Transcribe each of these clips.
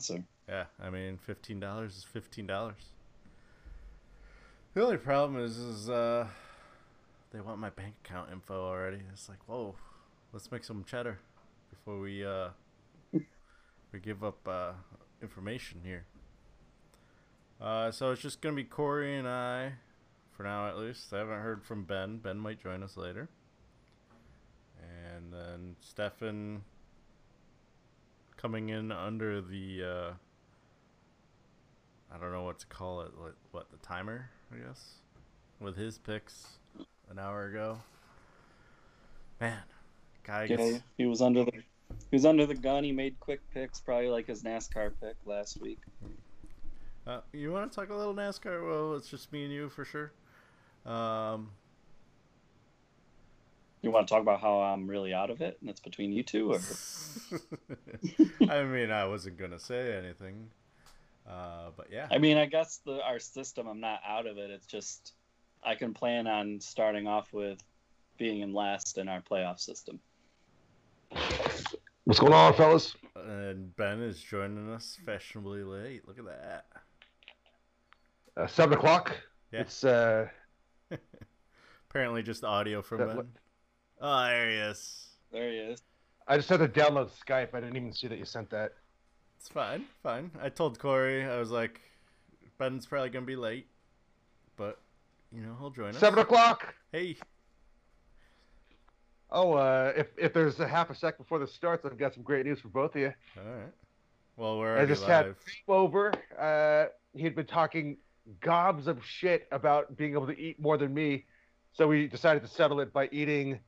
sponsor. Yeah, I mean, fifteen dollars is fifteen dollars. The only problem is, is uh, they want my bank account info already. It's like, whoa, let's make some cheddar before we uh, we give up uh, information here. Uh, so it's just gonna be Corey and I, for now at least. I haven't heard from Ben. Ben might join us later. And then Stefan coming in under the uh, I don't know what to call it. What, what the timer? I guess with his picks an hour ago. Man, guy Yeah, he was under the he was under the gun. He made quick picks, probably like his NASCAR pick last week. Uh, you want to talk a little NASCAR? Well, it's just me and you for sure. Um, You want to talk about how I'm really out of it, and it's between you two, or I mean, I wasn't gonna say anything, uh, but yeah. I mean, I guess the our system, I'm not out of it. It's just I can plan on starting off with being in last in our playoff system. What's going on, fellas? And Ben is joining us fashionably late. Look at that. Uh, seven o'clock. Yeah. It's uh, Apparently, just audio from That Ben. What- Oh, there he is. There he is. I just had to download Skype. I didn't even see that you sent that. It's fine, fine. I told Corey, I was like, Ben's probably gonna be late, but you know he'll join us. Seven o'clock. Hey, Oh, uh, if if there's a half a sec before this starts, I've got some great news for both of you. all right. Well, we're I already just had live. Steve over. Uh, he'd been talking gobs of shit about being able to eat more than me, so we decided to settle it by eating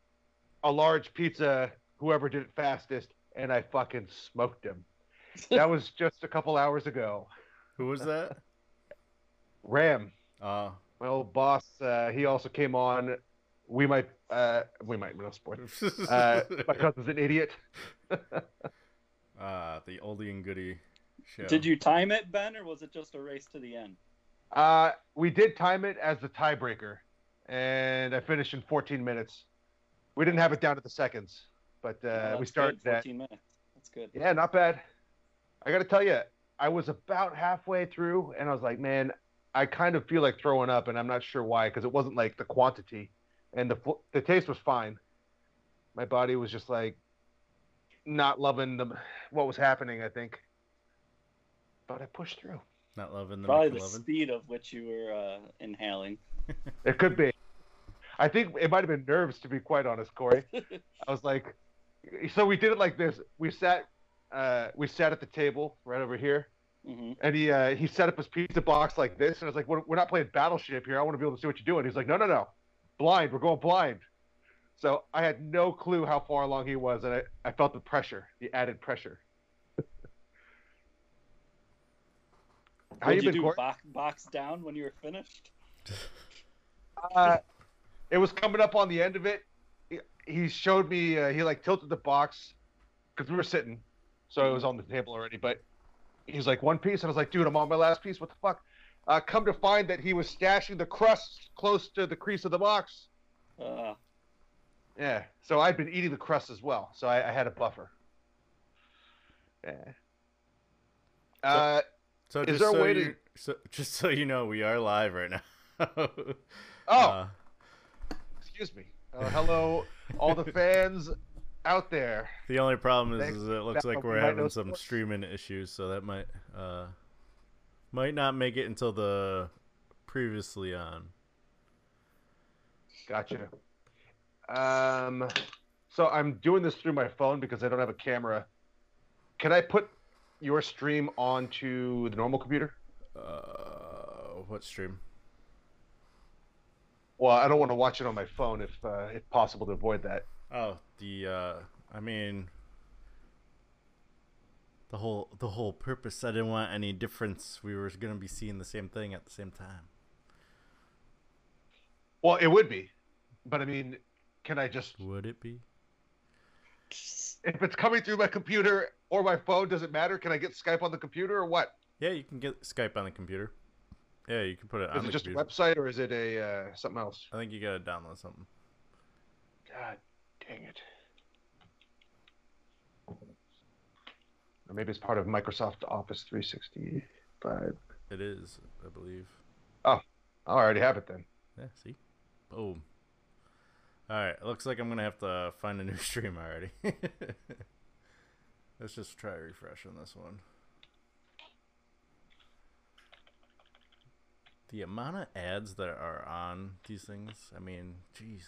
a large pizza. Whoever did it fastest, and I fucking smoked him. That was just a couple hours ago. Who was that? Ram, Oh, my old boss, uh, he also came on. We might, uh, we might, no sports. Uh, my cousin's an idiot. ah, the oldie and goodie show. Did you time it, Ben, or was it just a race to the end? Uh, we did time it as the tiebreaker, and I finished in 14 minutes. We didn't have it down to the seconds, but uh, that's we started good, that. 14 minutes. That's good. Yeah, not bad. I got to tell you, I was about halfway through, and I was like, man, I kind of feel like throwing up, and I'm not sure why, because it wasn't like the quantity, and the the taste was fine. My body was just like not loving the what was happening. I think, but I pushed through. Not loving the Probably the speed of which you were uh, inhaling. It could be. I think it might have been nerves, to be quite honest, Corey. I was like, so we did it like this. We sat, uh, we sat at the table right over here, hmm and he uh, he set up his pizza box like this, and I was like, we're, we're not playing Battleship here. I want to be able to see what you're doing. He's like, no, no, no, blind. We're going blind. So I had no clue how far along he was, and I, I felt the pressure, the added pressure. How What you did you been, do? Corey? Box, box down when you were finished? Uh, it was coming up on the end of it. He, he showed me. Uh, he like tilted the box because we were sitting, so it was on the table already. But he's like one piece, and I was like, dude, I'm on my last piece. What the fuck? Uh, come to find that he was stashing the crust close to the crease of the box. Uh, Yeah. So I'd been eating the crust as well, so I, I had a buffer. Yeah. Uh, So Is just there a so way to- you, so, just so you know, we are live right now. oh, Uh, excuse me. Uh, hello, all the fans out there. the only problem is, is it looks like we we're having some streaming issues, so that might uh might not make it until the previously on. Gotcha. Um, so I'm doing this through my phone because I don't have a camera. Can I put your stream onto the normal computer? Uh, what stream? Well, I don't want to watch it on my phone if uh, if possible to avoid that. Oh, the uh I mean the whole the whole purpose I didn't want any difference. We were going to be seeing the same thing at the same time. Well, it would be, but I mean, can I just Would it be? if it's coming through my computer or my phone, does it matter? Can I get Skype on the computer or what? Yeah, you can get Skype on the computer. Yeah, you can put it on Is it just a website or is it a uh, something else? I think you got to download something. God dang it! Or maybe it's part of Microsoft Office 365. It is, I believe. Oh, I already have it then. Yeah, see? Boom. Alright, looks like I'm gonna have to find a new stream already. Let's just try refresh on this one. The amount of ads that are on these things, I mean, jeez.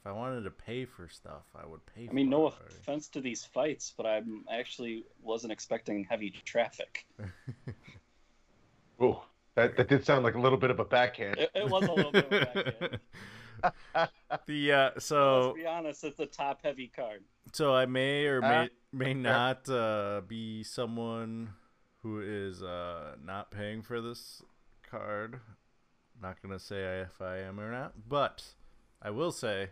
If I wanted to pay for stuff, I would pay I mean, no it offense to these fights, but I actually wasn't expecting heavy traffic. Ooh, that, that did sound like a little bit of a backhand. It, it was a little bit of a backhand. the uh so Let's be honest, it's a top heavy card. So I may or may Uh, may not uh, be someone who is uh, not paying for this card. Not gonna say if I am or not, but I will say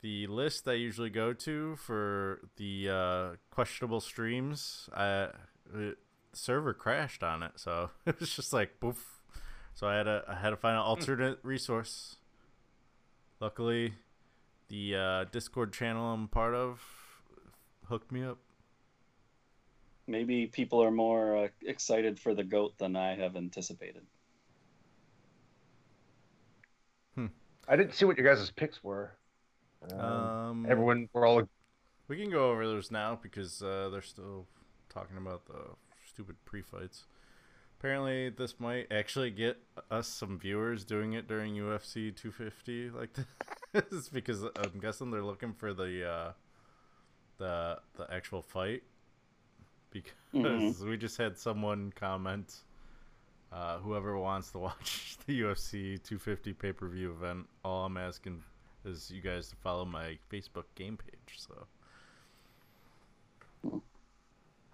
the list I usually go to for the uh, questionable streams. I the server crashed on it, so it was just like poof. So I had to I had to find an alternate resource. Luckily, the uh, Discord channel I'm part of hooked me up. Maybe people are more uh, excited for the goat than I have anticipated. I didn't see what your guys' picks were. Um, Um, everyone, we're all we can go over those now because uh, they're still talking about the stupid pre-fights. Apparently, this might actually get us some viewers doing it during UFC 250 like this because I'm guessing they're looking for the uh, the the actual fight because Mhm. we just had someone comment uh, whoever wants to watch the UFC 250 pay-per-view event all I'm asking is you guys to follow my Facebook game page so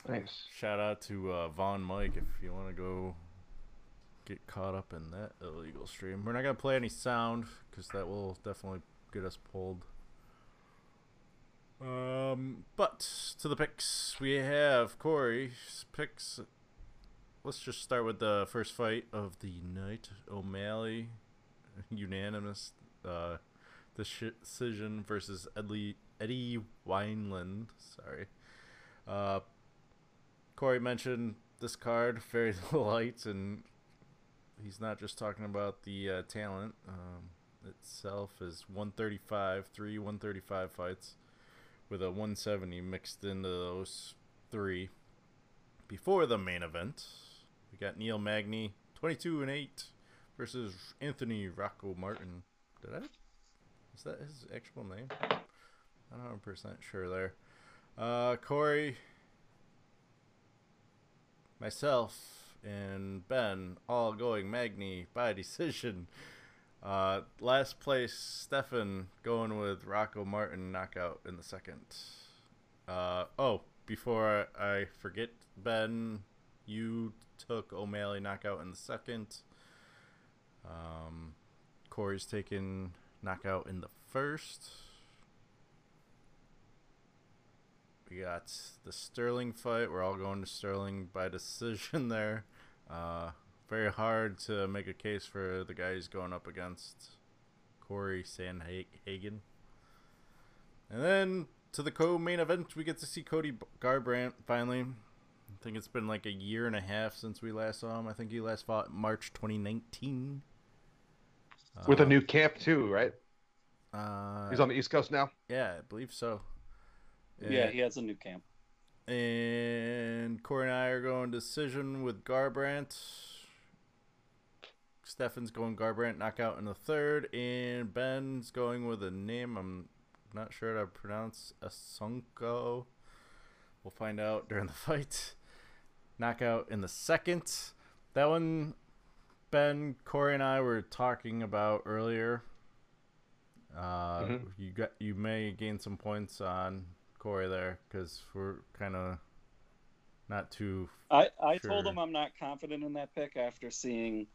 nice. Shout out to uh, Vaughn Mike if you want to go get caught up in that illegal stream. We're not gonna play any sound because that will definitely get us pulled. Um, but to the picks we have Corey's picks. Let's just start with the first fight of the night. O'Malley, unanimous uh, decision versus Eddie Eddie Wineland. Sorry. Uh, Corey mentioned this card very light, and he's not just talking about the uh, talent um, itself. Is 135, three 135 fights with a 170 mixed into those three. Before the main event, we got Neil Magny, 22 and 8 versus Anthony Rocco Martin. Did I? Is that his actual name? I'm not 100% sure there. Uh, Corey, myself, and Ben all going Magny by decision. Uh, last place, Stefan going with Rocco Martin knockout in the second. Uh, oh, before I, forget, Ben, you took O'Malley knockout in the second. Um, Corey's taking knockout in the first. We got the Sterling fight. We're all going to Sterling by decision there. Uh, very hard to make a case for the guy who's going up against Cory Sandhagen. And then to the co-main event, we get to see Cody Garbrandt finally. I think it's been like a year and a half since we last saw him. I think he last fought March 2019. With a Uh, new camp too, right? Uh, He's on the East Coast now. yeah, I believe so. Yeah, And- he has a new camp. And Corey and I are going decision with Garbrandt. Stefan's going Garbrandt knockout in the third, and Ben's going with a name I'm not sure how to pronounce Assunção. We'll find out during the fight. Knockout in the second. That one, Ben, Corey, and I were talking about earlier. Uh, Mhm. You got you may gain some points on Corey there because we're kind of not too. I, I told him I'm not confident in that pick after seeing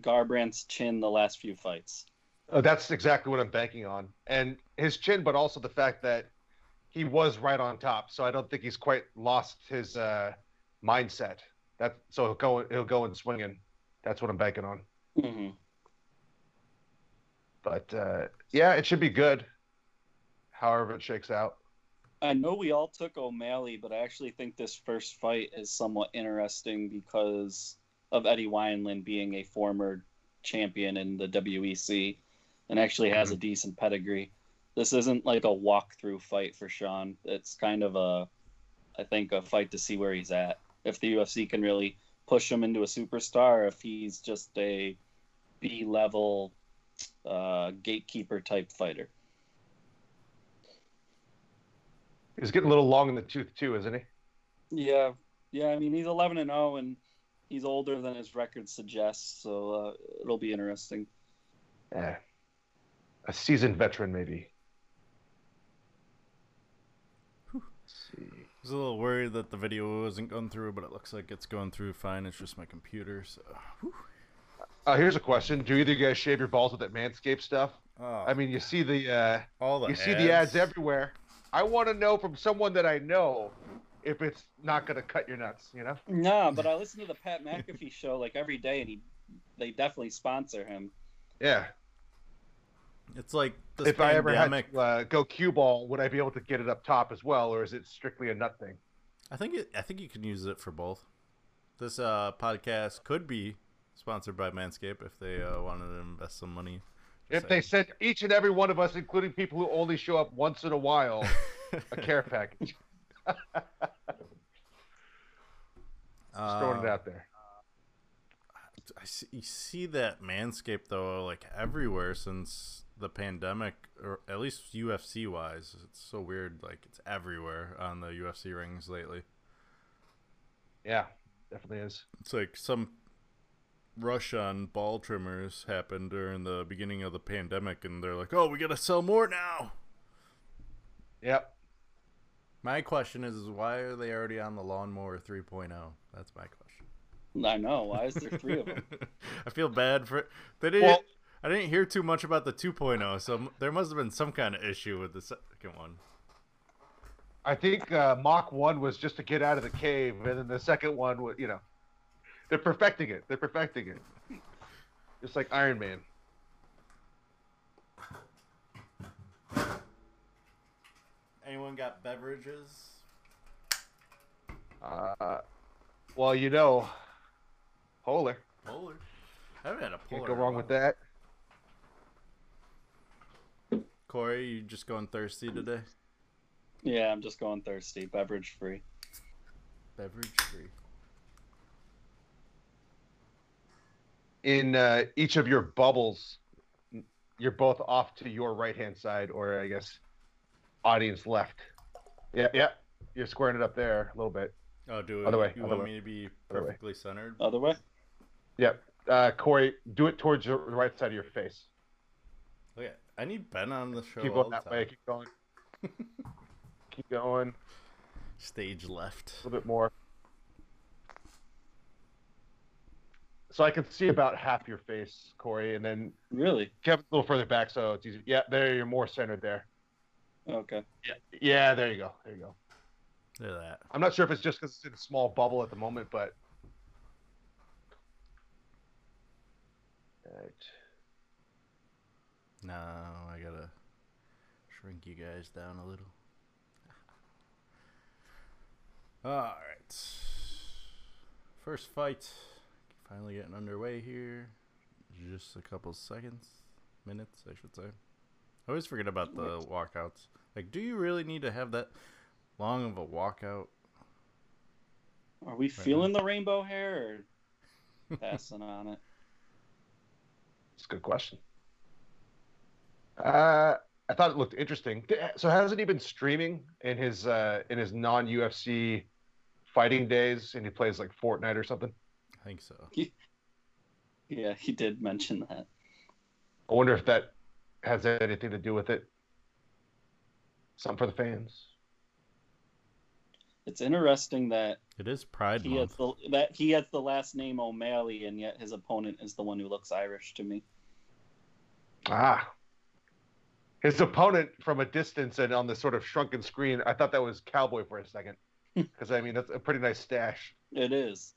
Garbrandt's chin the last few fights. Oh, that's exactly what I'm banking on, and his chin, but also the fact that he was right on top. So I don't think he's quite lost his uh, mindset. That so he'll go he'll go and swinging. That's what I'm banking on. Mm-hmm. But uh, yeah, it should be good. However it shakes out. I know we all took O'Malley, but I actually think this first fight is somewhat interesting because of Eddie Wineland being a former champion in the WEC and actually has a decent pedigree. This isn't like a walkthrough fight for Sean. It's kind of a, I think, a fight to see where he's at. If the UFC can really push him into a superstar, if he's just a B level uh, gatekeeper type fighter. He's getting a little long in the tooth too, isn't he? Yeah, yeah. I mean, he's 11 and 0, and he's older than his record suggests, so uh, it'll be interesting. Yeah, a seasoned veteran, maybe. I was a little worried that the video wasn't going through, but it looks like it's going through fine. It's just my computer, so. Whew. Uh, here's a question: Do either of you guys shave your balls with that Manscaped stuff? Oh, I mean, you see the uh, all the you see the ads everywhere. I want to know from someone that I know if it's not going to cut your nuts. You know? No, but I listen to the Pat McAfee show like every day, and he they definitely sponsor him. Yeah. It's like this if I ever had pandemic. to uh, go cue ball, would I be able to get it up top as well, or is it strictly a nut thing? I think it, I think you can use it for both. This uh, podcast could be sponsored by Manscaped if they uh, wanted to invest some money. If they sent each and every one of us, including people who only show up once in a while, a care package. Just throwing it Uh, out there. I see, you see that Manscaped though, like everywhere since the pandemic, or at least UFC wise. It's so weird. Like it's everywhere on the UFC rings lately. Yeah, definitely is. It's like some rush on ball trimmers happened during the beginning of the pandemic, and they're like, "Oh, we gotta sell more now." Yep. My question is, is why are they already on the lawnmower 3.0? That's my question. I know. Why is there three of them? I feel bad for they didn't. Well- I didn't hear too much about the 2.0, so there must have been some kind of issue with the second one. I think uh, Mach 1 was just to get out of the cave, and then the second one was, you know, they're perfecting it. They're perfecting it. Just like Iron Man. Anyone got beverages? Uh, well, you know, Polar. Polar. I haven't had a polar. Can't go wrong with that. Corey, you just going thirsty today? Yeah, I'm just going thirsty, beverage free. Beverage free. In uh, each of your bubbles, you're both off to your right hand side, or I guess audience left. Yeah, yeah. You're squaring it up there a little bit. Oh, do it. Other way, you other want way. me to be Other perfectly centered? Other way? Yep. Uh, Corey, do it towards your the right side of your face. Okay, I need Ben on the show. Keep going the that time. way. Keep going. Keep going. Stage left. A little bit more. So I can see about half your face, Corey, and then Really? Kevin a little further back so it's easy. Yeah, there you're more centered there. Okay. Yeah, yeah, there you go. There you go. Look at that. I'm not sure if it's just because it's in a small bubble at the moment, but. Right. No, I gotta shrink you guys down a little. Alright. First fight. Finally getting underway here. Just a couple seconds. Minutes, I should say. I always forget about the walkouts. Like, do you really need to have that long of a walkout? Are we feeling the rainbow hair or passing on it? It's a good question. Uh, I thought it looked interesting. So hasn't he been streaming in his uh, in his non UFC fighting days, and he plays like Fortnite or something? I think so. Yeah, he did mention that. I wonder if that has anything to do with it. Something for the fans. It's interesting that It is Pride he has Month. the that he has the last name O'Malley, and yet his opponent is the one who looks Irish to me. Ah. His opponent from a distance and on the sort of shrunken screen, I thought that was Cowboy for a second. Because, I mean, that's a pretty nice stash. It is.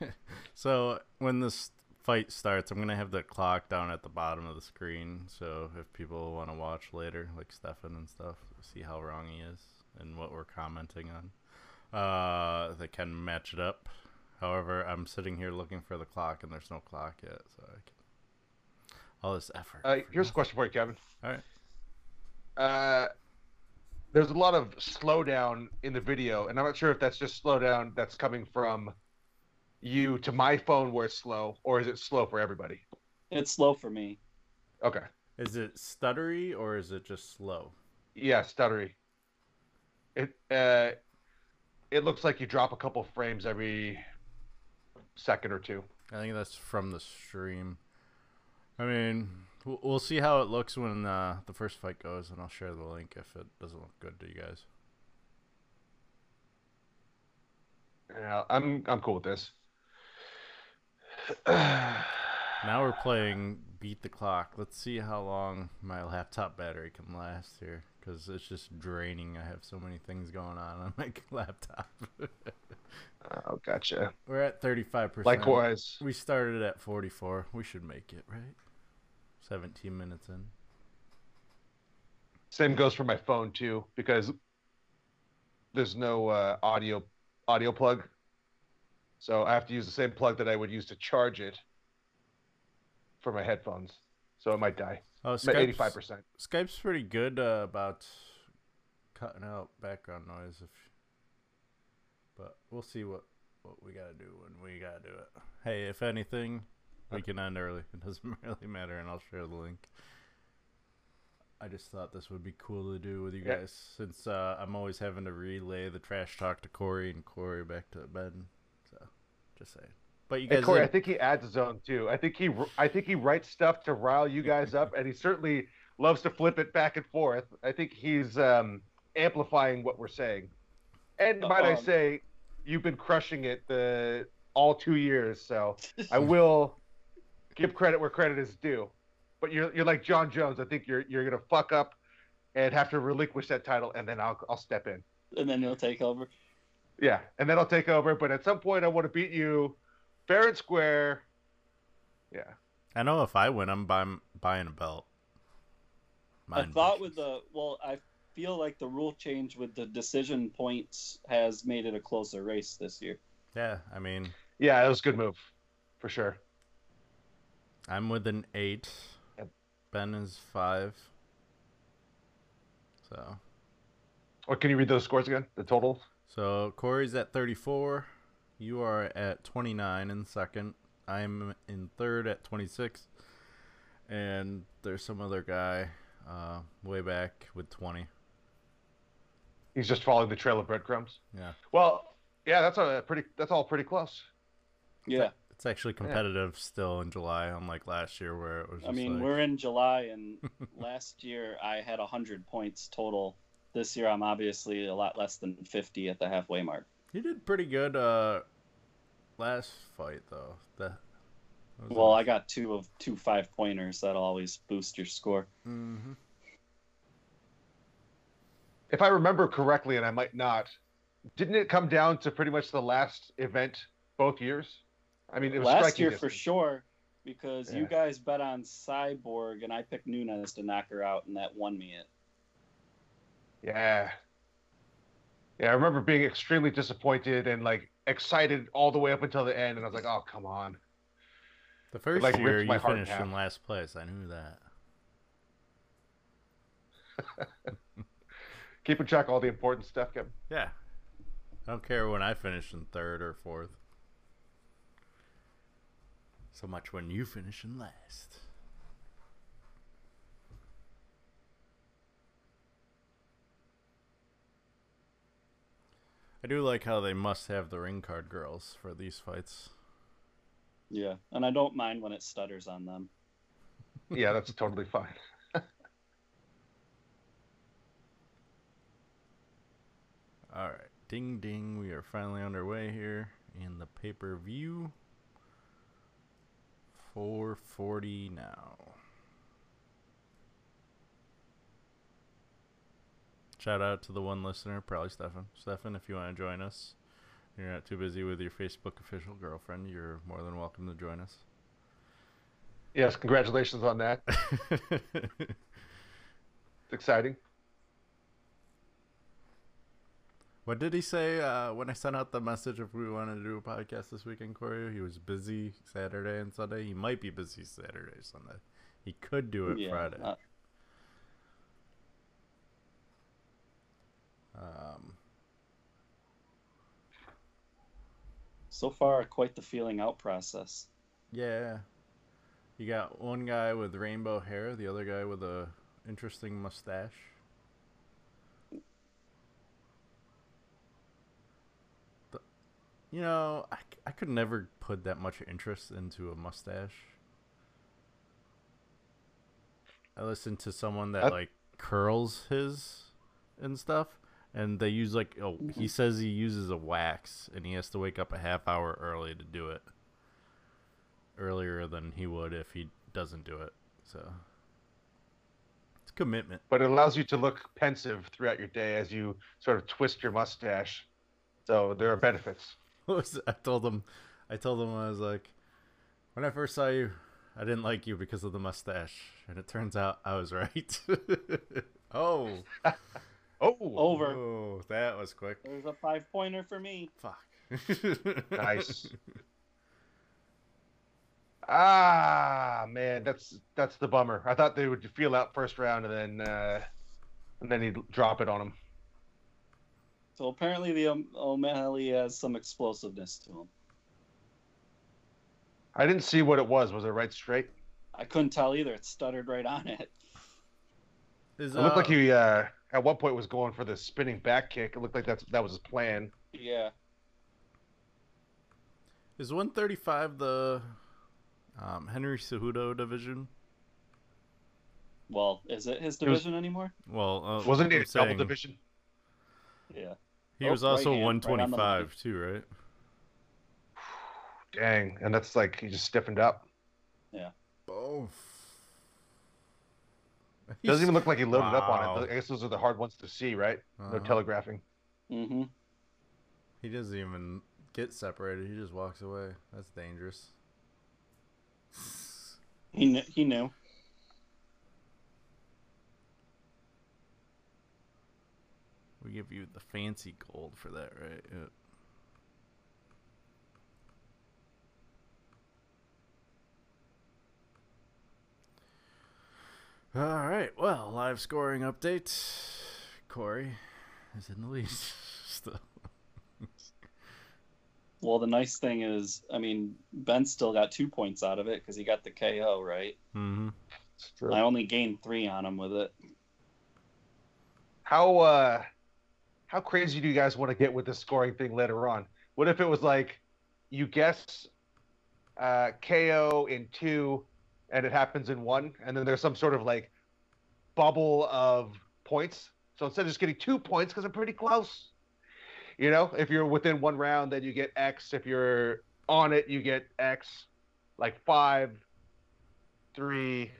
So when this fight starts, I'm gonna have the clock down at the bottom of the screen, so if people want to watch later, like Stefan and stuff, see how wrong he is and what we're commenting on, uh, they can match it up. However, I'm sitting here looking for the clock, and there's no clock yet, so I can. All this effort. Uh, here's a question for you, Kevin. All right. Uh, there's a lot of slowdown in the video, and I'm not sure if that's just slowdown that's coming from you to my phone where it's slow, or is it slow for everybody? It's slow for me. Okay. Is it stuttery or is it just slow? Yeah, stuttery. It uh, it looks like you drop a couple frames every second or two. I think that's from the stream. I mean, we'll, we'll see how it looks when uh, the first fight goes, and I'll share the link if it doesn't look good to you guys. Yeah, I'm I'm cool with this. Now we're playing Beat the Clock. Let's see how long my laptop battery can last here, because it's just draining. I have so many things going on on my laptop. oh, gotcha. we're at 35%. Likewise. We started at 44. We should make it, right? 17 minutes in. Same goes for my phone too, because there's no uh, audio audio plug, so I have to use the same plug that I would use to charge it for my headphones. So it might die. Oh, Skype's- eighty-five percent. Skype's pretty good uh, about cutting out background noise if but we'll see what what we gotta do when we gotta do it. Hey, if anything, we can end early. It doesn't really matter and I'll share the link. I just thought this would be cool to do with you Yeah. guys since uh, I'm always having to relay the trash talk to Corey and Corey back to Ben. So just saying. But you Hey, guys Corey, I think he adds his own too. I think he I think he writes stuff to rile you guys up, and he certainly loves to flip it back and forth. I think he's um, amplifying what we're saying. And might I Um, say, you've been crushing it the all two years. So I will give credit where credit is due. But you're you're like Jon Jones. I think you're you're gonna fuck up and have to relinquish that title, and then I'll I'll step in. and then he'll take over. Yeah, and then I'll take over. But at some point, I want to beat you fair and square. Yeah. I know if I win, I'm buying buying a belt. I thought with the well, I feel like the rule change with the decision points has made it a closer race this year. yeah. I mean, Yeah, it was a good move, for sure. I'm with an eight. Yep. Ben is five. So, Or can you read those scores again? The total? So Corey's at 34. You are at 29 in second. I'm in third at 26. And there's some other guy uh, way back with 20. He's just following the trail of breadcrumbs. Yeah. Well, yeah, that's a pretty. That's all pretty close. Yeah, It's actually competitive still in July, unlike last year where it was just I mean like, we're in July, and last year I had hundred points total. This year I'm obviously a lot less than fifty at the halfway mark. You did pretty good uh, last fight, though. The, Well, I got two of two five pointers. That'll always boost your score. hmm If I remember correctly, and I might not, didn't it come down to pretty much the last event both years? I mean, it was Last striking year for sure, because you guys bet on Cyborg, and I picked Nunes to knock her out, and that won me it. Yeah. Yeah, I remember being extremely disappointed and like excited all the way up until the end, and I was like, "Oh, come on!" The first like, year you in finished in last place. I knew that. Keeping track of all the important stuff, Kevin. Yeah. I don't care when I finish in third or fourth. So much when you finish in last. I do like how they must have the ring card girls for these fights. Yeah, and I don't mind when it stutters on them. Yeah, that's totally fine. All right, ding ding, we are finally underway here in the pay per view. 440 now. Shout out to the one listener, probably Stefan. Stefan, if you want to join us, you're not too busy with your Facebook official girlfriend, you're more than welcome to join us. Yes, congratulations on that. It's exciting. what did he say uh, when I sent out the message if we wanted to do a podcast this weekend, Corey? He was busy Saturday and Sunday. He might be busy Saturday, Sunday. He could do it Yeah, Friday. uh, Um, so far, quite the feeling out process. yeah. You got one guy with rainbow hair, the other guy with a interesting mustache. The- You know, I, I could never put that much interest into a mustache. I listened to someone that That- like curls his and stuff, and they use like oh he says he uses a wax, and he has to wake up a half hour early to do it. Earlier than he would if he doesn't do it. So it's commitment. But it allows you to look pensive throughout your day as you sort of twist your mustache. So there are benefits. I told him I told him I was like when I first saw you I didn't like you because of the mustache and it turns out I was right. oh. Oh, Over. Oh, that was quick. There's a five pointer for me. Fuck. nice. Ah, man, that's that's the bummer. I thought they would feel out first round and then uh, and then he'd drop it on him. So apparently the um, O'Malley has some explosiveness to him. I didn't see what it was. Was it right straight? I couldn't tell either. It stuttered right on it. Is, It looked like uh, he uh, at one point was going for the spinning back kick. It looked like that's that was his plan. Yeah. Is 135 the um, Henry Cejudo division? Well, is it his It was- division anymore? Well, uh, Wasn't he I'm a double division? Yeah. He Oh, was also right hand, right 125 too, right? Dang, and that's like he just stiffened up. Doesn't even look like he loaded up on it. I guess those are the hard ones to see, right? No Uh-huh. telegraphing. Mm-hmm. He doesn't even get separated. He just walks away. That's dangerous. He kn- he knew. We give you the fancy gold for that, right? Yeah. All right. Well, live scoring update. Corey is in the lead still. Well, the nice thing is, I mean, Ben still got two points out of it because he got the KO, right? Mm-hmm. True. I only gained three on him with it. How uh how crazy do you guys want to get with the scoring thing later on? What if it was like you guess uh KO in two and it happens in one, and then there's some sort of like bubble of points. So instead of just getting two points because I'm pretty close. You know, if you're within one round, then you get X. If you're on it, you get X, like five, three.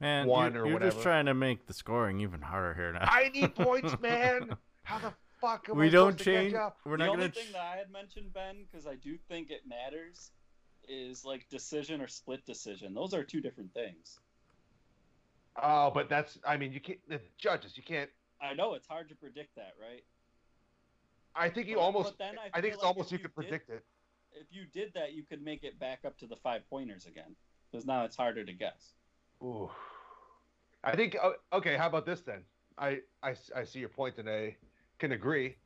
Man, One you're, or you're just trying to make the scoring even harder here now. I need points, man. How the fuck am we I don't supposed to catch change. up? We're the not only gonna. thing ch- that I had mentioned, Ben, because I do think it matters, is like decision or split decision. Those are two different things. Oh, but that's I mean you can't the judges you can't I know it's hard to predict that, right? I think you But- almost but then I I think it's like almost you you could predict it. If you did that, you could make it back up to the five pointers again, because now it's harder to guess. Ooh. I think oh, okay, how about this then? I, I I see your point and I can agree.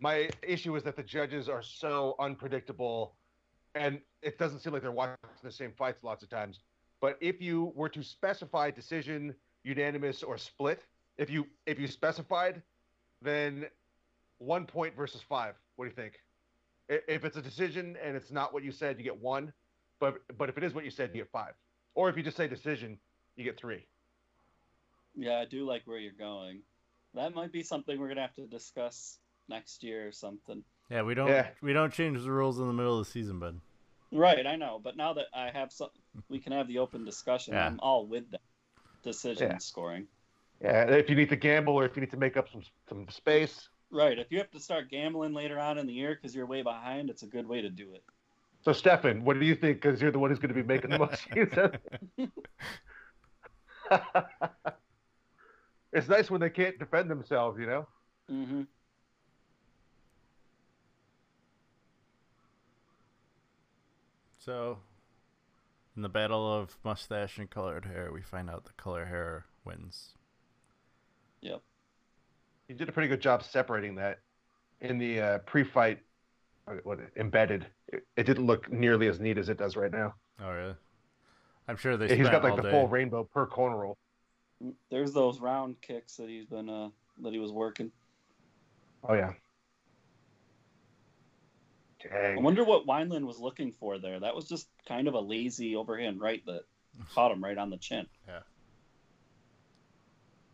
My issue is that the judges are so unpredictable and it doesn't seem like they're watching the same fights lots of times. But if you were to specify decision, unanimous or split, if you if you specified, then one point versus five. What do you think? If it's a decision and it's not what you said, you get one. But but if it is what you said, you get five. Or if you just say decision, you get three. Yeah, I do like where you're going. That might be something we're gonna have to discuss next year or something. Yeah, we don't. Yeah. We don't change the rules in the middle of the season, bud. Right, I know, but now that I have some, we can have the open discussion. Yeah. I'm all with that decision Yeah. scoring. Yeah, if you need to gamble or if you need to make up some some space. Right, if you have to start gambling later on in the year because you're way behind, it's a good way to do it. So, Stefan, what do you think? Because you're the one who's going to be making the most use of it. it's nice when they can't defend themselves, you know? Mm-hmm. So, in the battle of mustache and colored hair, we find out the color hair wins. Yep. You did a pretty good job separating that in the uh, pre-fight. uh, What embedded? It, it didn't look nearly as neat as it does right now. Oh, really? I'm sure they. Yeah, he's spent got like all the day. full rainbow per corner roll. There's those round kicks that he's been uh that he was working. Oh yeah. I wonder what Wineland was looking for there. That was just kind of a lazy overhand right that caught him right on the chin. Yeah.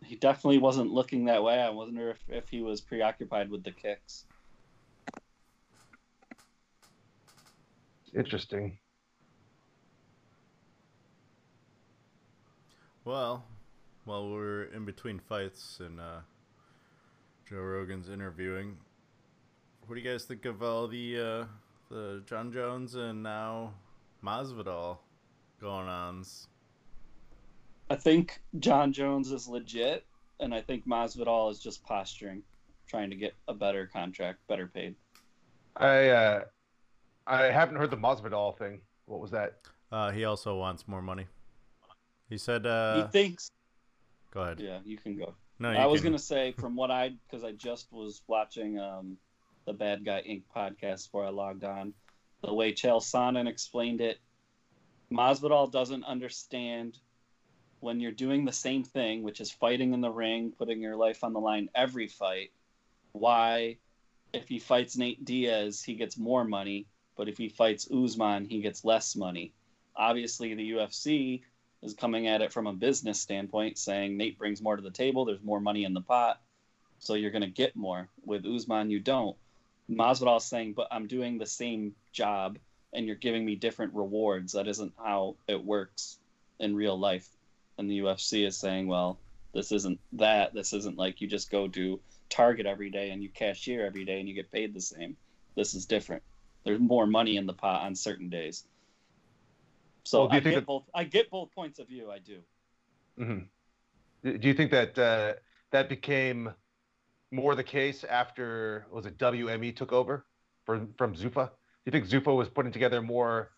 He definitely wasn't looking that way. I wonder if, if he was preoccupied with the kicks. Interesting. Well, while we're in between fights and uh, Joe Rogan's interviewing, what do you guys think of all the uh, the Jon Jones and now Masvidal going ons? I think Jon Jones is legit, and I think Masvidal is just posturing, trying to get a better contract, better paid. I uh, I haven't heard the Masvidal thing. What was that? Uh, he also wants more money. He said, he uh, thinks. "Go ahead." Yeah, you can go. No, you I was can- gonna say from what I because I just was watching um, the Bad Guy Inc. podcast before I logged on. The way Chael Sonnen explained it, Masvidal doesn't understand when you're doing the same thing, which is fighting in the ring, putting your life on the line every fight. Why, if he fights Nate Diaz, he gets more money, but if he fights Usman, he gets less money. Obviously, the UFC is coming at it from a business standpoint, saying Nate brings more to the table. There's more money in the pot, so you're going to get more. With Usman, you don't. Masvidal saying, "But I'm doing the same job, and you're giving me different rewards. That isn't how it works in real life." And the UFC is saying, "Well, this isn't that. This isn't like you just go do Target every day and you cashier every day and you get paid the same. This is different. There's more money in the pot on certain days." So Well, do you I think get that- both. I get both points of view. I do. hmm Do you think that uh, that became more the case after was it WME took over from from Zuffa? Do you think Zuffa was putting together more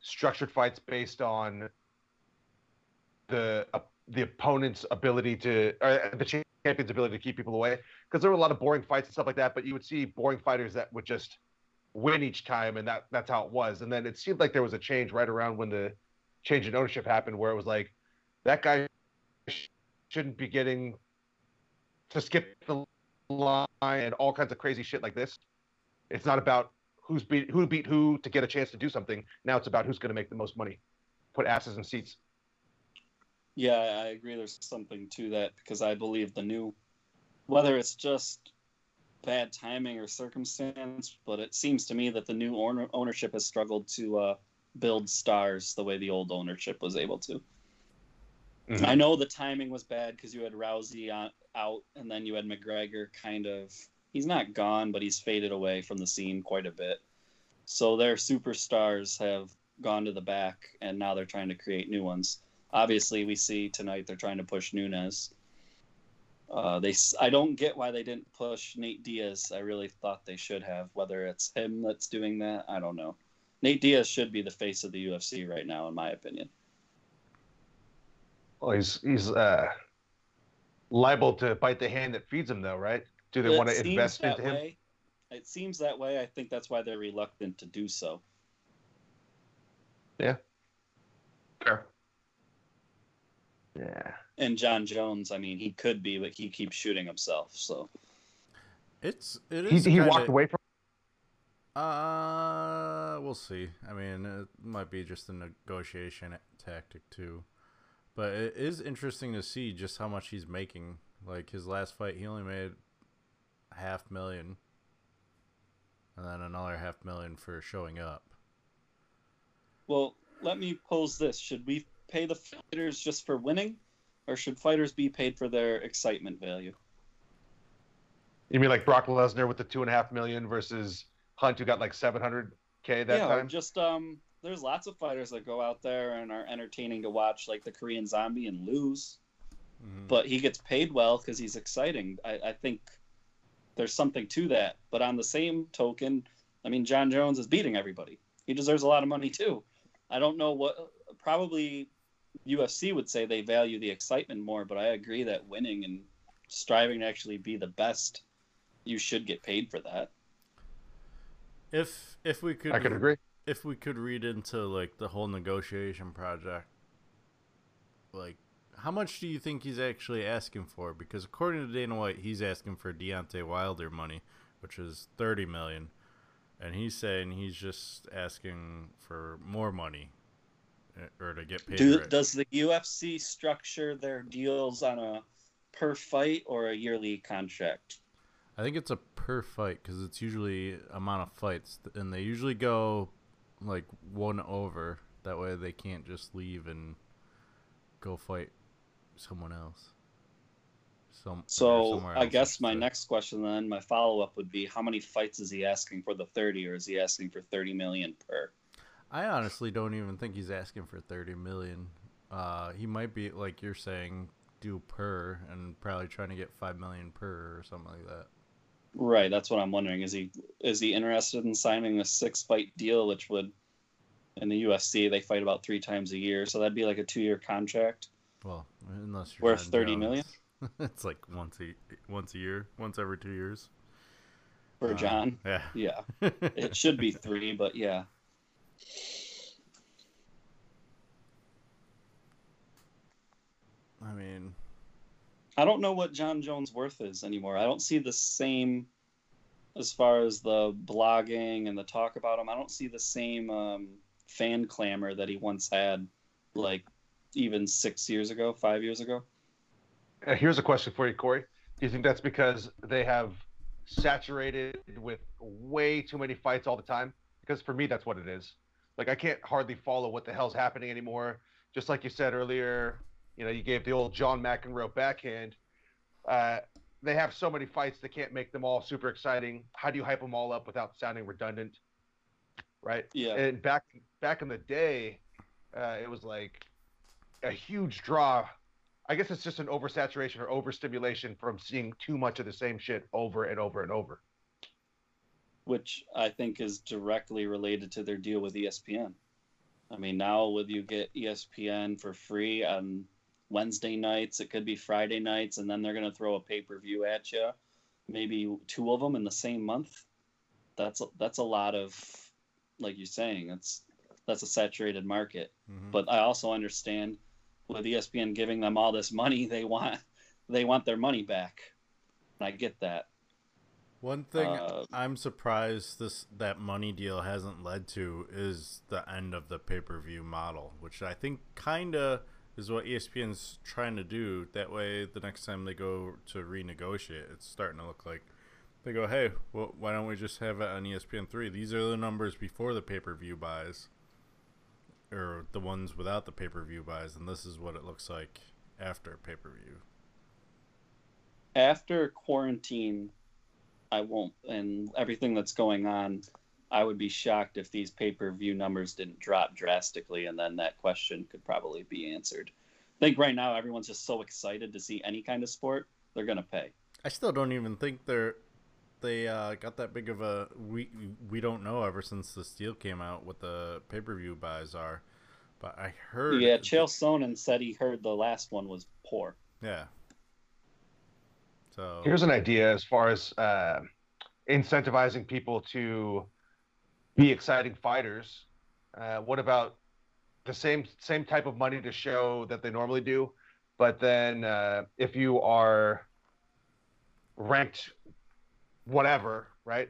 structured fights based on the uh, the opponent's ability to or uh, the champion's ability to keep people away? Because there were a lot of boring fights and stuff like that, but you would see boring fighters that would just win each time, and that that's how it was. And then it seemed like there was a change right around when the change in ownership happened, where it was like that guy shouldn't be getting to skip the line and all kinds of crazy shit like this. It's not about who's beat who beat who to get a chance to do something. Now it's about who's going to make the most money, put asses in seats. Yeah, I agree. There's something to that because I believe the new, whether it's just bad timing or circumstance, but it seems to me that the new owner, ownership has struggled to uh, build stars the way the old ownership was able to. I know the timing was bad because you had Rousey on, out, and then you had McGregor kind of. He's not gone, but he's faded away from the scene quite a bit. So their superstars have gone to the back, and now they're trying to create new ones. Obviously, we see tonight they're trying to push Nunes. Uh, they, I don't get why they didn't push Nate Diaz. I really thought they should have. Whether it's him that's doing that, I don't know. Nate Diaz should be the face of the UFC right now, in my opinion. Well, he's he's uh, liable to bite the hand that feeds him, though, right? Do they It want to invest into him? way. It seems that way. I think that's why they're reluctant to do so. Yeah. Sure. Yeah. And Jon Jones, I mean, he could be, but he keeps shooting himself. So It's it He, he kinda- walked away from. Uh, we'll see. I mean, it might be just a negotiation tactic too, but it is interesting to see just how much he's making. Like his last fight, he only made half million, and then another half million for showing up. Well, let me pose this: Should we pay the fighters just for winning, or should fighters be paid for their excitement value? You mean like Brock Lesnar with the two and a half million versus Hunt, who got like seven hundred k that yeah, time. just um, there's lots of fighters that go out there and are entertaining to watch, like the Korean Zombie, and lose. Mhm. But he gets paid well because he's exciting. I, I think there's something to that. But on the same token, I mean, Jon Jones is beating everybody. He deserves a lot of money too. I don't know what. Probably UFC would say they value the excitement more, but I agree that winning and striving to actually be the best, you should get paid for that. if if we could I could agree. If we could read into like the whole negotiation project, like how much do you think he's actually asking for? Because according to Dana White, he's asking for Deontay Wilder money, which is thirty million, and he's saying he's just asking for more money, eh, or to get paid. Do, does the UFC structure their deals on a per fight or a yearly contract? I think it's a per fight because it's usually amount of fights, and they usually go like one over. That way, they can't just leave and go fight someone else. Some So I guess my next question then, my follow up would be, how many fights is he asking for the thirty, or is he asking for thirty million per? I honestly don't even think he's asking for thirty million. Uh, he might be like you're saying, do per, and probably trying to get five million per or something like that. Right, that's what I'm wondering. Is he is he interested in signing a six fight deal, which would in the UFC they fight about three times a year, so that'd be like a two year contract. Well, unless you're Worth Jon 30 Jones. million? it's like once a once a year, once every two years. For Uh, Jon, Yeah. yeah, it should be three, but yeah, I mean, I don't know what Jon Jones' worth is anymore. I don't see the same as far as the blogging and the talk about him. I don't see the same um, fan clamor that he once had, like even six years ago, five years ago. Uh, here's a question for you, Corey. Do you think that's because they have saturated with way too many fights all the time? Because for me, that's what it is. Like I can't hardly follow what the hell's happening anymore. Just like you said earlier, you know, you gave the old John McEnroe backhand. Uh, they have so many fights, they can't make them all super exciting. How do you hype them all up without sounding redundant? Right? Yeah, And back back in the day, uh, it was like a huge draw. I guess it's just an oversaturation or overstimulation from seeing too much of the same shit over and over and over. which I think is directly related to their deal with ESPN. I mean, now with you get ESPN for free on Wednesday nights, it could be Friday nights, and then they're going to throw a pay per view at you, maybe two of them in the same month. That's that's a lot of, like you're saying, that's that's a saturated market. mhm. But I also understand with ESPN giving them all this money, they want they want their money back. And I get that. One thing Uh, I'm surprised this that money deal hasn't led to is the end of the pay per view model, which I think kinda is what ESPN's trying to do. That way, the next time they go to renegotiate, it's starting to look like they go, "Hey, well, why don't we just have it on ESPN three? These are the numbers before the pay per view buys, or the ones without the pay per view buys, and this is what it looks like after pay per view." after quarantine, I won't, and everything that's going on, I would be shocked if these pay per view numbers didn't drop drastically, and then that question could probably be answered. I think right now everyone's just so excited to see any kind of sport, they're going to pay. I still don't even think they're they uh, got that big of a we we don't know ever since the deal came out what the pay per view buys are, but I heard Yeah, Chael Sonnen said he heard the last one was poor. yeah. So Here's an idea as far as uh, incentivizing people to be exciting fighters. Uh, what about the same same type of money to show that they normally do, but then uh, if you are ranked whatever, right?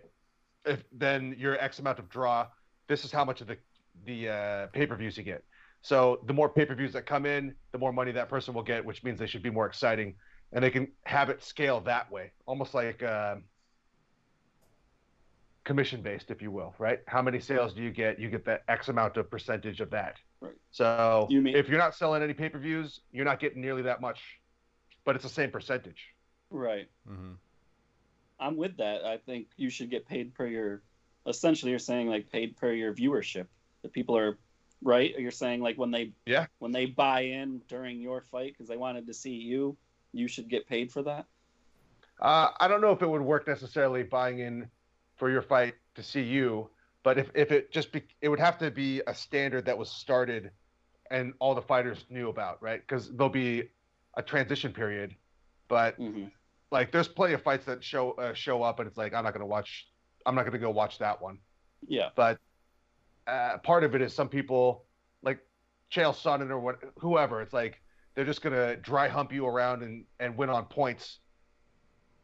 If then your X amount of draw, this is how much of the the uh, pay per views you get. So the more pay per views that come in, the more money that person will get, which means they should be more exciting and they can have it scale that way, almost like uh, commission based, if you will, right? How many sales do you get? You get that X amount of percentage of that. Right. So You mean- if you're not selling any pay per views, you're not getting nearly that much, but it's the same percentage. Right. Mm-hmm. I'm with that. I think you should get paid per your essentially you're saying like paid per your viewership. The people are right. You're saying like when they Yeah. when they buy in during your fight because they wanted to see you, you should get paid for that. Uh, I don't know if it would work necessarily buying in for your fight to see you, but if, if it just be, it would have to be a standard that was started and all the fighters knew about, right? Because there'll be a transition period, but hmm like there's plenty of fights that show uh, show up and it's like I'm not gonna watch, I'm not gonna go watch that one. Yeah. But uh, part of it is some people like Chael Sonnen or what, whoever. It's like they're just gonna dry hump you around and and win on points,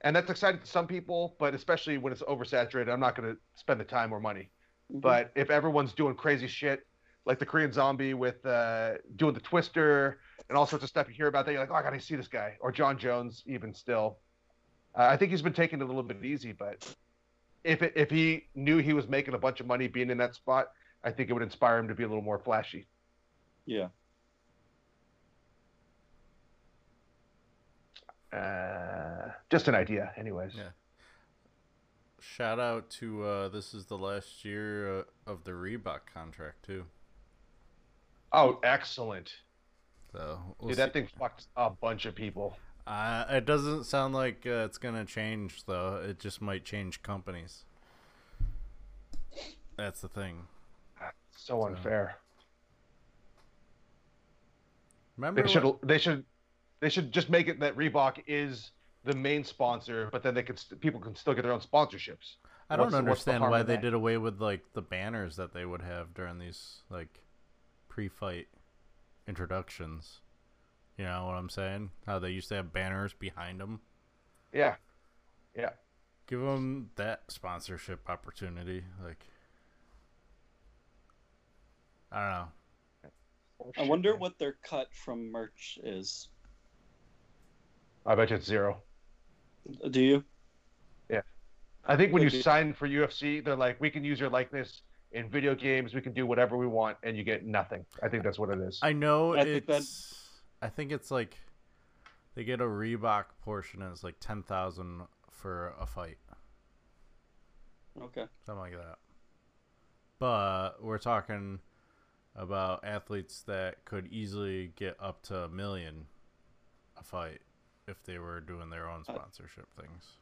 and that's exciting to some people. But especially when it's oversaturated, I'm not gonna spend the time or money. Mhm. But if everyone's doing crazy shit, like the Korean Zombie with uh, doing the Twister and all sorts of stuff you hear about, that you're like, oh, I gotta see this guy, or Jon Jones, even still. Uh, I think he's been taking it a little bit easy, but if it, if he knew he was making a bunch of money being in that spot, I think it would inspire him to be a little more flashy. yeah. Uh, just an idea, anyways. Yeah. Shout out to uh, this is the last year uh, of the Reebok contract too. Oh, excellent. So we'll Dude, that see. thing fucked a bunch of people. Uh, it doesn't sound like uh, it's gonna change though. It just might change companies. That's the thing. So unfair. Remember They should what- they should they should just make it that Reebok is the main sponsor, but then they can st- people can still get their own sponsorships. I don't what's the- what's the understand why they that? did away with like the banners that they would have during these like pre-fight introductions. You know what I'm saying? How they used to have banners behind them. Yeah, yeah. Give them that sponsorship opportunity. Like, I don't know. I wonder what their cut from merch is. I bet you it's zero. Do you? Yeah. I think when you sign for UFC, they're like, we can use your likeness in video games. We can do whatever we want, and you get nothing. I think that's what it is. I know I think that- it's. I think it's like they get a Reebok portion. And it's like ten thousand for a fight, Okay. something like that. But we're talking about athletes that could easily get up to a million a fight if they were doing their own Uh, sponsorship things.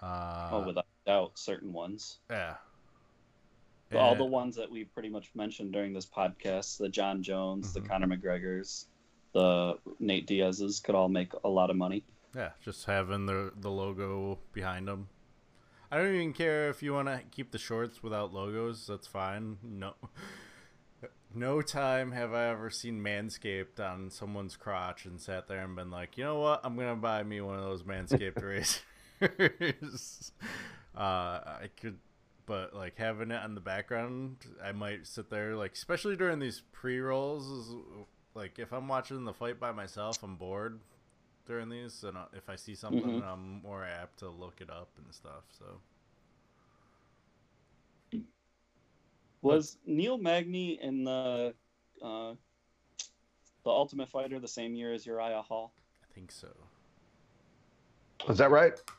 Uh, oh, without doubt, certain ones. yeah. But all the ones that we pretty much mentioned during this podcast, the Jon Jones, Mhm. the Conor McGregors, the Nate Diaz's, could all make a lot of money. Yeah, just having the the logo behind them. I don't even care if you want to keep the shorts without logos. That's fine. No, no time have I ever seen Manscaped on someone's crotch and sat there and been like, you know what, I'm gonna buy me one of those Manscaped razors. uh, I could, but like having it on the background, I might sit there like, especially during these pre rolls. Like if I'm watching the fight by myself, I'm bored during these, and uh, if I see something, Mhm. I'm more apt to look it up and stuff. So Was Neil Magny in the uh, the Ultimate Fighter the same year as Uriah Hall? I think so. Is that right? I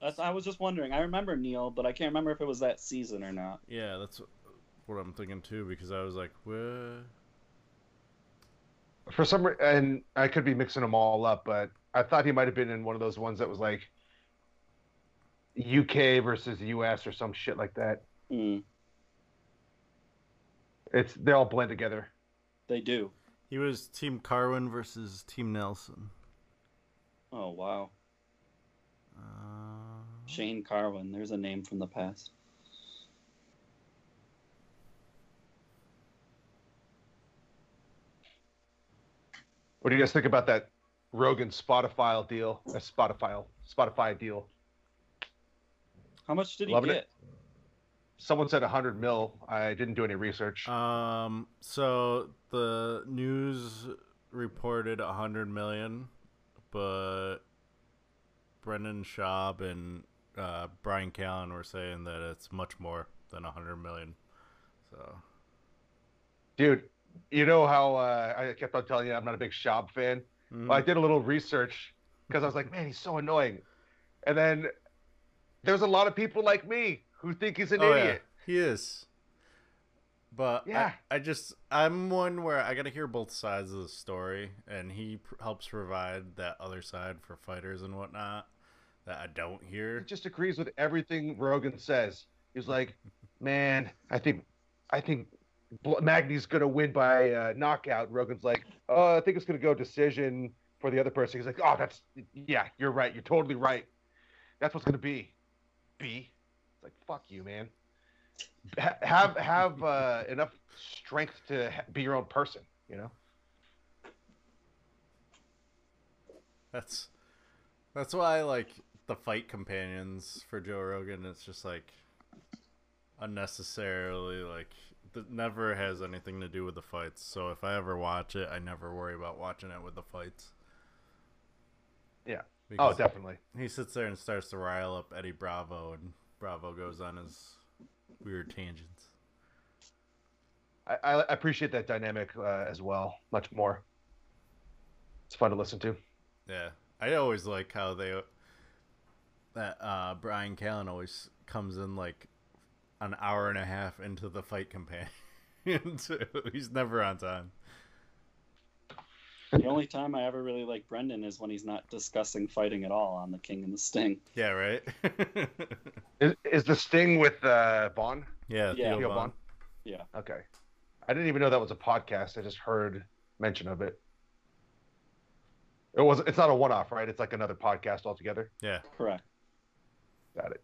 That's, so. I was just wondering. I remember Neil, but I can't remember if it was that season or not. Yeah, that's what I'm thinking too. Because I was like, what? For some, reason, and I could be mixing them all up, but I thought he might have been in one of those ones that was like UK versus US or some shit like that. Hmm, It's they all blend together. they do. He was Team Carwin versus Team Nelson. Oh wow, Uh, Shane Carwin. There's a name from the past. What do you guys think about that Rogan Spotify deal? A Spotify Spotify deal. How much did he Loving get? it. Someone said 100 mil. I didn't do any research. um. So the news reported hundred million, but Brendan Schaub and uh, Brian Callen were saying that it's much more than hundred million. So Dude, you know how uh, I kept on telling you I'm not a big Schaub fan? mhm. Well, I did a little research because I was like, man, he's so annoying. And then there's a lot of people like me who think he's an Oh, idiot. yeah, he is. But Yeah. I, I just I'm one where I got to hear both sides of the story, and he pr- helps provide that other side for fighters and whatnot that I don't He hear. just agrees with everything Rogan says. He's like, man, I think, I think Magny's gonna win by uh, knockout. Rogan's like, oh, I think it's gonna go decision for the other person. He's like, oh, that's yeah, you're right. You're totally right. That's what's gonna be. B. It's like, fuck you, man. Ha- have have uh, enough strength to ha- be your own person. You know. That's that's why I like the fight companions for Joe Rogan. It's just like unnecessarily like that never has anything to do with the fights. So if I ever watch it, I never worry about watching it with the fights. Yeah. Oh, definitely. he sits there and starts to rile up Eddie Bravo, and Bravo goes on his weird tangents. I, I appreciate that dynamic uh, as well, much more. It's fun to listen to. Yeah, I always like how they that uh, Brian Callen always comes in like an hour and a half into the fight companion. He's never on time. The only time I ever really like Brendan is when he's not discussing fighting at all on the King and the Sting. Yeah, right. Is, is the sting with uh, Von? yeah, Yeah. Theo Theo Von. Vaughn? Yeah. Okay. I didn't even know that was a podcast. I just heard mention of it. It was. It's not a one-off, right? It's like another podcast altogether. Yeah, Correct. Got it.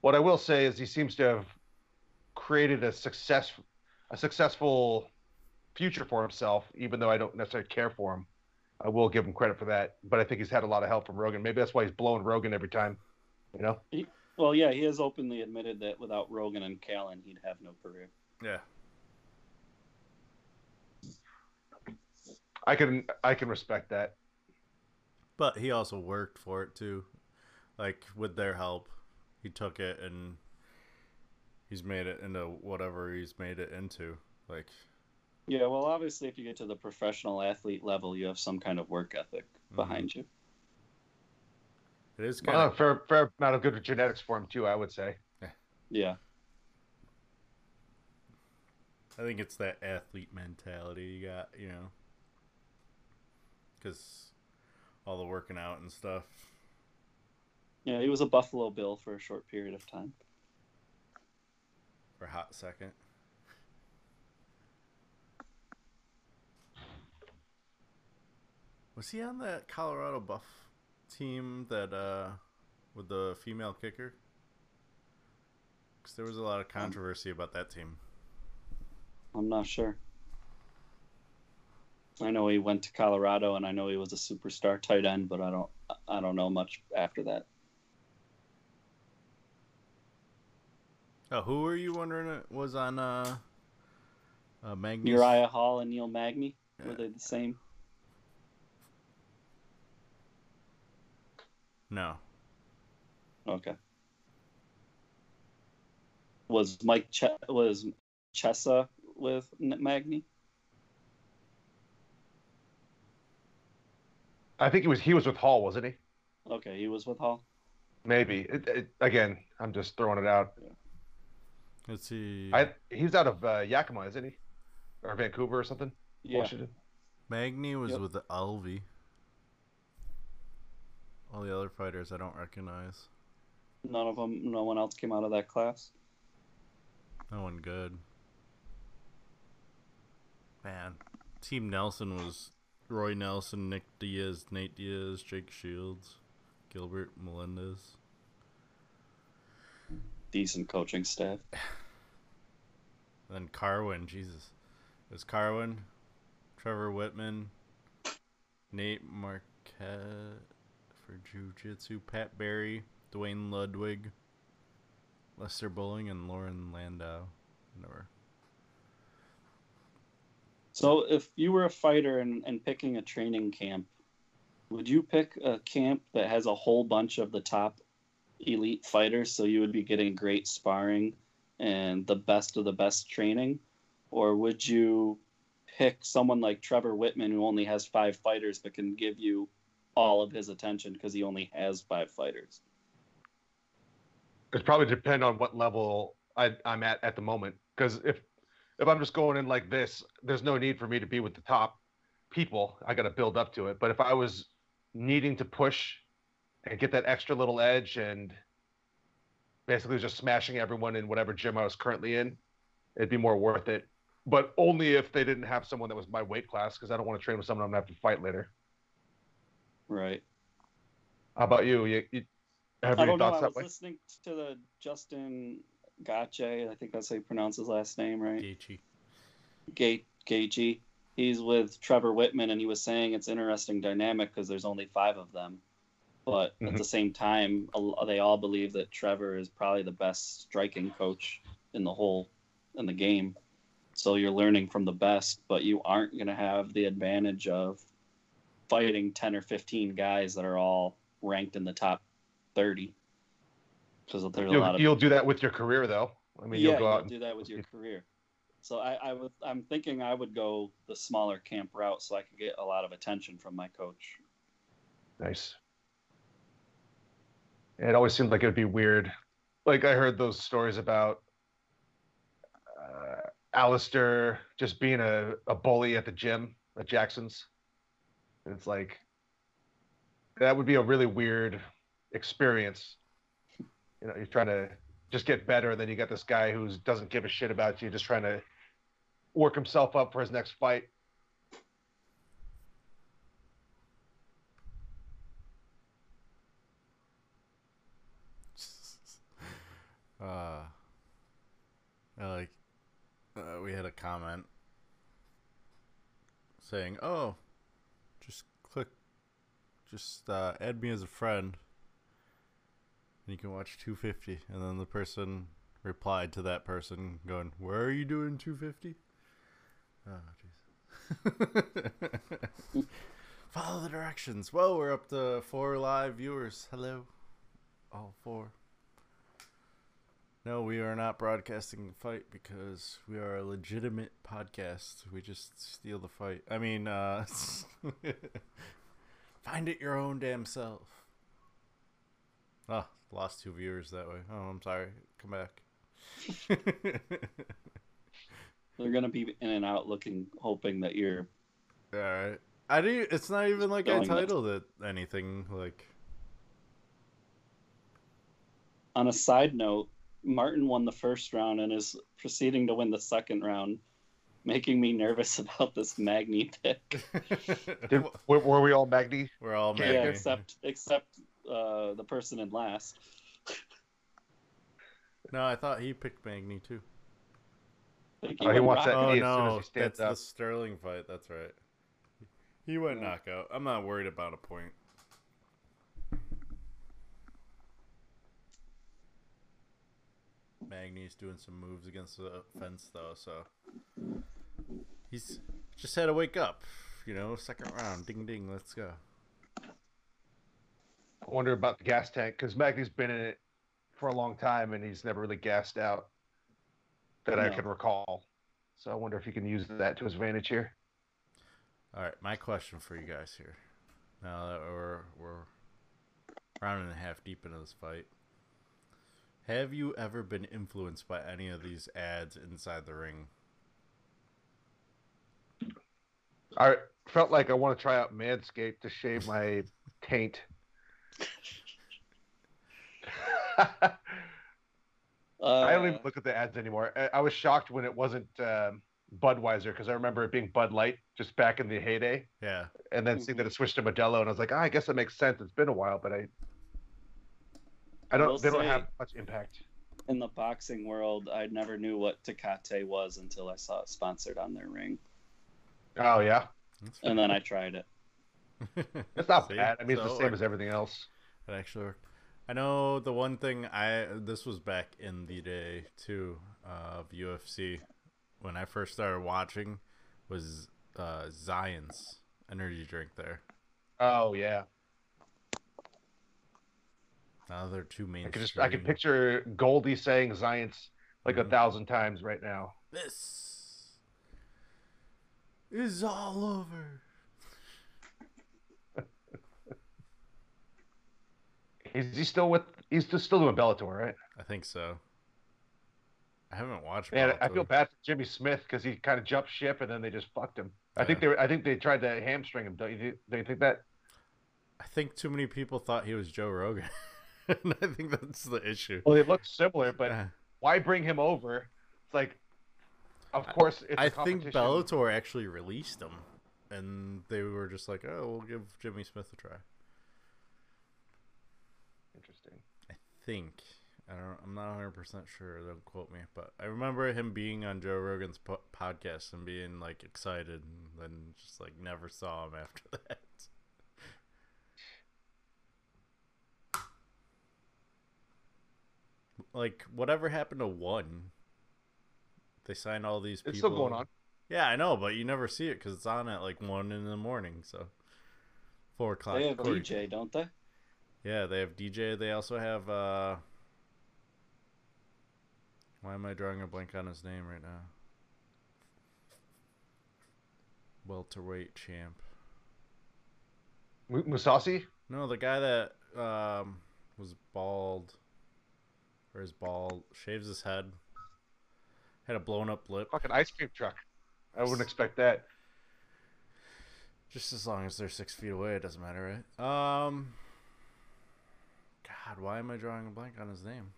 What I will say is he seems to have created a success, a successful future for himself. Even though I don't necessarily care for him, I will give him credit for that. But I think he's had a lot of help from Rogan. Maybe that's why he's blowing Rogan every time. You know. Well, yeah, he has openly admitted that without Rogan and Callen, he'd have no career. yeah. I can I can respect that. But he also worked for it too. Like with their help, he took it and he's made it into whatever he's made it into. Like, Yeah, well, obviously, if you get to the professional athlete level, you have some kind of work ethic Mhm. behind you. it is kind Well, of a fair fair amount of good genetics for him too. I would say. Yeah. I think it's that athlete mentality you got, you know, because all the working out and stuff. Yeah, he was a Buffalo Bill for a short period of time. For a hot second. Was he on that Colorado Buff team that uh with the female kicker? Because there was a lot of controversy about that team. I'm not sure. I know he went to Colorado, and I know he was a superstar tight end, but I don't, I don't know much after that. Oh, who were you wondering it was on uh, uh Magnus? Uriah Hall and Neil Magny were they the same? No. Okay. Was Mike Ch- was Chiesa with Magny? I think he was he was with Hall, wasn't he? Okay, he was with Hall. Maybe. It, it, again, I'm just throwing it out. Let's see. I he's out of uh, Yakima, isn't he? Or Vancouver or something? Yeah. Washington. Magny was Yep. with the Alvi. All the other fighters I don't recognize. None of them. No one else came out of that class. No one good. Man, Team Nelson was Roy Nelson, Nick Diaz, Nate Diaz, Jake Shields, Gilbert Melendez. Decent coaching staff. Then Carwin, Jesus. It was Carwin, Trevor Wittman, Nate Marquardt for Jiu Jitsu, Pat Barry, Duane Ludwig, Lester Bowling, and Loren Landow. Never. So, if you were a fighter and, and picking a training camp, would you pick a camp that has a whole bunch of the top elite fighters so you would be getting great sparring and the best of the best training? Or would you pick someone like Trevor Wittman who only has five fighters but can give you all of his attention because he only has five fighters? It probably depend on what level I, I'm at at the moment. Because if if I'm just going in like this, there's no need for me to be with the top people. I got to build up to it. But if I was needing to push and get that extra little edge and basically just smashing everyone in whatever gym I was currently in, it'd be more worth it. But only if they didn't have someone that was my weight class, because I don't want to train with someone I'm gonna have to fight later. Right. How about you? You, you have I any don't know. thoughts I that was way? listening to the Justin Gache. I think that's how you pronounce his last name, right? Gaethje. Gate Gaethje. He's with Trevor Wittman, and he was saying it's interesting dynamic because there's only five of them, but at Mhm. the same time, a- they all believe that Trevor is probably the best striking coach in the whole in the game. So you're learning from the best, but you aren't going to have the advantage of fighting 10 or 15 guys that are all ranked in the top 30 because there's a lot You'll, of you'll do that with your career, though. I mean, yeah, you'll go out. you'll And, do that with your career. So I, I would, I'm thinking I would go the smaller camp route so I could get a lot of attention from my coach. nice. It always seemed like it would be weird. Like I heard those stories about uh, Alistair just being a, a bully at the gym at Jackson's. It's like that would be a really weird experience. You know, you're trying to just get better, and then you got this guy who doesn't give a shit about you, just trying to work himself up for his next fight. uh, like, uh, we had a comment saying, "Oh, just uh, add me as a friend, and you can watch 250." And then the person replied to that person, going, "Where are you doing 250?" Oh, jeez. Follow the directions. well we're up to four live viewers. Hello, all four. No, we are not broadcasting the fight because we are a legitimate podcast. We just steal the fight. I mean, uh, find it your own damn self. Oh, lost two viewers that way. Oh, I'm sorry. Come back. They're gonna be in and out, looking, hoping that you're. All right. I do. It's not even like I titled it anything. Like, On a side note, Martin won the first round and is proceeding to win the second round, making me nervous about this Magny pick. Did, were, were we all Magny? we're all Yeah, yeah, Magny. except except uh, the person in last. No, I thought he picked Magny too. I think Oh, he wants that Oh knee as soon as no, that's up. the Sterling fight. That's right. He went Yeah. knockout. I'm not worried about a point. Magny's doing some moves against the fence though, so he's just had to wake up. You know, second round, ding ding, let's go. I wonder about the gas tank because Magny's been in it for a long time and he's never really gassed out that I can recall. So I wonder if he can use that to his advantage here. All right, my question for you guys here. Now that we're we're round and a half deep into this fight, have you ever been influenced by any of these ads inside the ring? I felt like I want to try out Manscaped to shave my taint. I don't even Uh, look at the ads anymore. I, I was shocked when it wasn't um, Budweiser because I remember it being Bud Light just back in the heyday, Yeah, and then seeing that it switched to Modelo, and I was like, ah, I guess that makes sense. It's been a while, but I, I don't. will they don't have much impact. in the boxing world, I never knew what Tecate was until I saw it sponsored on their ring, Oh yeah, and then I tried it. it's not See? bad. I mean, it's So the same worked. as everything else. It actually worked. I know the one thing I this was back in the day too of UFC when I first started watching was uh, Xyience energy drink there. Oh yeah, Now they're two main. I could just I could picture Goldie saying Xyience like a Mhm. thousand times right now. This is all over. Is he still with? He's just still doing Bellator, right? I think so. I haven't watched. Man, I feel bad for Jimmy Smith because he kind of jumped ship and then they just fucked him. I think they were, I think they tried to hamstring him. Don't you? Don't you think that? I think too many people thought he was Joe Rogan, and I think that's the issue. Well, they look similar, but Yeah. why bring him over? It's like, of course, I think. Bellator actually released him, and they were just like, "Oh, we'll give Jimmy Smith a try." Interesting. I think I don't. I'm not 100 percent sure. Don't quote me, but I remember him being on Joe Rogan's po- podcast and being like excited, and then just like never saw him after that. Like whatever happened to one? They signed all these people. It's still going on. Yeah, I know, but you never see it because it's on at like one in the morning. So four o'clock. They have according- DJ, don't they? Yeah, they have DJ. They also have. uh Why am I drawing a blank on his name right now? Welterweight champ. Mu- Mousasi. No, the guy that um was bald, or is bald, shaves his head, had a blown up lip. Fucking ice cream truck. I wouldn't expect that. Just as long as they're six feet away, it doesn't matter, right? Um. God, why am I drawing a blank on his name?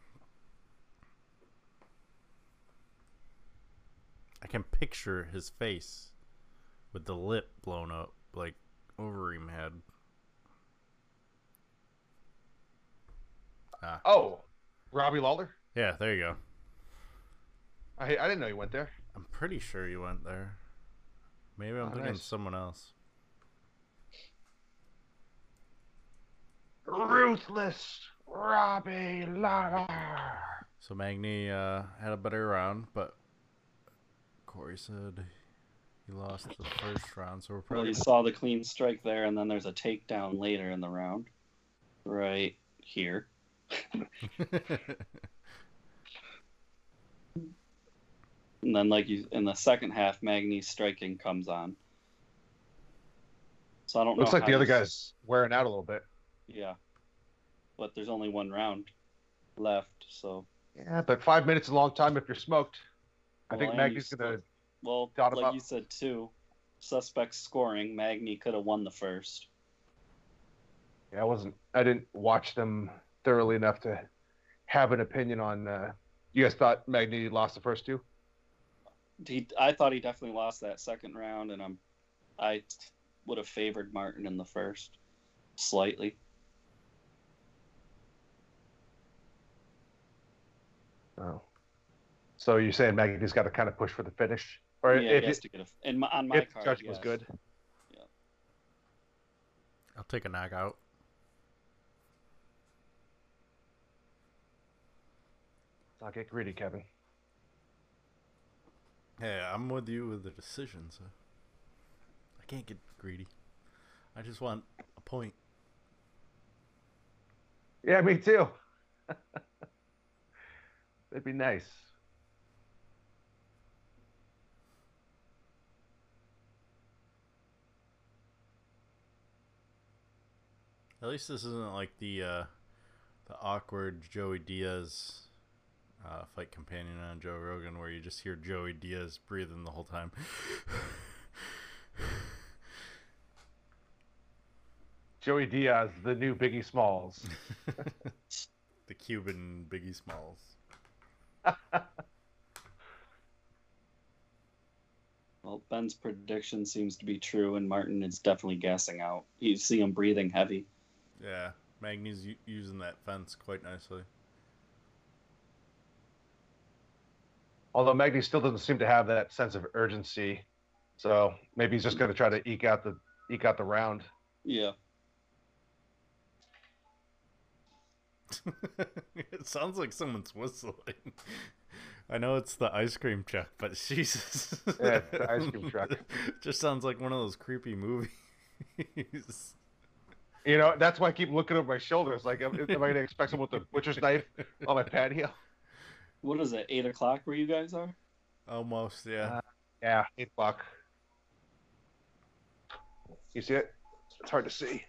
I can picture his face with the lip blown up, like Overeem had. Ah, Oh, Robbie Lawler. yeah, there you go. I I didn't know you went there. I'm pretty sure you went there. Maybe I'm Oh, thinking nice. someone else. Ruthless Robbie Lawler. So Magny uh, had a better round, but Corey said he lost the first round. So we're Well, probably you saw the clean strike there, and then there's a takedown later in the round, right here. And then, like you, in the second half, Magny's striking comes on. So I don't know. Looks like the other guy's wearing out a little bit. Yeah, but there's only one round left, so Yeah, but five minutes is a long time if you're smoked. I think you gonna. well, like up. you said too. Suspects scoring. Magny could have won the first. Yeah, I wasn't. I didn't watch them thoroughly enough to have an opinion on. Uh, you guys thought Magny lost the first two? He, I thought he definitely lost that second round, and I'm, I would have favored Martin in the first, slightly. Oh. So you're saying Magny's got to kind of push for the finish, or yeah, if, he has it, to get a. In my, on my if the card, judging was yes. good? I'll take a knockout. I'll get greedy, Kevin. Hey, I'm with you with the decision, so I can't get greedy. I just want a point. Yeah, me too. That'd be nice. At least this isn't like the uh, the awkward Joey Diaz uh, fight companion on Joe Rogan, where you just hear Joey Diaz breathing the whole time. Joey Diaz, the new Biggie Smalls. the Cuban Biggie Smalls. Well, Ben's prediction seems to be true, and Martin is definitely gassing out. You see him breathing heavy. Yeah, Magny's u- using that fence quite nicely. Although Magny still doesn't seem to have that sense of urgency, so maybe he's just going to try to eke out the eke out the round. Yeah. it sounds like someone's whistling. I know it's the ice cream truck, but Jesus. Yeah, it's the ice cream truck. Just sounds like one of those creepy movies. You know, that's why I keep looking over my shoulders. Like, am, am I going to expect someone with a butcher's knife on my patio? What is it? Eight o'clock where you guys are? Almost, yeah. Uh, Yeah, eight buck. You see it? It's hard to see.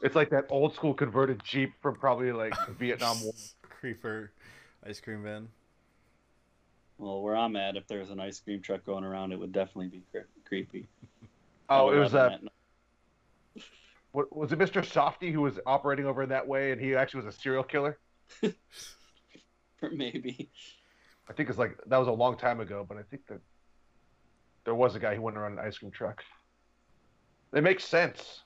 It's like that old school converted Jeep from probably like Vietnam War. Creeper ice cream van. Well, where I'm at, if there's an ice cream truck going around, it would definitely be cre- creepy. Oh, it was uh, that- what, was it Mr. Softy who was operating over in that way, and he actually was a serial killer? maybe. I think it's like that was a long time ago, but I think that there was a guy who went around an ice cream truck. It makes sense.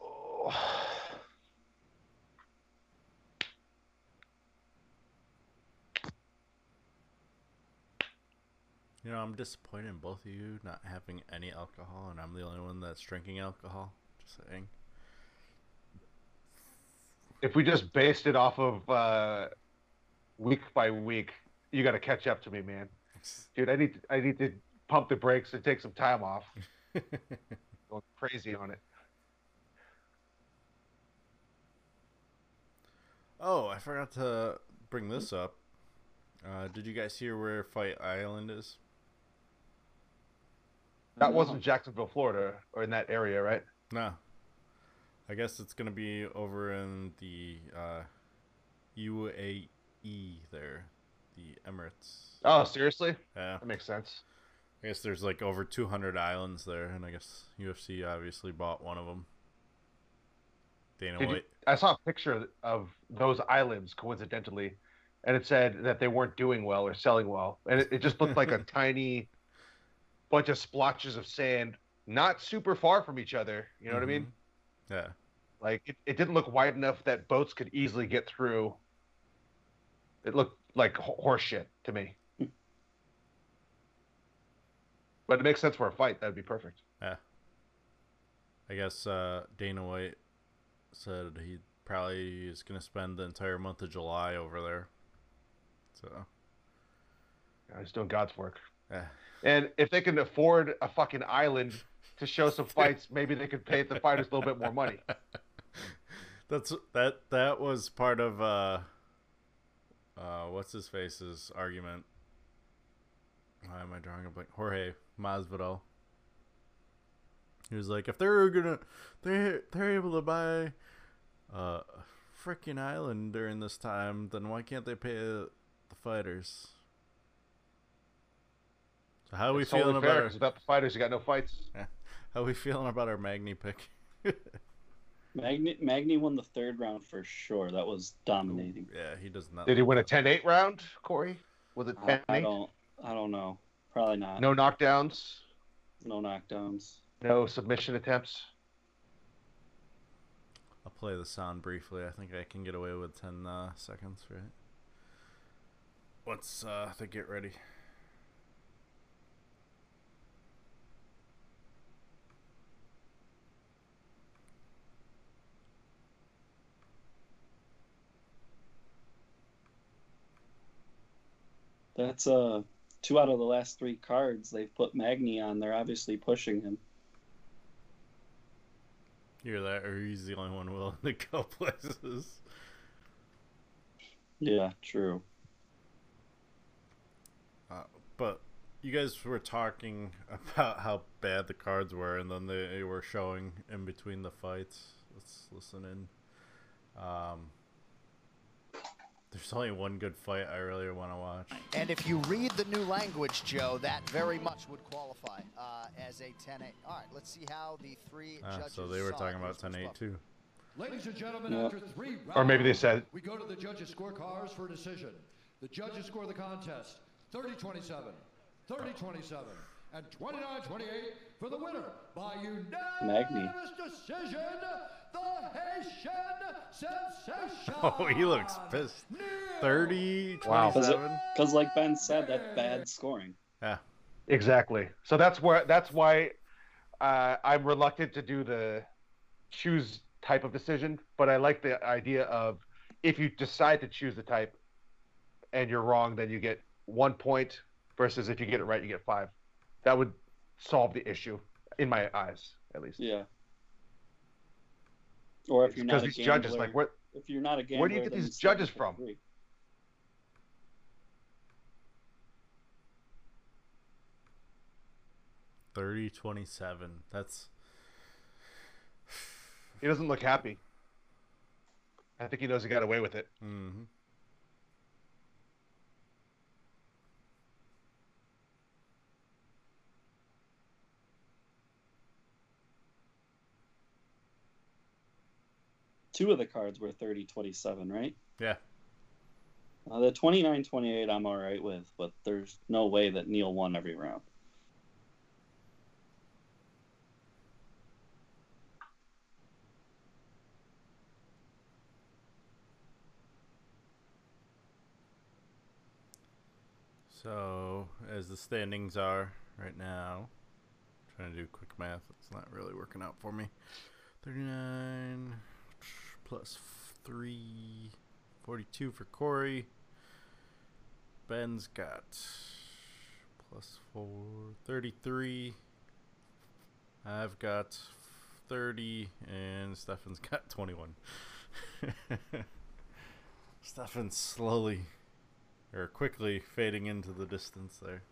Oh. You know, I'm disappointed in both of you not having any alcohol, and I'm the only one that's drinking alcohol. Just saying. If we just based it off of uh, week by week, you got to catch up to me, man. Dude, I need I need to pump the brakes and take some time off. Going crazy on it. oh, I forgot to bring this up. Uh, did you guys hear where Fight Island is? That No. wasn't Jacksonville, Florida, or in that area, right? No. I guess it's gonna be over in the uh, UAE there, the Emirates. Oh, seriously? Yeah, That makes sense. I guess there's like over 200 islands there, and I guess UFC obviously bought one of them. Dana Did you- White. I saw a picture of those islands coincidentally, and it said that they weren't doing well or selling well, and it, it just looked like a tiny bunch of splotches of sand, not super far from each other. You know what I mean? Mm-hmm. Yeah. Like it, it didn't look wide enough that boats could easily get through. It looked like ho- horse to me. but it makes sense for a fight. That'd be perfect. Yeah. I guess uh, Dana White said he probably is going to spend the entire month of July over there. So, Yeah, he's doing God's work. And if they can afford a fucking island to show some fights, maybe they could pay the fighters a little bit more money. That's that that was part of uh uh what's his face's argument. Why am I drawing a blank? Jorge Masvidal. He was like, if they're gonna, they're they're able to buy uh, a freaking island during this time, then why can't they pay the fighters? So how are we It's feeling totally fair, about 'cause without the fighters, you got no fights. our, how are we feeling about our Magny pick? Magny Magny won the third round for sure. That was dominating. yeah, he does not. Did he win a 10-8 round, Corey? Was it I, 10-8? I don't. I don't know. Probably not. No knockdowns, No knockdowns. no submission attempts. I'll play the sound briefly. I think I can get away with 10 uh, seconds, right? Once uh, they get ready. That's uh two out of the last three cards they've put Magny on. They're obviously pushing him. Hear that? Or he's the only one willing to go places. Yeah, true. Uh, but you guys were talking about how bad the cards were, and then they were showing in between the fights. Let's listen in. Um, there's only one good fight I really want to watch. And if you read the new language, Joe, that very much would qualify uh, as a 10-8. All right, let's see how the three Ah, judges so they were talking about 10 8 too. Ladies and gentlemen, Yeah. after three rounds, Or maybe they said- we go to the judges' scorecards for a decision. The judges score the contest 30-27, 30-27, and 29-28 for the winner by unanimous decision, the Haitian sensation. Oh, he looks pissed. 30, Wow. 27. Because like Ben said, that's bad scoring. Yeah. Exactly. So that's where that's why uh, I'm reluctant to do the choose type of decision, but I like the idea of if you decide to choose the type and you're wrong, then you get one point versus if you get it right, you get five. That would solve the issue in my eyes, at least. Yeah. Or if it's you're not these gambler, judges, like what? If you're not a gambler, where do you get these judges from? Thirty twenty-seven. That's. He doesn't look happy. I think he knows he got away with it. Mm-hmm. Two of the cards were 30 27, right? Yeah. Uh, the 29 28, I'm all right with, but there's no way that Neil won every round. So, as the standings are right now, trying to do quick math, it's not really working out for me. 39 plus 3, 42 for Corey. Ben's got plus 4, 33. I've got 30, and Stefan's got 21. Stefan's slowly or quickly fading into the distance there.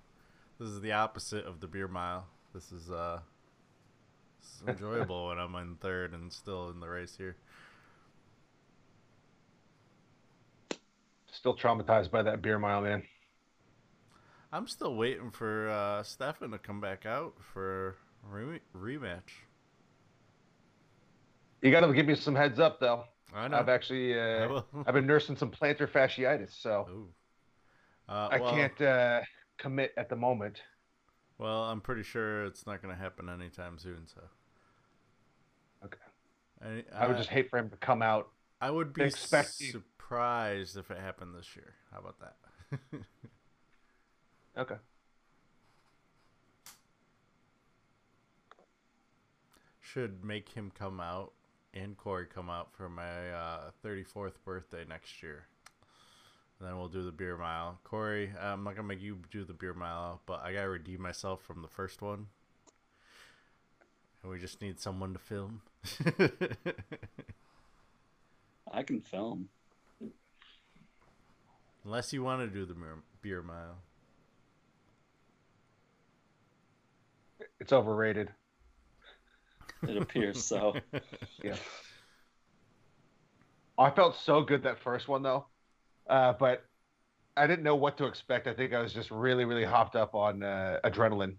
This is the opposite of the beer mile. This is uh this is enjoyable when I'm in third and still in the race here. Still traumatized by that beer mile, man. I'm still waiting for uh Stefan to come back out for re- rematch. You got to give me some heads up, though. I know. I've actually I uh. I've been nursing some plantar fasciitis, so. Uh, I well, can't uh, commit at the moment. Well, I'm pretty sure it's not going to happen anytime soon. So. Okay. I, I would just hate for him to come out. I would be expecting- surprised if it happened this year. How about that? Okay. Should make him come out and Corey come out for my uh, 34th birthday next year. And then we'll do the beer mile. Corey, I'm not gonna make you do the beer mile, but I gotta redeem myself from the first one. And we just need someone to film. I can film. Unless you want to do the beer, beer mile. It's overrated. It appears so. Yeah. I felt so good that first one though, uh, but I didn't know what to expect. I think I was just really, really hopped up on uh, adrenaline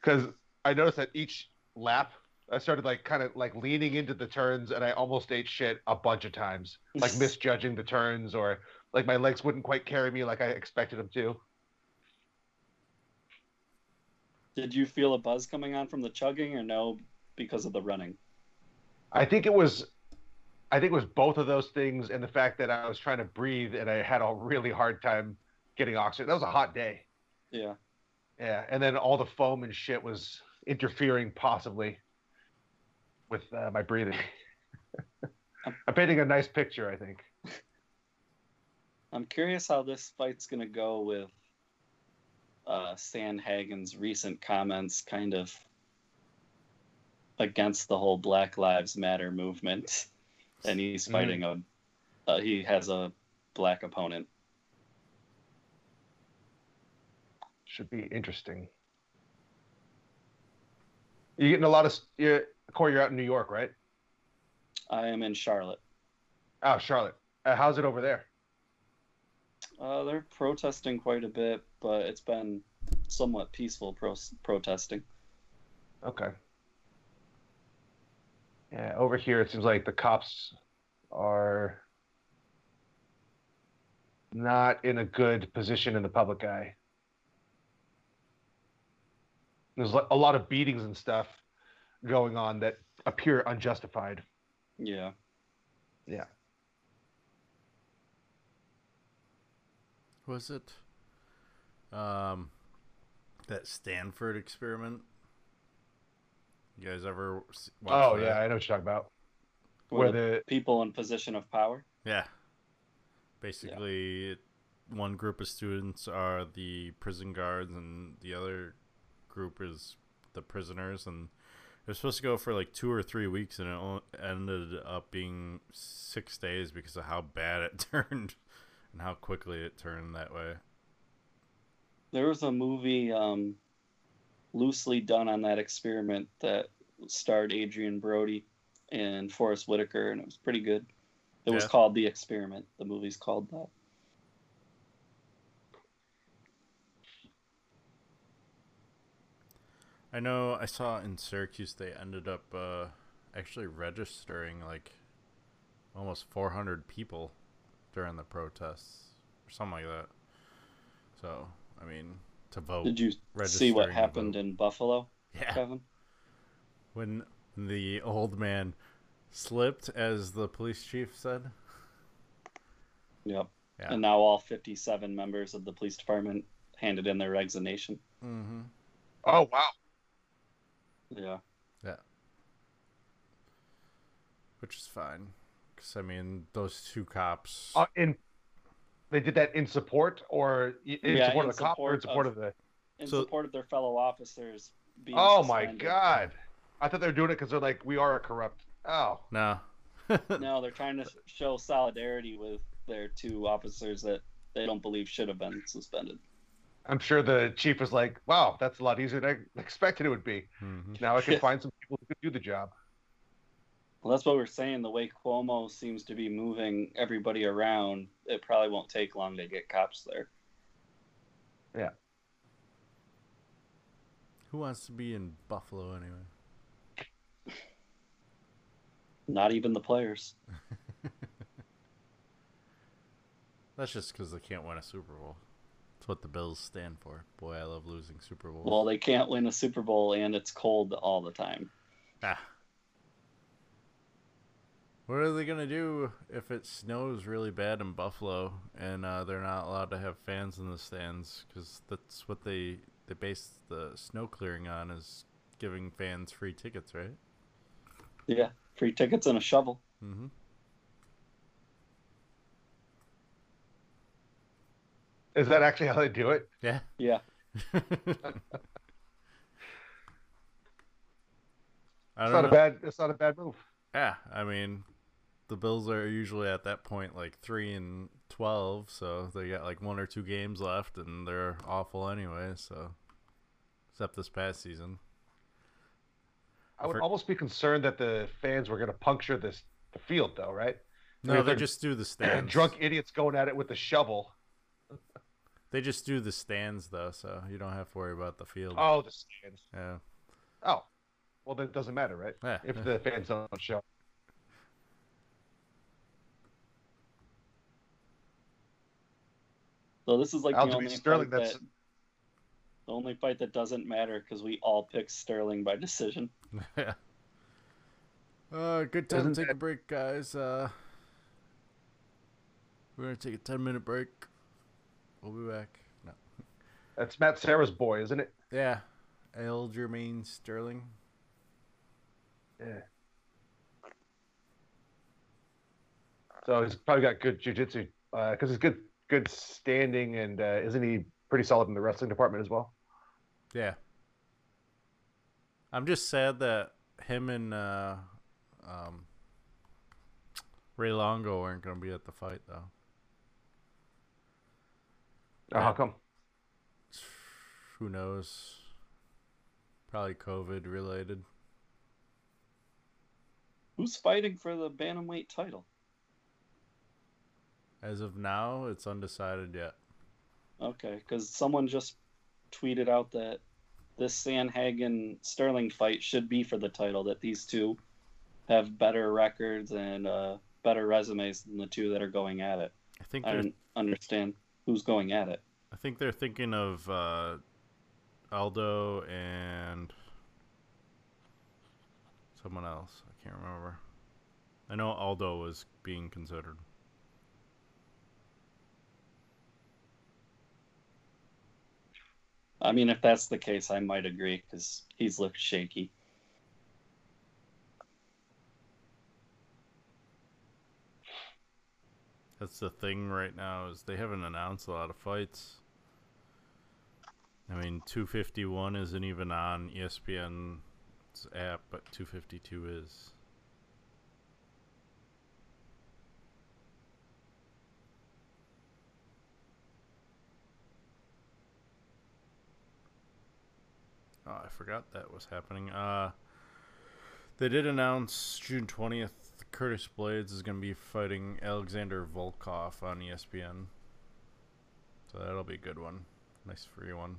because I noticed that each lap I started like kind of like leaning into the turns, and I almost ate shit a bunch of times, like misjudging the turns or like my legs wouldn't quite carry me like I expected them to. Did you feel a buzz coming on from the chugging or no because of the running? I think it was I think it was both of those things and the fact that I was trying to breathe and I had a really hard time getting oxygen. That was a hot day. Yeah. Yeah, and then all the foam and shit was interfering possibly with uh, my breathing. I'm painting a nice picture, I think. I'm curious how this fight's going to go with uh, Sandhagen's recent comments kind of against the whole Black Lives Matter movement. And he's Mhm. fighting a, uh, he has a black opponent. Should be interesting. You're getting a lot of you're, Corey. You're out in New York, right? I am in Charlotte. Oh, Charlotte. Uh, how's it over there? Uh, they're protesting quite a bit, but it's been somewhat peaceful pro- protesting. Okay. Yeah, over here it seems like the cops are not in a good position in the public eye. There's a lot of beatings and stuff going on that appear unjustified. Yeah. Yeah. Was it um that Stanford experiment? You guys ever s- watch Oh that? yeah, I know what you're talking about. Where Where the the people in position of power. Yeah. Basically, it- one group of students are the prison guards, and the other group is the prisoners. And it was supposed to go for like two or three weeks, and it ended up being six days because of how bad it turned and how quickly it turned that way. There was a movie um, loosely done on that experiment that starred Adrien Brody and Forest Whitaker, and it was pretty good. It was called The Experiment. The movie's called that. I know I saw in Syracuse they ended up uh, actually registering like almost 400 people during the protests or something like that. So, I mean, to vote. Did you see what happened in Buffalo, Yeah. Kevin? When the old man slipped, as the police chief said. Yep. Yeah. And now all 57 members of the police department handed in their resignation. Mm-hmm. Oh wow. Yeah. Yeah. Which is fine. Because, I mean, those two cops. Uh, in they did that in support or in Yeah, support in of the cop or in support support of- of the. In So- support of their fellow officers being Oh my god! I thought they were doing it because they're like, we are a corrupt. Oh, no. No, they're trying to show solidarity with their two officers that they don't believe should have been suspended. I'm sure the chief was like, wow, that's a lot easier than I expected it would be. hmm Now I can find some people who could do the job. Well, that's what we're saying. The way Cuomo seems to be moving everybody around, it probably won't take long to get cops there. Yeah. Who wants to be in Buffalo anyway? Not even the players. That's just because they can't win a Super Bowl. That's what the Bills stand for. Boy, I love losing Super Bowls. Well, they can't win a Super Bowl and it's cold all the time. ah. What are they gonna do if it snows really bad in Buffalo and uh, they're not allowed to have fans in the stands? Because that's what they they base the snow clearing on is giving fans free tickets, right? Yeah, free tickets and a shovel. Mm-hmm. Is that actually how they do it? Yeah. Yeah. I It's don't not know. a bad. It's not a bad move. Yeah, I mean, the Bills are usually at that point like three and twelve, so they got like one or two games left, and they're awful anyway. So, except this past season. I would For- almost be concerned that the fans were going to puncture this the field, though, right? No, they just do the stands. Drunk idiots going at it with a shovel. They just do the stands though, so you don't have to worry about the field. Oh, the stands. Yeah. Oh, well, then it doesn't matter, right? Yeah. If the fans don't show. So this is like the only Sterling, fight that's that, the only fight that doesn't matter because we all picked Sterling by decision. Yeah. Uh, good time Isn't to take a break, guys. Uh, we're gonna take a ten minute break. We'll be back. No. that's Matt Serra's boy, isn't it? Yeah. Aljamain Sterling. Yeah. So he's probably got good jujitsu because he's good, good standing, and uh, isn't he pretty solid in the wrestling department as well? Yeah. I'm just sad that him and uh, um, Ray Longo aren't going to be at the fight, though. Oh, how come? Who knows? Probably COVID related. Who's fighting for the bantamweight title? As of now, it's undecided yet. Okay, because someone just tweeted out that this Sandhagen Sterling fight should be for the title. That these two have better records and uh, better resumes than the two that are going at it. I think I don't understand who's going at it. I think they're thinking of uh, Aldo and someone else. I can't remember. I know Aldo was being considered. I mean, if that's the case, I might agree because he's looked shaky. That's the thing right now is they haven't announced a lot of fights. I mean, 251 isn't even on ESPN's app, but 252 is. Oh, I forgot that was happening. Uh, they did announce June twentieth. Curtis Blaydes is going to be fighting Alexander Volkov on ESPN. So that'll be a good one. Nice free one.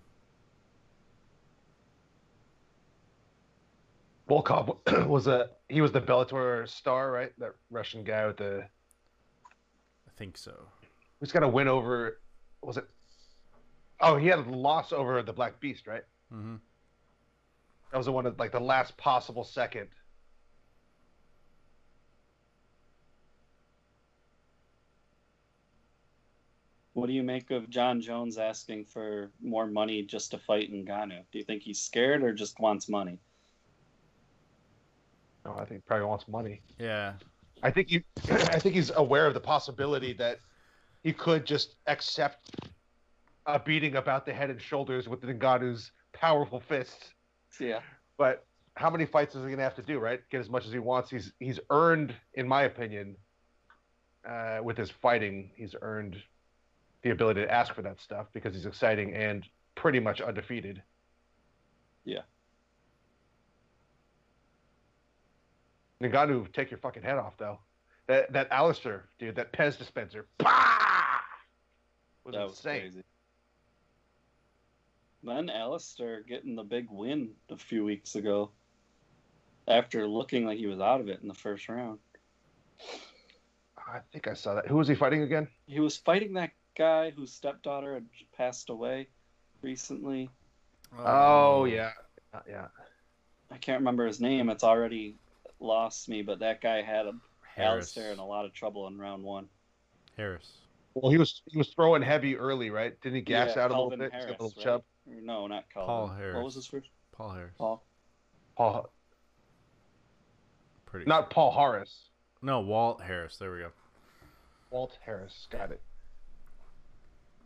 Volkov was a he was the Bellator star, right? That Russian guy with the I think so. who's got a win over was it? Oh, he had a loss over the Black Beast, right? Mm-hmm. That was the one of like the last possible second. What do you make of Jon Jones asking for more money just to fight Ngannou? Do you think he's scared or just wants money? Oh, I think probably wants money. Yeah. I think he, I think he's aware of the possibility that he could just accept a beating about the head and shoulders with Ngannou's powerful fists. Yeah. But how many fights is he gonna have to do, right? Get as much as he wants. He's he's earned, in my opinion, uh, with his fighting, he's earned the ability to ask for that stuff because he's exciting and pretty much undefeated. Yeah. Ngannou, take your fucking head off though. That that Alistair, dude, that Pez dispenser, bah! was that was crazy. Then Alistair getting the big win a few weeks ago after looking like he was out of it in the first round. I think I saw that. Who was he fighting again? He was fighting that guy whose stepdaughter had passed away recently. Oh yeah, Uh, yeah. I can't remember his name. It's already lost me, but that guy had a Harris. Alistair in a lot of trouble in round one. Harris. Well, he was he was throwing heavy early, right? Didn't he gas Yeah, out a little bit? Harris, a little right? chub. No, not Calvin. Paul What was his first? Paul Harris. Paul. Paul, Pretty. not Paul Harris. No, Walt Harris. There we go. Walt Harris. Got it.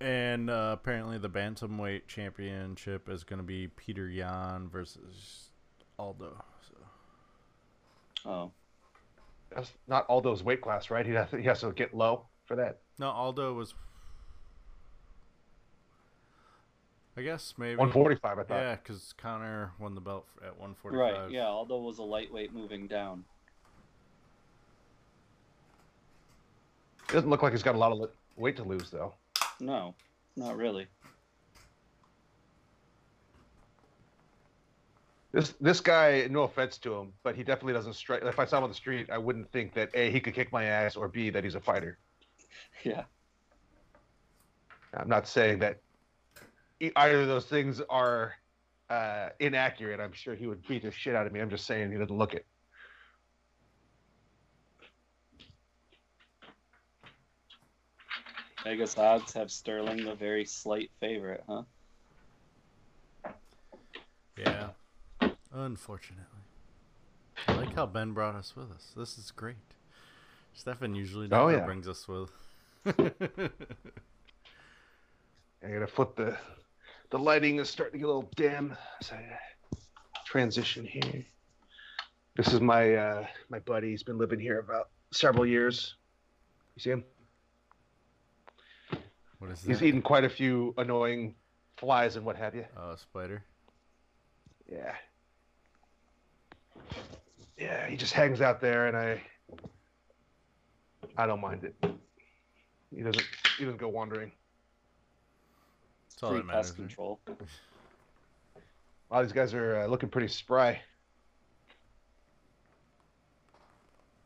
And uh, apparently, the bantamweight championship is going to be Petr Yan versus Aldo. So. Oh, That's not Aldo's weight class, right? He has to, he has to get low for that. No, Aldo was. I guess maybe. 145, I thought. Yeah, because Conor won the belt at 145. right. Yeah, Aldo was a lightweight moving down. It doesn't look like he's got a lot of weight to lose, though. No, not really. This this guy, no offense to him, but he definitely doesn't strike. If I saw him on the street, I wouldn't think that a he could kick my ass or b that he's a fighter. Yeah. I'm not saying that either of those things are uh, inaccurate. I'm sure he would beat the shit out of me. I'm just saying he doesn't look it. Vegas odds have Sterling the very slight favorite, huh? Yeah. Unfortunately. I like how Ben brought us with us. This is great. Stefan usually Oh, yeah. brings us with. I gotta flip the the lighting is starting to get a little dim. So I transition here. This is my uh, my buddy. He's been living here about several years. You see him? what is this? He's that? eaten quite a few annoying flies and what have you. Oh, spider. Yeah. Yeah, he just hangs out there, and I I don't mind it. He doesn't he doesn't go wandering. That's all Free that matters. pest control. A lot of these guys are uh, looking pretty spry.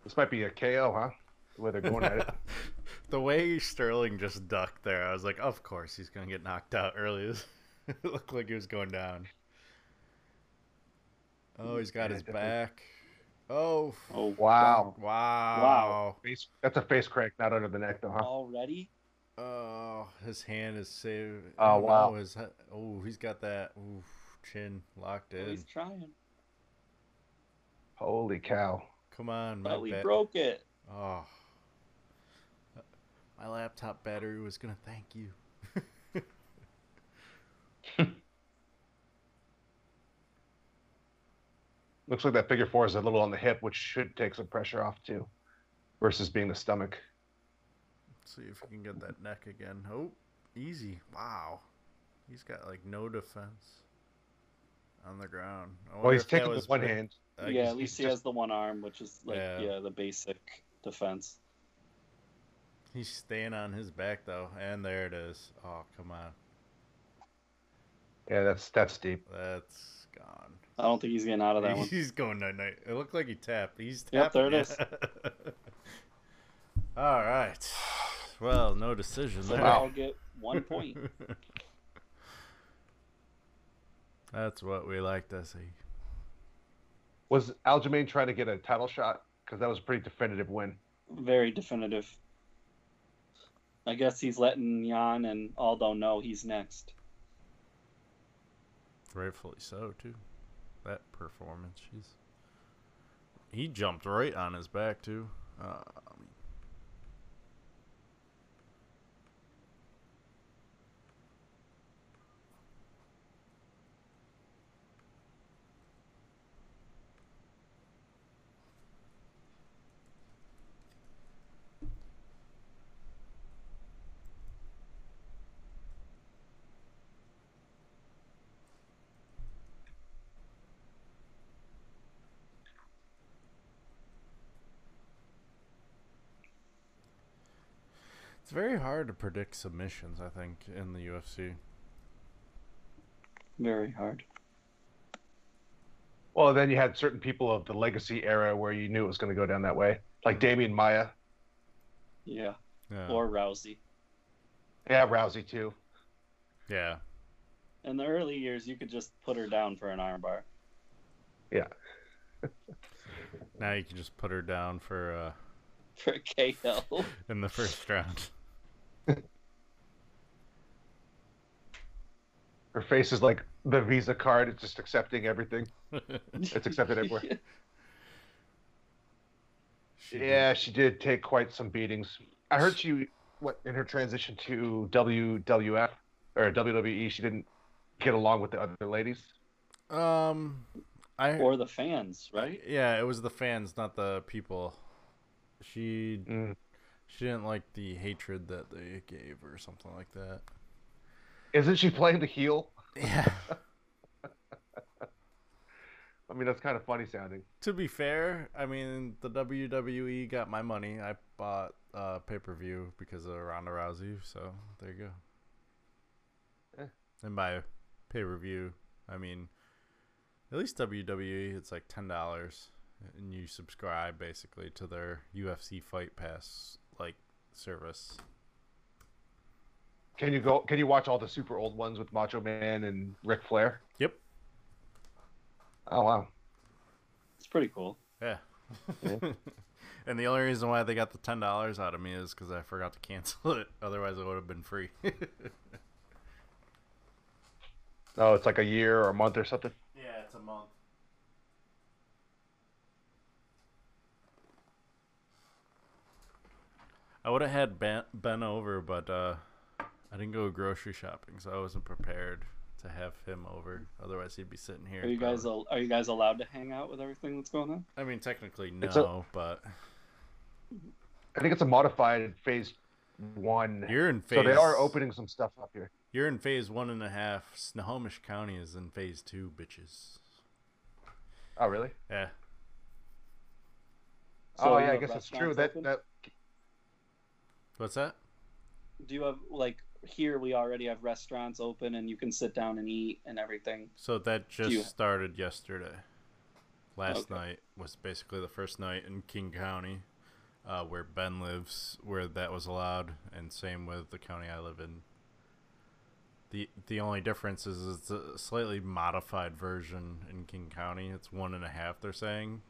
This might be a KO, huh? The way they're going at it. the way Sterling just ducked there, I was like, of course he's gonna get knocked out early. it looked like he was going down. Oh, he's got Yeah, his definitely. back. Oh, Oh Wow. wow. Face, that's a face crack, not under the neck, though, huh? Already? Oh, his hand is saved. Oh, oh, no, wow. His, oh, he's got that oof, chin locked Oh, in. he's trying. Holy cow. Come on, my But we ba- broke it. Oh. My laptop battery was gonna thank you. Looks like that figure four is a little on the hip, which should take some pressure off, too, versus being the stomach. Let's see if we can get that neck again. Oh, easy. Wow. He's got like no defense. on the ground. I Well, he's taking was with one pre- hand. uh, yeah, at least he just- has the one arm, which is like Yeah. yeah, the basic defense. He's staying on his back though, and there it is. Oh come on, Yeah, that's that's deep. that's gone. I don't think he's getting out of that one. He's going night night. It looked like he tapped. He's tapped. Yep, tapping. there it yeah. All right. Well, no decision So there. I'll get one point. That's what we like to see. Was Aljamain trying to get a title shot? Because that was a pretty definitive win. Very definitive. I guess he's letting Yan and Aldo know he's next. Rightfully so too. That performance, jeez. He jumped right on his back too. Uh, very hard to predict submissions. I think in the UFC. Very hard. Well, then you had certain people of the legacy era where you knew it was going to go down that way, like Demian Maia. Yeah. Yeah. Or Rousey. Yeah, Rousey too. yeah. In the early years, you could just put her down for an armbar. Yeah. now you can just put her down for uh For a KO. in the first round. Her face is like the Visa card. It's just accepting everything. It's accepted everywhere. She did- Yeah, she did take quite some beatings. I heard she, what, in her transition to WWF or WWE, she didn't get along with the other ladies. Um, I or the fans, right? yeah, it was the fans, not the people. She Mm. she didn't like the hatred that they gave or something like that. Isn't she playing the heel? Yeah. I mean, that's kind of funny sounding. to be fair, I mean the WWE got my money. I bought uh, pay per view because of Ronda Rousey, so there you go. Eh. And by pay per view, I mean at least WWE. It's like ten dollars, and you subscribe basically to their UFC Fight Pass like service. Can you go? Can you watch all the super old ones with Macho Man and Ric Flair? Yep. Oh wow. It's pretty cool. Yeah. Yeah. and the only reason why they got the ten dollars out of me is because I forgot to cancel it. Otherwise, it would have been free. Oh, it's like a year or a month or something. yeah, it's a month. I would have had ben, ben over, but uh, I didn't go grocery shopping, so I wasn't prepared to have him over. Otherwise, he'd be sitting here. Are you guys al- are you guys allowed to hang out with everything that's going on? I mean, technically It's a- no, but I think it's a modified phase one. you're in phase. So they are opening some stuff up here. You're in phase one and a half. Snohomish County is in phase two, bitches. Oh, really? Yeah. So oh, yeah. I guess it's true. restaurants That that What's that? Do you have like here we already have restaurants open and you can sit down and eat and everything? So that just you- started yesterday. Last Okay. night was basically the first night in King County, uh, where Ben lives, where that was allowed, and same with the county I live in. the The only difference is it's a slightly modified version in King County. It's one and a half. They're saying.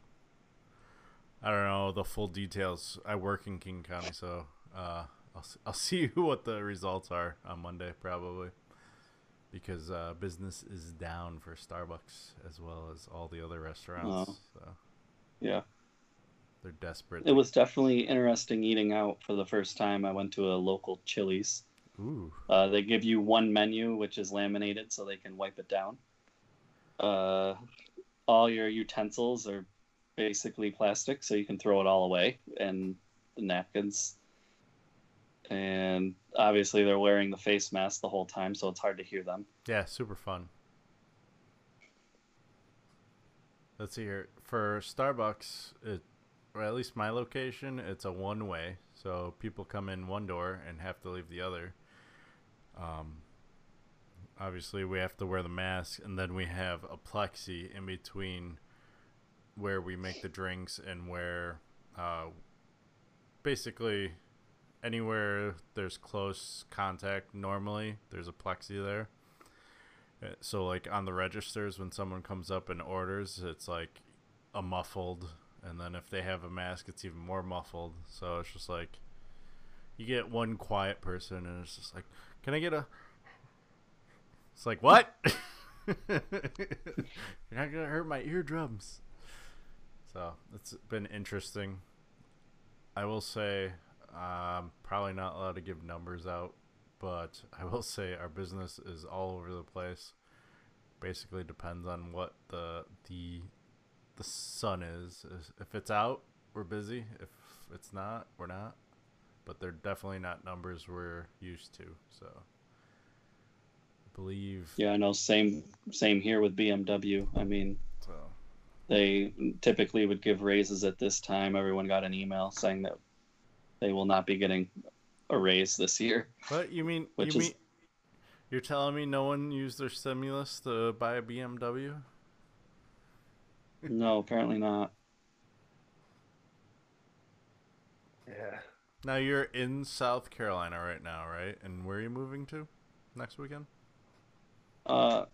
I don't know the full details. I work in King County, so uh, I'll I'll see what the results are on Monday probably because uh, business is down for Starbucks as well as all the other restaurants. Oh. So Yeah. they're desperate. It was definitely interesting eating out for the first time. I went to a local Chili's. Ooh, Uh, they give you one menu, which is laminated so they can wipe it down. Uh, all your utensils are basically plastic, so you can throw it all away, and the napkins. And obviously, they're wearing the face mask the whole time, so it's hard to hear them. yeah, super fun. Let's see here. For Starbucks, it, or at least my location, it's a one way. So people come in one door and have to leave the other. Um, obviously, we have to wear the mask, and then we have a plexi in between where we make the drinks and where uh, basically anywhere there's close contact normally there's a plexi there. Uh, so like on the registers when someone comes up and orders it's like a muffled. And then if they have a mask it's even more muffled. So it's just like you get one quiet person and it's just like can i get a it's like what? You're not gonna hurt my eardrums. So it's been interesting. I will say I'm probably not allowed to give numbers out, but I will say our business is all over the place. Basically, depends on what the the the sun is. If it's out, we're busy. If it's not, we're not. But they're definitely not numbers we're used to. So, I believe. Yeah, I know. Same same here with BMW. I mean, So they typically would give raises at this time. Everyone got an email saying that they will not be getting a raise this year. What you mean? Which you is- mean you're telling me no one used their stimulus to buy a BMW? No, apparently not. Yeah. Now you're in South Carolina right now, right? And where are you moving to next weekend? Uh,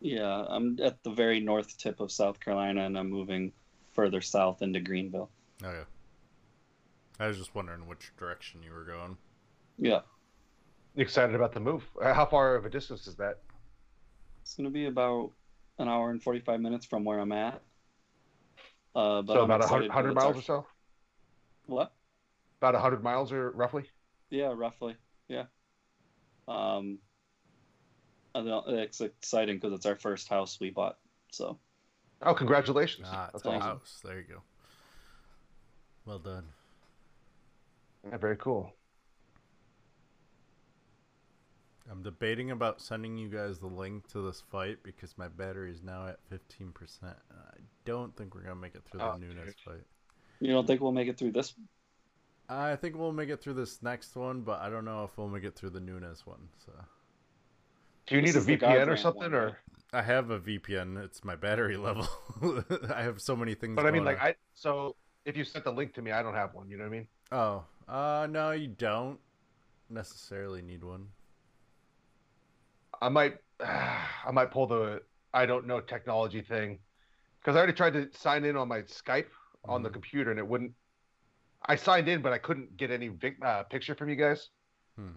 yeah, I'm at the very north tip of South Carolina, and I'm moving further south into Greenville. Okay. I was just wondering which direction you were going. Yeah, Excited about the move. Uh, How far of a distance is that? it's gonna be about an hour and 45 minutes from where I'm at. Uh, but so I'm about a excited hundred 'cause hundred miles our- or so. What? About a hundred miles or roughly. Yeah, roughly. Yeah. Um, I don't- it's exciting because it's our first house we bought. So Oh, congratulations! Ah, it's That's a awesome. house. There you go. Well done. Yeah, very cool. I'm debating about sending you guys the link to this fight because my battery is now at 15%. I don't think we're going to make it through the Oh, Nunes dude. fight. you don't think we'll make it through this? I think we'll make it through this next one, but I don't know if we'll make it through the Nunes one. So Do you This need a VPN or something, one, or? I have a VPN. It's my battery level. I have so many things. But I mean, going like, on. I so if you sent the link to me, I don't have one. You know what I mean? Oh, uh, no, you don't necessarily need one. I might, I might pull the I don't know technology thing because I already tried to sign in on my Skype on the Mhm. computer and it wouldn't. I signed in, but I couldn't get any vic, uh, picture from you guys. Hmm.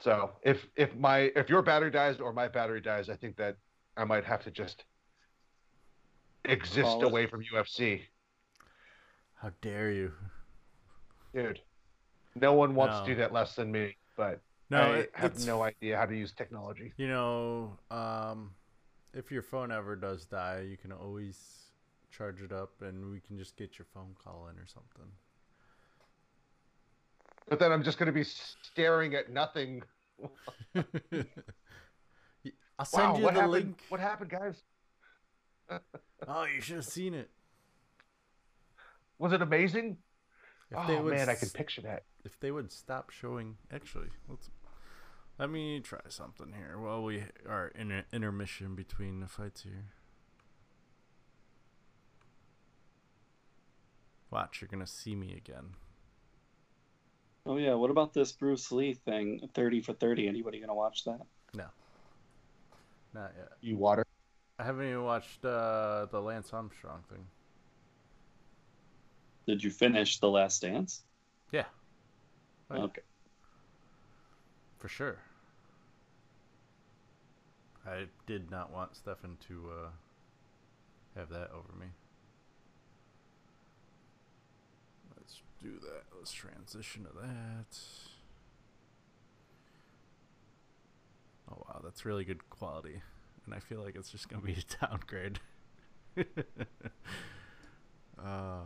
So if if my if your battery dies or my battery dies, I think that I might have to just exist Call it. away from UFC, How dare you? Dude. No one wants No. to do that less than me, but No, I it- have no idea how to use technology. You know, um, if your phone ever does die, you can always charge it up, and we can just get your phone call in or something. But then I'm just going to be staring at nothing. I'll send wow, you the happened? link. What happened, guys? Oh, you should have seen it. Was it amazing? If oh they would man, I can picture that. If they would stop showing, actually, let's. Let me try something here while we are in an intermission between the fights here. Watch, you're gonna see me again. Oh yeah. What about this Bruce Lee thing? 30 for 30. Anybody gonna watch that? No. Not yet. You water. I haven't even watched uh, the Lance Armstrong thing. Did you finish The Last Dance? Yeah. Oh, yeah. Okay. For sure. I did not want Stefan to uh, have that over me. Let's do that. Let's transition to that. Oh wow, that's really good quality. And I feel like it's just gonna be a downgrade. uh,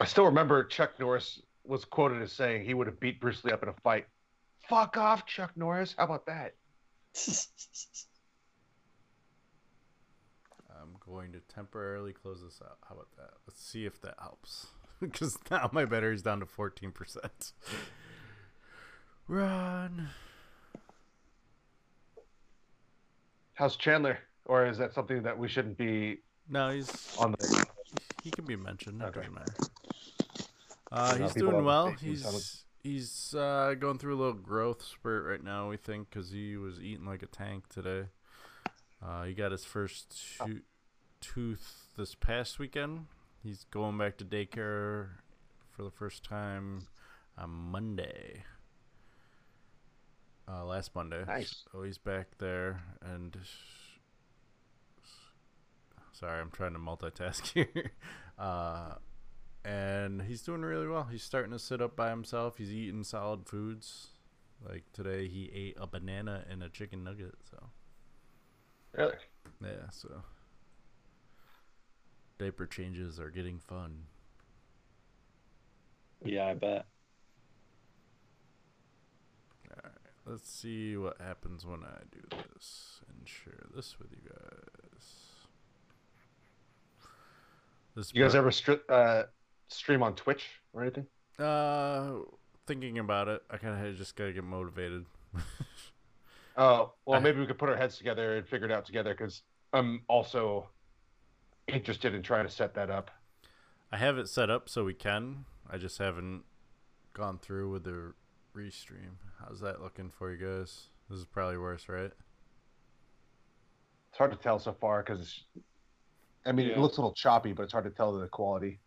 I still remember Chuck Norris was quoted as saying he would have beat Bruce Lee up in a fight. Fuck off, Chuck Norris. How about that? I'm going to temporarily close this out. How about that? Let's see if that helps. Because now my battery's down to 14%. Run. How's Chandler? Or is that something that we shouldn't be No, he's on the? He can be mentioned. It Okay. doesn't matter. Uh, he's doing well. He's he's uh, going through a little growth spurt right now. We think because he was eating like a tank today. Uh, he got his first Oh. to- tooth this past weekend. He's going back to daycare for the first time on Monday. Uh, last Monday. Nice. So he's back there, and sorry, I'm trying to multitask here. Uh, and he's doing really well. He's starting to sit up by himself. He's eating solid foods. Like today, he ate a banana and a chicken nugget. So Really? yeah, so diaper changes are getting fun. Yeah, I bet. All right, let's see what happens when I do this and share this with you guys. This You guys part- ever stri- uh, stream on Twitch or anything? Uh, thinking about it, I kind of just gotta get motivated. Oh, well, maybe we could put our heads together and figure it out together because I'm also interested in trying to set that up. I have it set up so we can. I just haven't gone through with the restream. How's that looking for you guys? This is probably worse, right? It's hard to tell so far because, I mean, it looks a little choppy, but it's hard to tell the quality.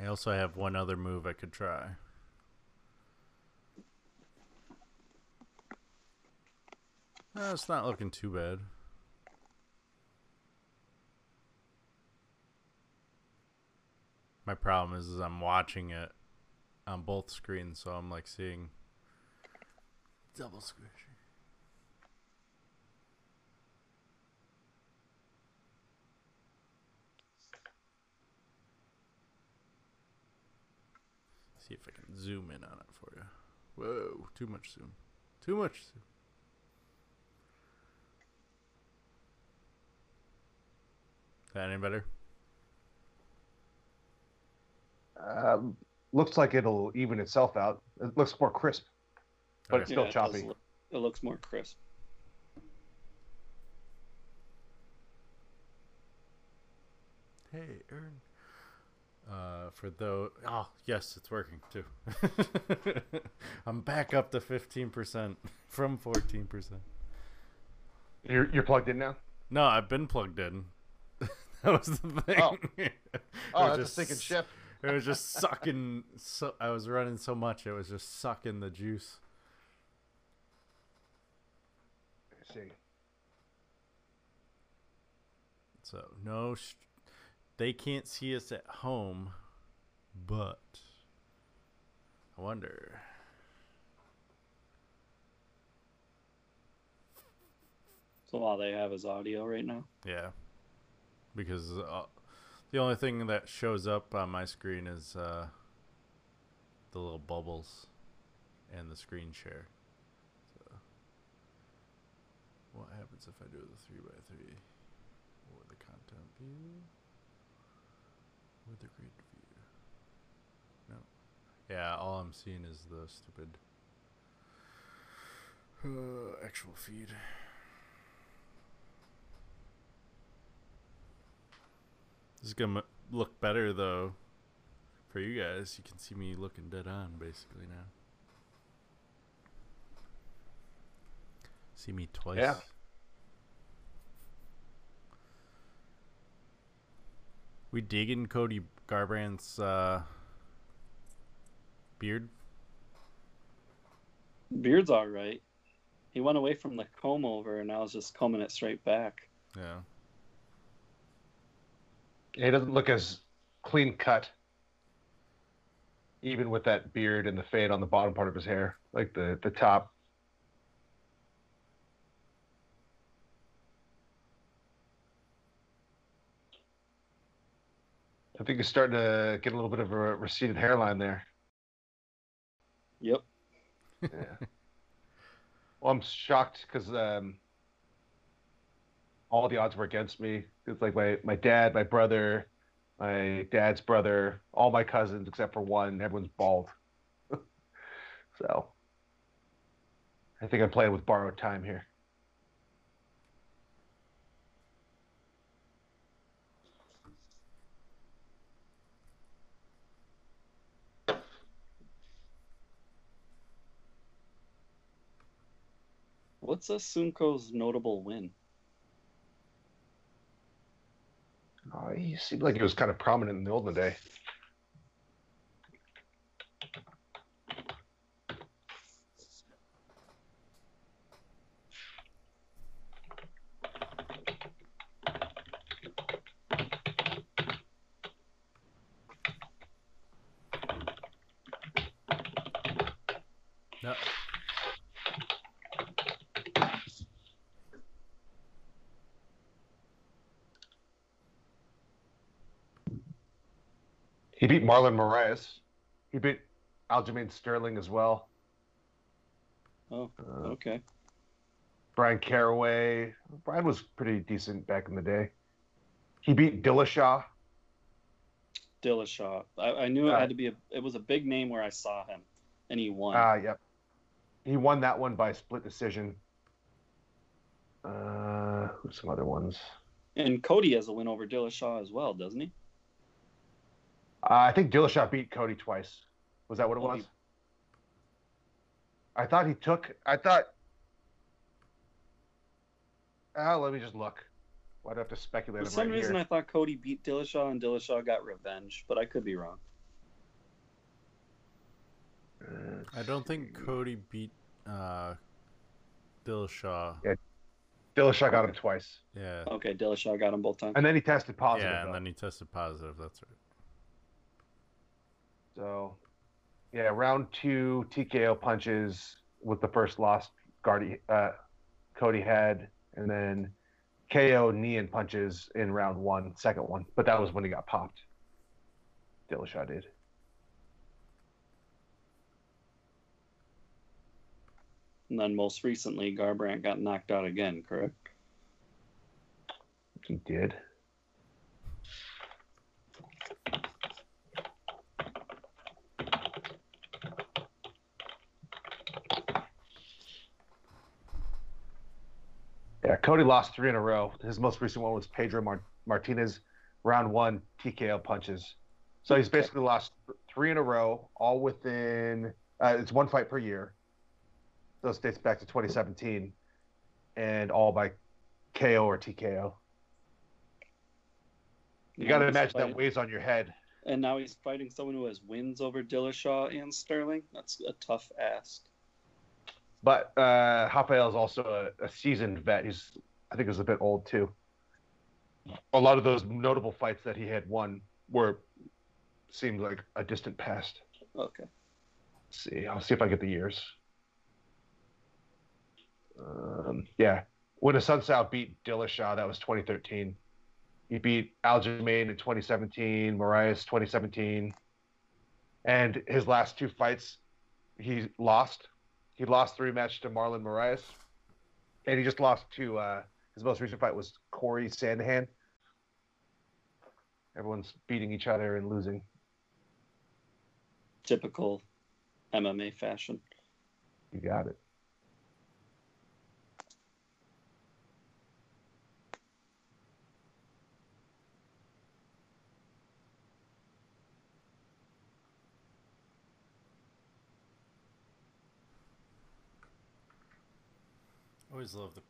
I also have one other move I could try. Uh, it's not looking too bad. My problem is, is I'm watching it on both screens, so I'm like seeing double squishy. See if I can zoom in on it for you. Whoa, too much zoom. Too much zoom. Is that any better? Um, looks like it'll even itself out. It looks more crisp, but Okay. it's still Yeah, it choppy. look- it looks more crisp. Hey, Aaron. Uh, for though, oh yes, it's working too. I'm back up to fifteen percent from fourteen percent. You're you're plugged in now. No, I've been plugged in. that was the thing. Oh. It Oh, was that's a sinking ship. It was just sucking. So I was running so much, it was just sucking the juice. Let's see. So no, sh- they can't see us at home, but I wonder. So all they have is audio right now. Yeah, because uh, the only thing that shows up on my screen is uh, the little bubbles and the screen share. So, what happens if I do the three by three or the content view with the grid view? No. Yeah, all I'm seeing is the stupid uh, actual feed. This is gonna look better though for you guys. You can see me looking dead on basically now. See me twice. Yeah. We digging Cody Garbrandt's uh, beard. Beard's all right. He went away from the comb over and I was just combing it straight back. Yeah. He doesn't look as clean cut, even with that beard and the fade on the bottom part of his hair, like the the top. I think you're starting to get a little bit of a receded hairline there. Yep. Yeah. well, I'm shocked because um, all the odds were against me. It's like my, my dad, my brother, my dad's brother, all my cousins except for one. Everyone's bald. so I think I'm playing with borrowed time here. What's Assunção's notable win? Oh, he seemed like he was kind of prominent in the olden day. Marlon Moraes. He beat Aljamain Sterling as well. Oh, Uh, okay. Bryan Caraway. Brian was pretty decent back in the day. He beat Dillashaw. Dillashaw. I, I knew it Uh, had to be a. It was a big name where I saw him, and he won. Ah, yep. He won that one by split decision. Uh, who's some other ones? and Cody has a win over Dillashaw as well, doesn't he? Uh, I think Dillashaw beat Cody twice. Was that what it was? he- I thought he took. I thought. Ah, let me just look. Why'd I have to speculate? For some right reason, here. I thought Cody beat Dillashaw and Dillashaw got revenge, but I could be wrong. Uh, I don't think Cody beat uh, Dillashaw. Yeah. Dillashaw got him twice, Yeah. Okay, Dillashaw got him both times. and then he tested positive. yeah, and though. then he tested positive. That's right. So, yeah, round two TKO punches with the first loss Guardy, uh, Cody had, and then KO knee and punches in round one, second one. But that was when he got popped. Dillashaw did. And then most recently, Garbrandt got knocked out again, correct? He did. Yeah, Cody lost three in a row. His most recent one was Pedro Mar- Martinez, round one TKO punches. So he's basically lost three in a row, all within. Uh, it's one fight per year. Those dates back to 2017, and all by KO or TKO. You got to imagine fighting- that weighs on your head. And now he's fighting someone who has wins over Dillashaw and Sterling. That's a tough ask. But uh, Rafael is also a, a seasoned vet. He's, I think, was a bit old too. A lot of those notable fights that he had won were seemed like a distant past. Okay. Let's see, I'll see if I get the years. Um, yeah, when Assunção beat Dillashaw, that was 2013. He beat Aljamain in 2017, Moraes 2017, and his last two fights, he lost. He lost three match to Marlon Moraes, and he just lost to uh, his most recent fight was Cory Sandhagen. Everyone's beating each other and losing. Typical MMA fashion. You got it. Always love the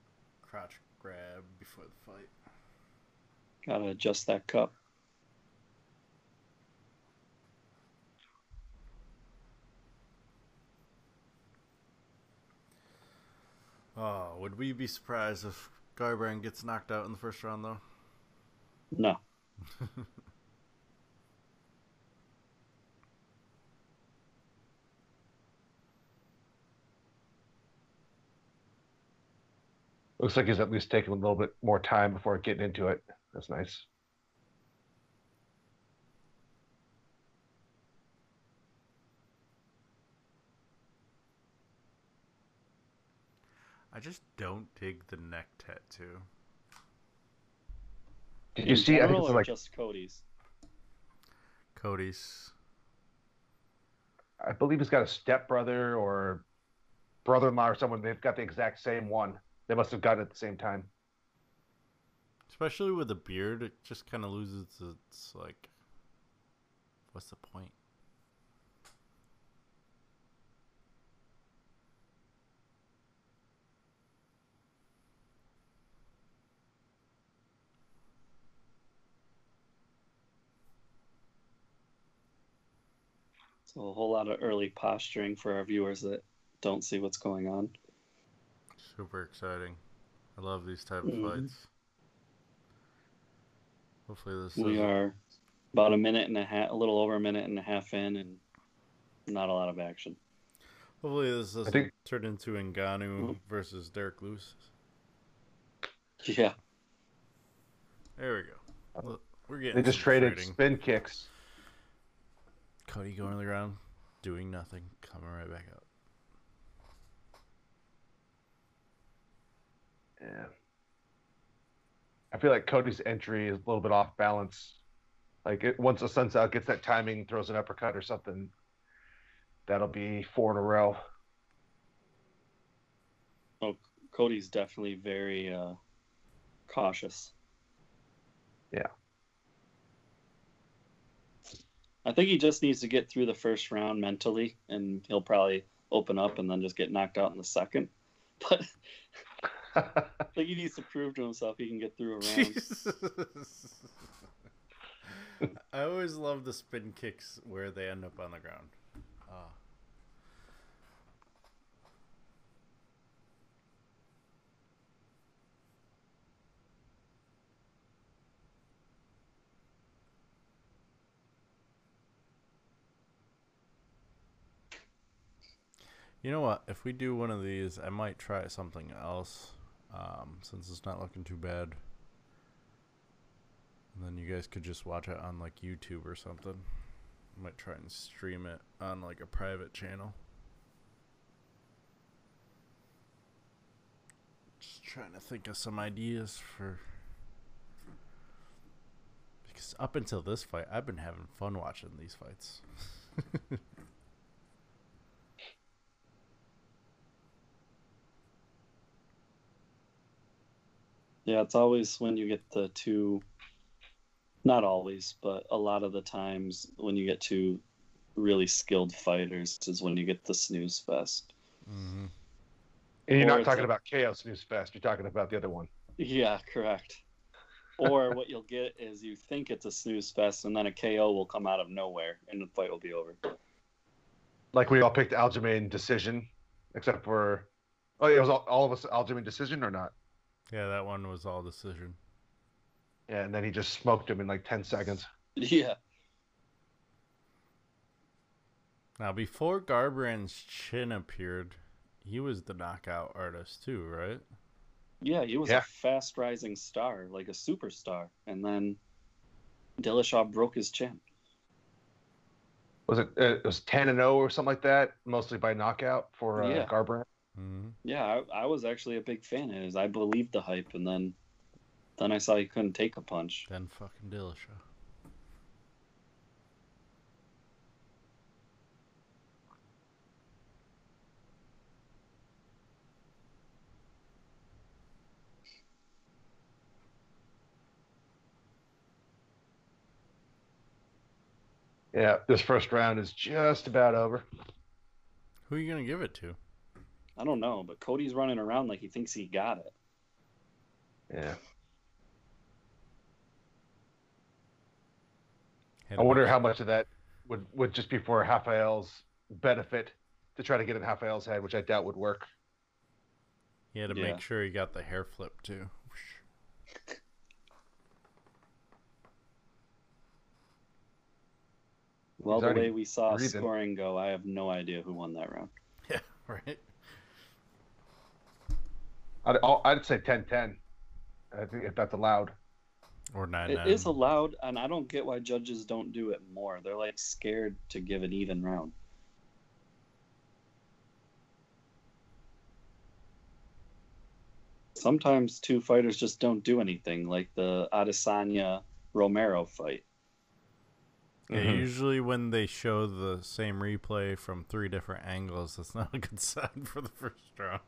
crotch grab before the fight. Gotta adjust that cup. Oh, would we be surprised if Garbrandt gets knocked out in the first round, though? No. Looks like he's at least taking a little bit more time before getting into it. That's nice. I just don't dig the neck tattoo. Did you see? I think it's like just Cody's. Cody's. I believe he's got a stepbrother or brother-in-law or someone. They've got the exact same one. They must have gotten it at the same time. Especially with a beard, it just kind of loses its like. What's the point? So a whole lot of early posturing for our viewers that don't see what's going on. Super exciting. I love these type of Mhm. fights. Hopefully this is We doesn't- are about a minute and a half, a little over a minute and a half in, and not a lot of action. Hopefully this doesn't think- turn into Ngannou Mhm. versus Derrick Lewis. Yeah, There we go. Look, We're getting They just traded trading. spin kicks. Cody going to the ground, doing nothing, coming right back up. Yeah. I feel like Cody's entry is a little bit off balance. Like it, once Assunção, gets that timing, throws an uppercut or something. That'll be four in a row. Oh, Cody's definitely very uh, cautious. Yeah. I think he just needs to get through the first round mentally, and he'll probably open up and then just get knocked out in the second. But I think he needs to prove to himself he can get through a round. I always love the spin kicks where they end up on the ground. Ah. You know what? If we do one of these, I might try something else. Um, since it's not looking too bad. And then you guys could just watch it on like YouTube or something. I might try and stream it on like a private channel. Just trying to think of some ideas for. Because up until this fight, I've been having fun watching these fights. Yeah, it's always when you get the two, not always, but a lot of the times when you get two really skilled fighters is when you get the snooze fest. mm-hmm. And you're Or not talking a- about Chaos Snooze Fest. You're talking about the other one. Yeah, correct. Or what you'll get is you think it's a snooze fest, and then a KO will come out of nowhere, and the fight will be over. Like we all picked Aljamain decision, except for, oh, yeah, it was all, all of us Aljamain decision or not? Yeah, that one was all decision. Yeah, and then he just smoked him in like ten seconds. Yeah, Now, before Garbrandt's chin appeared, he was the knockout artist too, right? yeah, he was Yeah. a fast rising star, like a superstar, and then Dillashaw broke his chin. Was it? uh, It was ten and zero or something like that, mostly by knockout for uh, Yeah. Garbrandt. Mm-hmm. Yeah, I, I was actually a big fan of his. I believed the hype, and then then I saw he couldn't take a punch. Then fucking Dillashaw. Yeah, this first round is just about over. Who are you gonna give it to? I don't know, but Cody's running around like he thinks he got it. Yeah, Had I wonder make- how much of that would would just be for Rafael's benefit to try to get in Rafael's head, which I doubt would work. He had to Yeah. make sure he got the hair flip too. Well, He's the way we saw breathing. scoring go, I have no idea who won that round. Yeah, right. I'd, I'll- I'd say 10-10. I think if that's allowed. Or nine It nine. is allowed, and I don't get why judges don't do it more. They're like scared to give an even round. sometimes two fighters just don't do anything, like the Adesanya Romero fight. Yeah, Mhm. usually when they show the same replay from three different angles, that's not a good sign for the first round.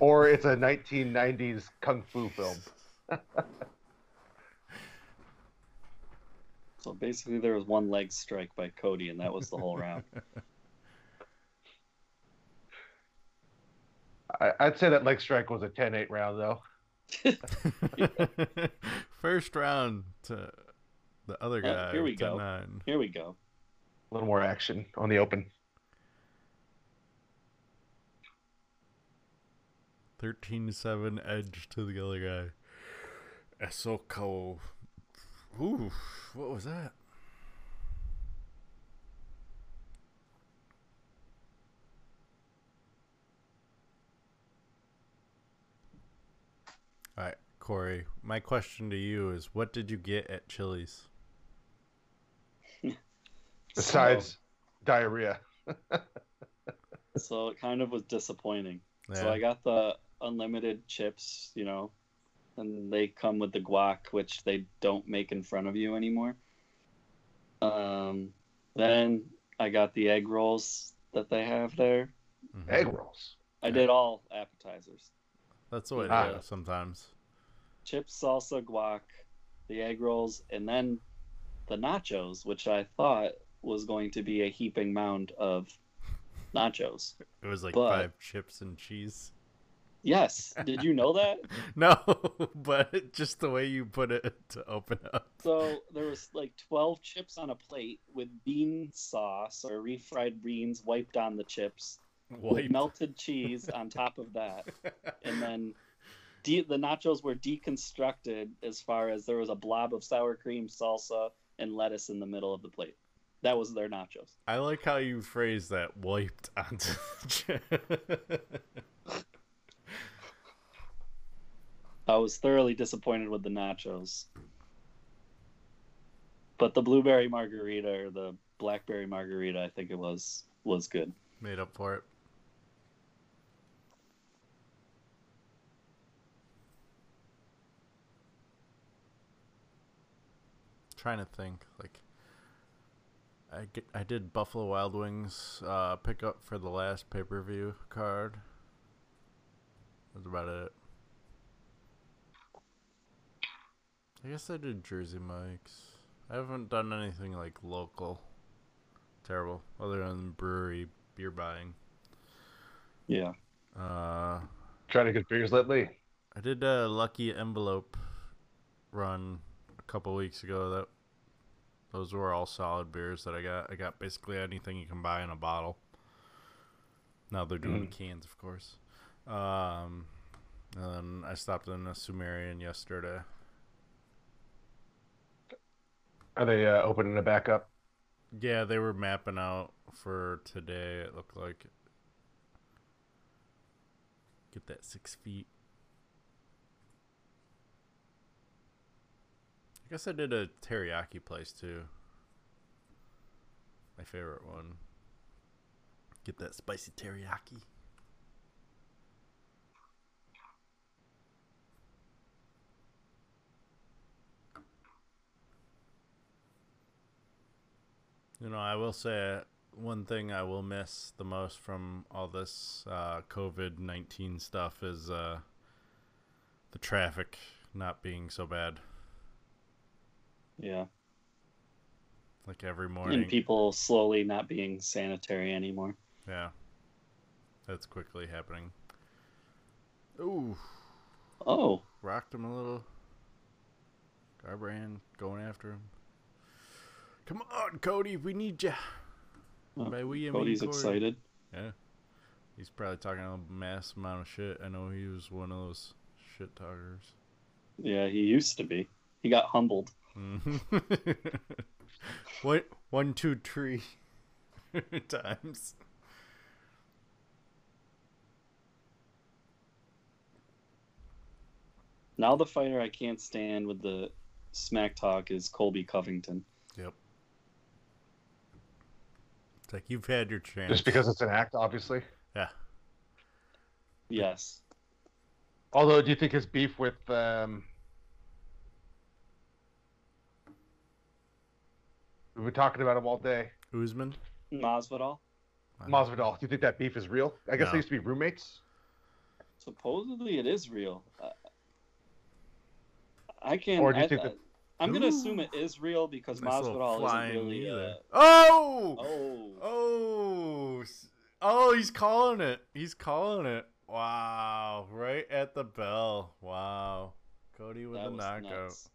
Or it's a 1990s kung fu film. So basically, there was one leg strike by Cody, and that was the whole round. I, I'd say that leg strike was a 10-8 round though. first round to the other Uh, guy. here we 10-9. go. Here we go. A little more action on the open. 13 7 edge to the other guy. Assunção. Ooh, what was that? All right, Corey. My question to you is what did you get at Chili's? Besides diarrhea. so it kind of was disappointing. So I got the unlimited chips, you know, and they come with the guac, which they don't make in front of you anymore. Um, then I got the egg rolls that they have there. Mhm. Egg rolls. I did all appetizers. That's the way Ah. they go sometimes. Chips, salsa, guac, the egg rolls, and then the nachos, which I thought was going to be a heaping mound of nachos. It was like But- five chips and cheese. Yes, did you know that? No, but just the way you put it to open up. So there was like 12 chips on a plate with bean sauce or refried beans wiped on the chips with melted cheese on top of that. And then de- the nachos were deconstructed as far as there was a blob of sour cream, salsa, and lettuce in the middle of the plate. That was their nachos. I like how you phrase that wiped onto the chip. I was thoroughly disappointed with the nachos. But the blueberry margarita or the blackberry margarita, I think it was, was good. Made up for it. Trying to think, like I get, I did Buffalo Wild Wings uh, for the last pay per view card. That's about it. I guess I did Jersey Mike's. I haven't done anything like local. Terrible, other than brewery beer buying. Yeah. Uh, Trying to get beers lately. I did a lucky envelope run a couple weeks ago. That those were all solid beers that I got. I got basically anything you can buy in a bottle. Now they're doing cans, of course. Um, and then I stopped in a Sumerian yesterday. Are they uh, opening it back up? Yeah, they were mapping out for today. It looked like get that six feet. I guess I did a teriyaki place too. My favorite one. Get that spicy teriyaki. You know, I will say one thing I will miss the most from all this uh, COVID 19 stuff is uh, the traffic not being so bad. Yeah. Like every morning. And people slowly not being sanitary anymore. Yeah. That's quickly happening. Ooh, Oh, rocked him a little. Garbrandt going after him. Come on, Cody, we need you. Well, By we, I mean Cody's Corey. excited. Yeah. He's probably talking a mass amount of shit. I know he was one of those shit talkers. Yeah, he used to be. He got humbled. what? One, two, three times. Now the fighter I can't stand with the smack talk is Colby Covington. Yep. It's like you've had your chance. Just because it's an act, obviously. Yeah. Yes. Although, do you think his beef with um, we've been talking about him all day, Usman. Masvidal. Masvidal? Do you think that beef is real? I guess No. they used to be roommates. Supposedly it is real. Uh, I can. Or do you I, think that- I, am gonna assume it is real because Nice Masvidal isn't really. Uh. Oh! oh, Oh! Oh, he's calling it. He's calling it. Wow. Right at the bell. Wow. Cody with that a knockout. nuts.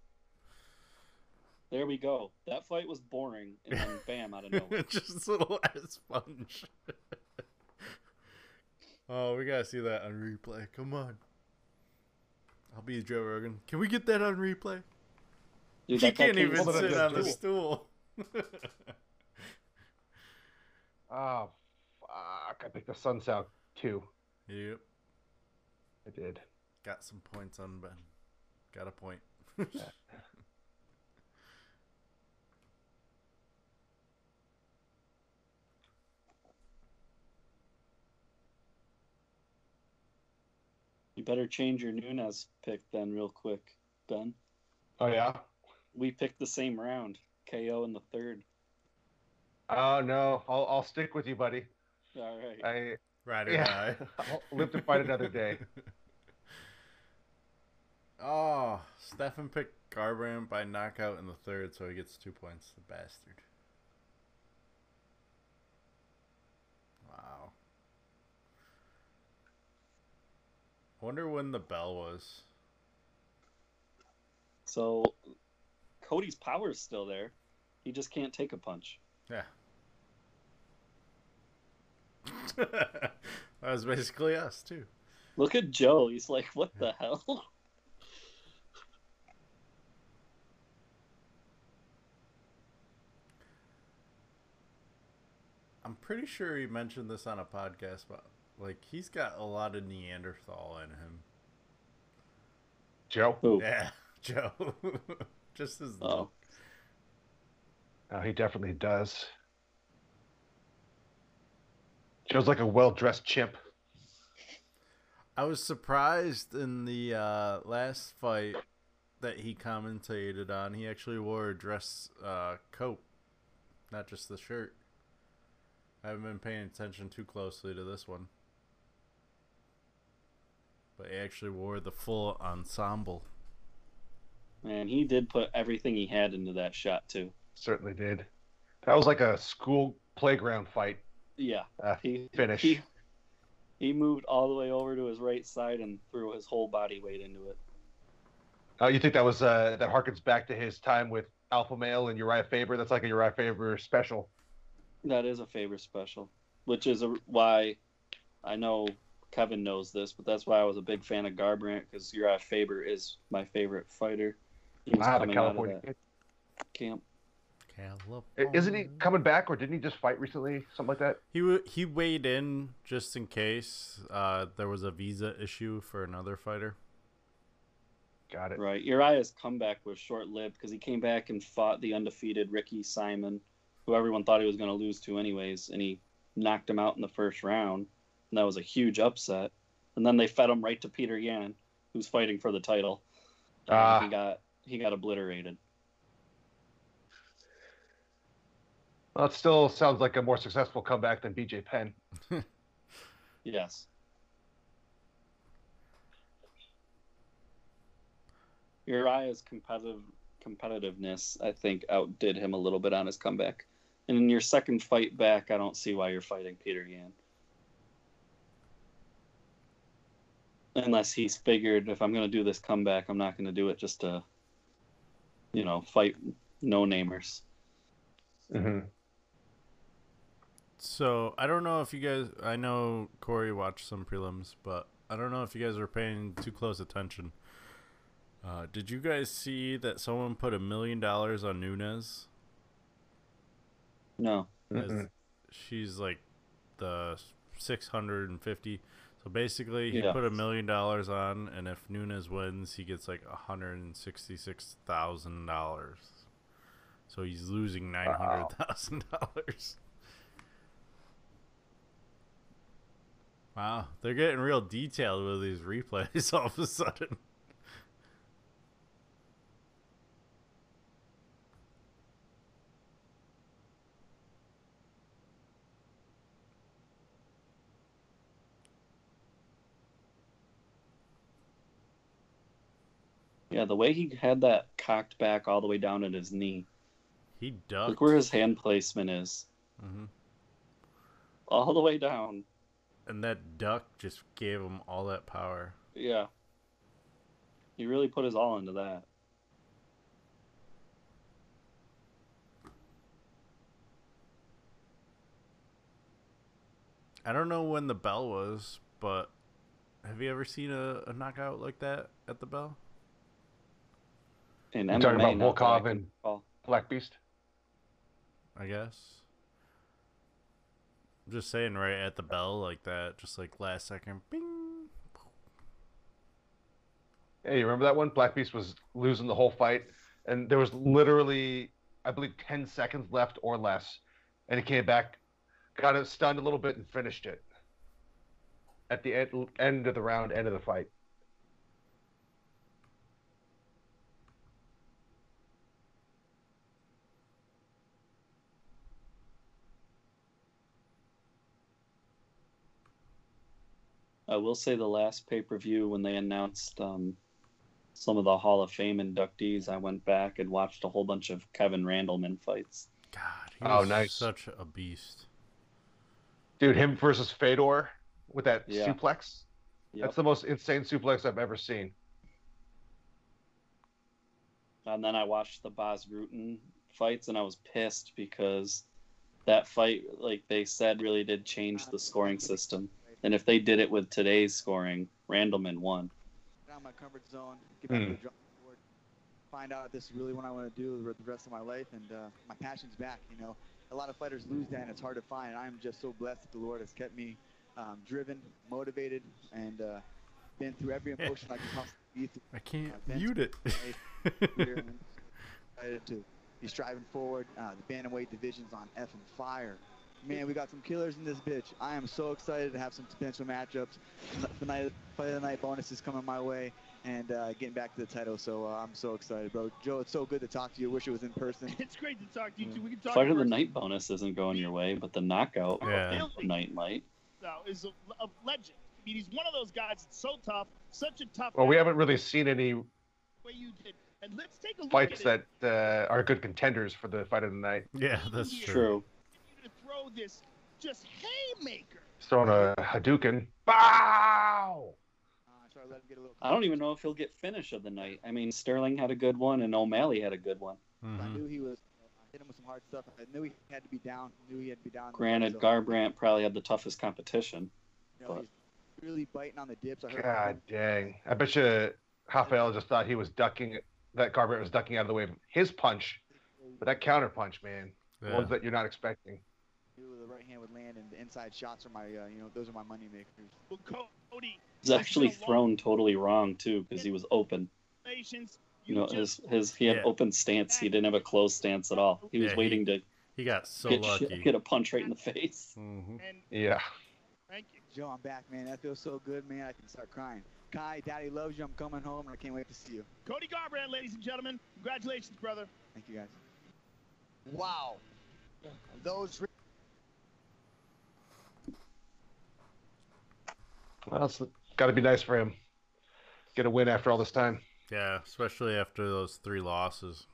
There we go. That fight was boring, and then bam, out of nowhere. Just a little ass sponge. oh, we gotta see that on replay. Come on. I'll be Joe Rogan. Can we get that on replay? Dude, he that guy can't even sit hold it sit up on the the stool. Oh, fuck! I picked Assunção too. yep. I did. Got some points on Ben. Got a point. You better change your Nunes pick then, real quick, Ben. Oh yeah. We picked the same round. KO in the third. Oh no, I'll I'll stick with you, buddy. All right. I Ride or yeah, die. I'll live to fight another day. Oh, Stefan picked Garbrandt by knockout in the third, so he gets two points. The bastard. Wow. Wonder when the bell was. So Cody's power is still there. He just can't take a punch. Yeah. that was basically us too. Look at Joe. He's like, what the hell? I'm pretty sure he mentioned this on a podcast, but like he's got a lot of Neanderthal in him. Joe. Who? Yeah, Joe. Just as Oh. look. Oh, he definitely does. Joe's like a well-dressed chimp. I was surprised in the uh, last fight that he commentated on. He actually wore a dress uh, coat, not just the shirt. I haven't been paying attention too closely to this one. But he actually wore the full ensemble. Man, he did put everything he had into that shot too. Certainly did. That was like a school playground fight Yeah. uh, He finish. He, he moved all the way over to his right side and threw his whole body weight into it. Oh, you think that was uh, that harkens back to his time with Alpha Male and Uriah Faber? That's like a Uriah Faber special. That is a Faber special, which is a, why I know Kevin knows this, but that's why I was a big fan of Garbrandt because Uriah Faber is my favorite fighter. He was Ah, the coming out of California. that camp. I- Isn't he coming back, or didn't he just fight recently? Something like that. He w- he weighed in just in case uh, there was a visa issue for another fighter. Got it. Right. Uriah's comeback was short lived because he came back and fought the undefeated Ricky Simon, who everyone thought he was going to lose to anyways, and he knocked him out in the first round. And that was a huge upset. And then they fed him right to Petr Yan, who's fighting for the title. And Ah. he got he got obliterated. Well, it still sounds like a more successful comeback than BJ Penn. Yes. Uriah's competitive competitiveness, I think, outdid him a little bit on his comeback. And in your second fight back, I don't see why you're fighting Petr Yan. Unless he's figured if I'm going to do this comeback, I'm not going to do it just to, you know, fight no namers. Mm-hmm. So I don't know if you guys. I know Corey watched some prelims, but I don't know if you guys were paying too close attention. Uh, did you guys see that someone put a million dollars on Nunes? No. She's like the six hundred and fifty. So basically, he Yeah. put a million dollars on, and if Nunes wins, he gets like hundred and sixty-six thousand dollars. So he's losing nine hundred thousand dollars. Wow, they're getting real detailed with these replays all of a sudden. Yeah, the way he had that cocked back all the way down at his knee. He ducked. Look where his hand placement is. hmm All the way down. And that duck just gave him all that power. Yeah. He really put his all into that. I don't know when the bell was, but have you ever seen a, a knockout like that at the bell? In You talking MMA, about not that I Volkov and recall. Black Beast? I guess. I'm just saying, right at the bell like that, just like last second, bing. Yeah, you remember that one? Black Beast was losing the whole fight, and there was literally, I believe, ten seconds left or less, and he came back, got it stunned a little bit, and finished it at the end, end of the round, end of the fight. I will say the last pay per view when they announced um, some of the Hall of Fame inductees, I went back and watched a whole bunch of Kevin Randleman fights. God, he Oh, was nice. such a beast. Dude, him versus Fedor with that Yeah. suplex. Yep. That's the most insane suplex I've ever seen. And then I watched the Bas Rutten fights, and I was pissed because that fight, like they said, really did change the scoring system. And if they did it with today's scoring, Randleman won. Get out of my comfort zone, get back to Hmm. the drawing board, find out if this is really what I want to do the rest of my life, and uh, my passion's back. You know, a lot of fighters lose that, and it's hard to find. I'm just so blessed that the Lord has kept me um, driven, motivated, and uh, been through every emotion I can possibly be through. I can't Uh, mute it. Here, and to be striving forward. Uh, the bantamweight division's on effing fire. Man, we got some killers in this bitch. I am so excited to have some potential matchups. The night, fight of the night bonus is coming my way, and uh, getting back to the title. So uh, I'm so excited, bro. Joe, it's so good to talk to you. Wish it was in person. It's great to talk to you too. We can talk. Fight of the night bonus isn't going your way, but the knockout Yeah. night might. though, is a, a legend. I mean, he's one of those guys that's so tough, such a tough. Well, we haven't really seen any way you did. And let's take a look fights at that uh, are good contenders for the fight of the night. yeah, that's true. True. You to throw this just haymaker. He's throwing a Hadouken. Bow! Sorry, let him get a little. I don't even know if he'll get finish of the night. I mean, Sterling had a good one, and O'Malley had a good one. I Mhm. knew he was. I hit him with some hard stuff. I knew he had to be down. Knew he had to be down. Granted, So, Garbrandt probably had the toughest competition. you know, but- he's really biting on the dips. I heard God dang. I bet you Rafael just thought he was ducking, that Garbrandt was ducking out of the way of his punch. But that counter punch, man, the Yeah. ones that you're not expecting. Knew the right hand would land, and the inside shots are my, uh, you know, those are my money makers. Well, Cody, He's actually thrown totally wrong too, because he was open. You know, his his he had Yeah. open stance. He didn't have a closed stance at all. He was Yeah, he- waiting to He got so get lucky. shit- get a punch right in the face. hmm Yeah. thank you. Joe, I'm back, man. That feels so good, man. I can start crying. Kai, Daddy loves you. I'm coming home, and I can't wait to see you. Cody Garbrandt, ladies and gentlemen, congratulations, brother. Thank you, guys. Wow. Those Well, it's got to be nice for him. Get a win after all this time. Yeah, especially after those three losses.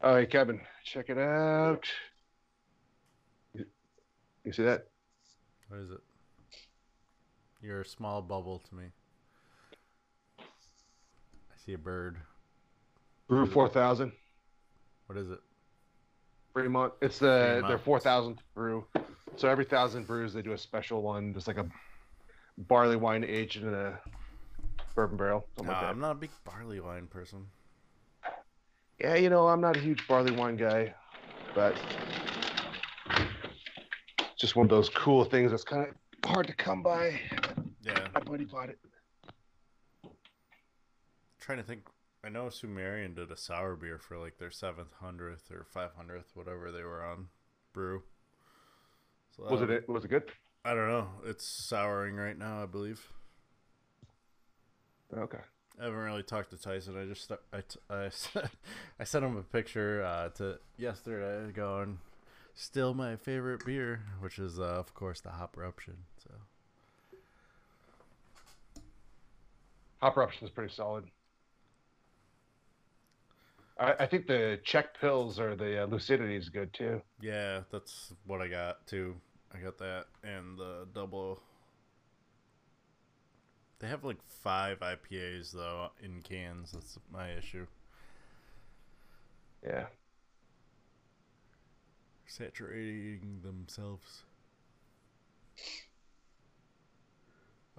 Oh, hey, Kevin, check it out. You, you see that? What is it? You're a small bubble to me. I see a bird. Brew 4000, What is it? Fremont. It's the their 4000th brew. So every thousand brews, they do a special one, just like a barley wine aged in a bourbon barrel. Nah, like. I'm not a big barley wine person. Yeah, you know, I'm not a huge barley wine guy, but just one of those cool things that's kind of hard to come by. Yeah, My buddy bought it. trying to think. I know Sumerian did a sour beer for like their seventh hundredth or five hundredth, whatever they were on brew. So Was it? Was it good? I don't know. It's souring right now, I believe. Okay. I haven't really talked to Tyson. I just i i sent him a picture uh, to yesterday going, still my favorite beer, which is uh, of course the Hop Eruption. So Hop Eruption is pretty solid. I, I think the check pills or the uh, lucidity is good too. yeah, that's what I got too. I got that and the double. They have like five IPAs though in cans. That's my issue. Yeah. saturating themselves.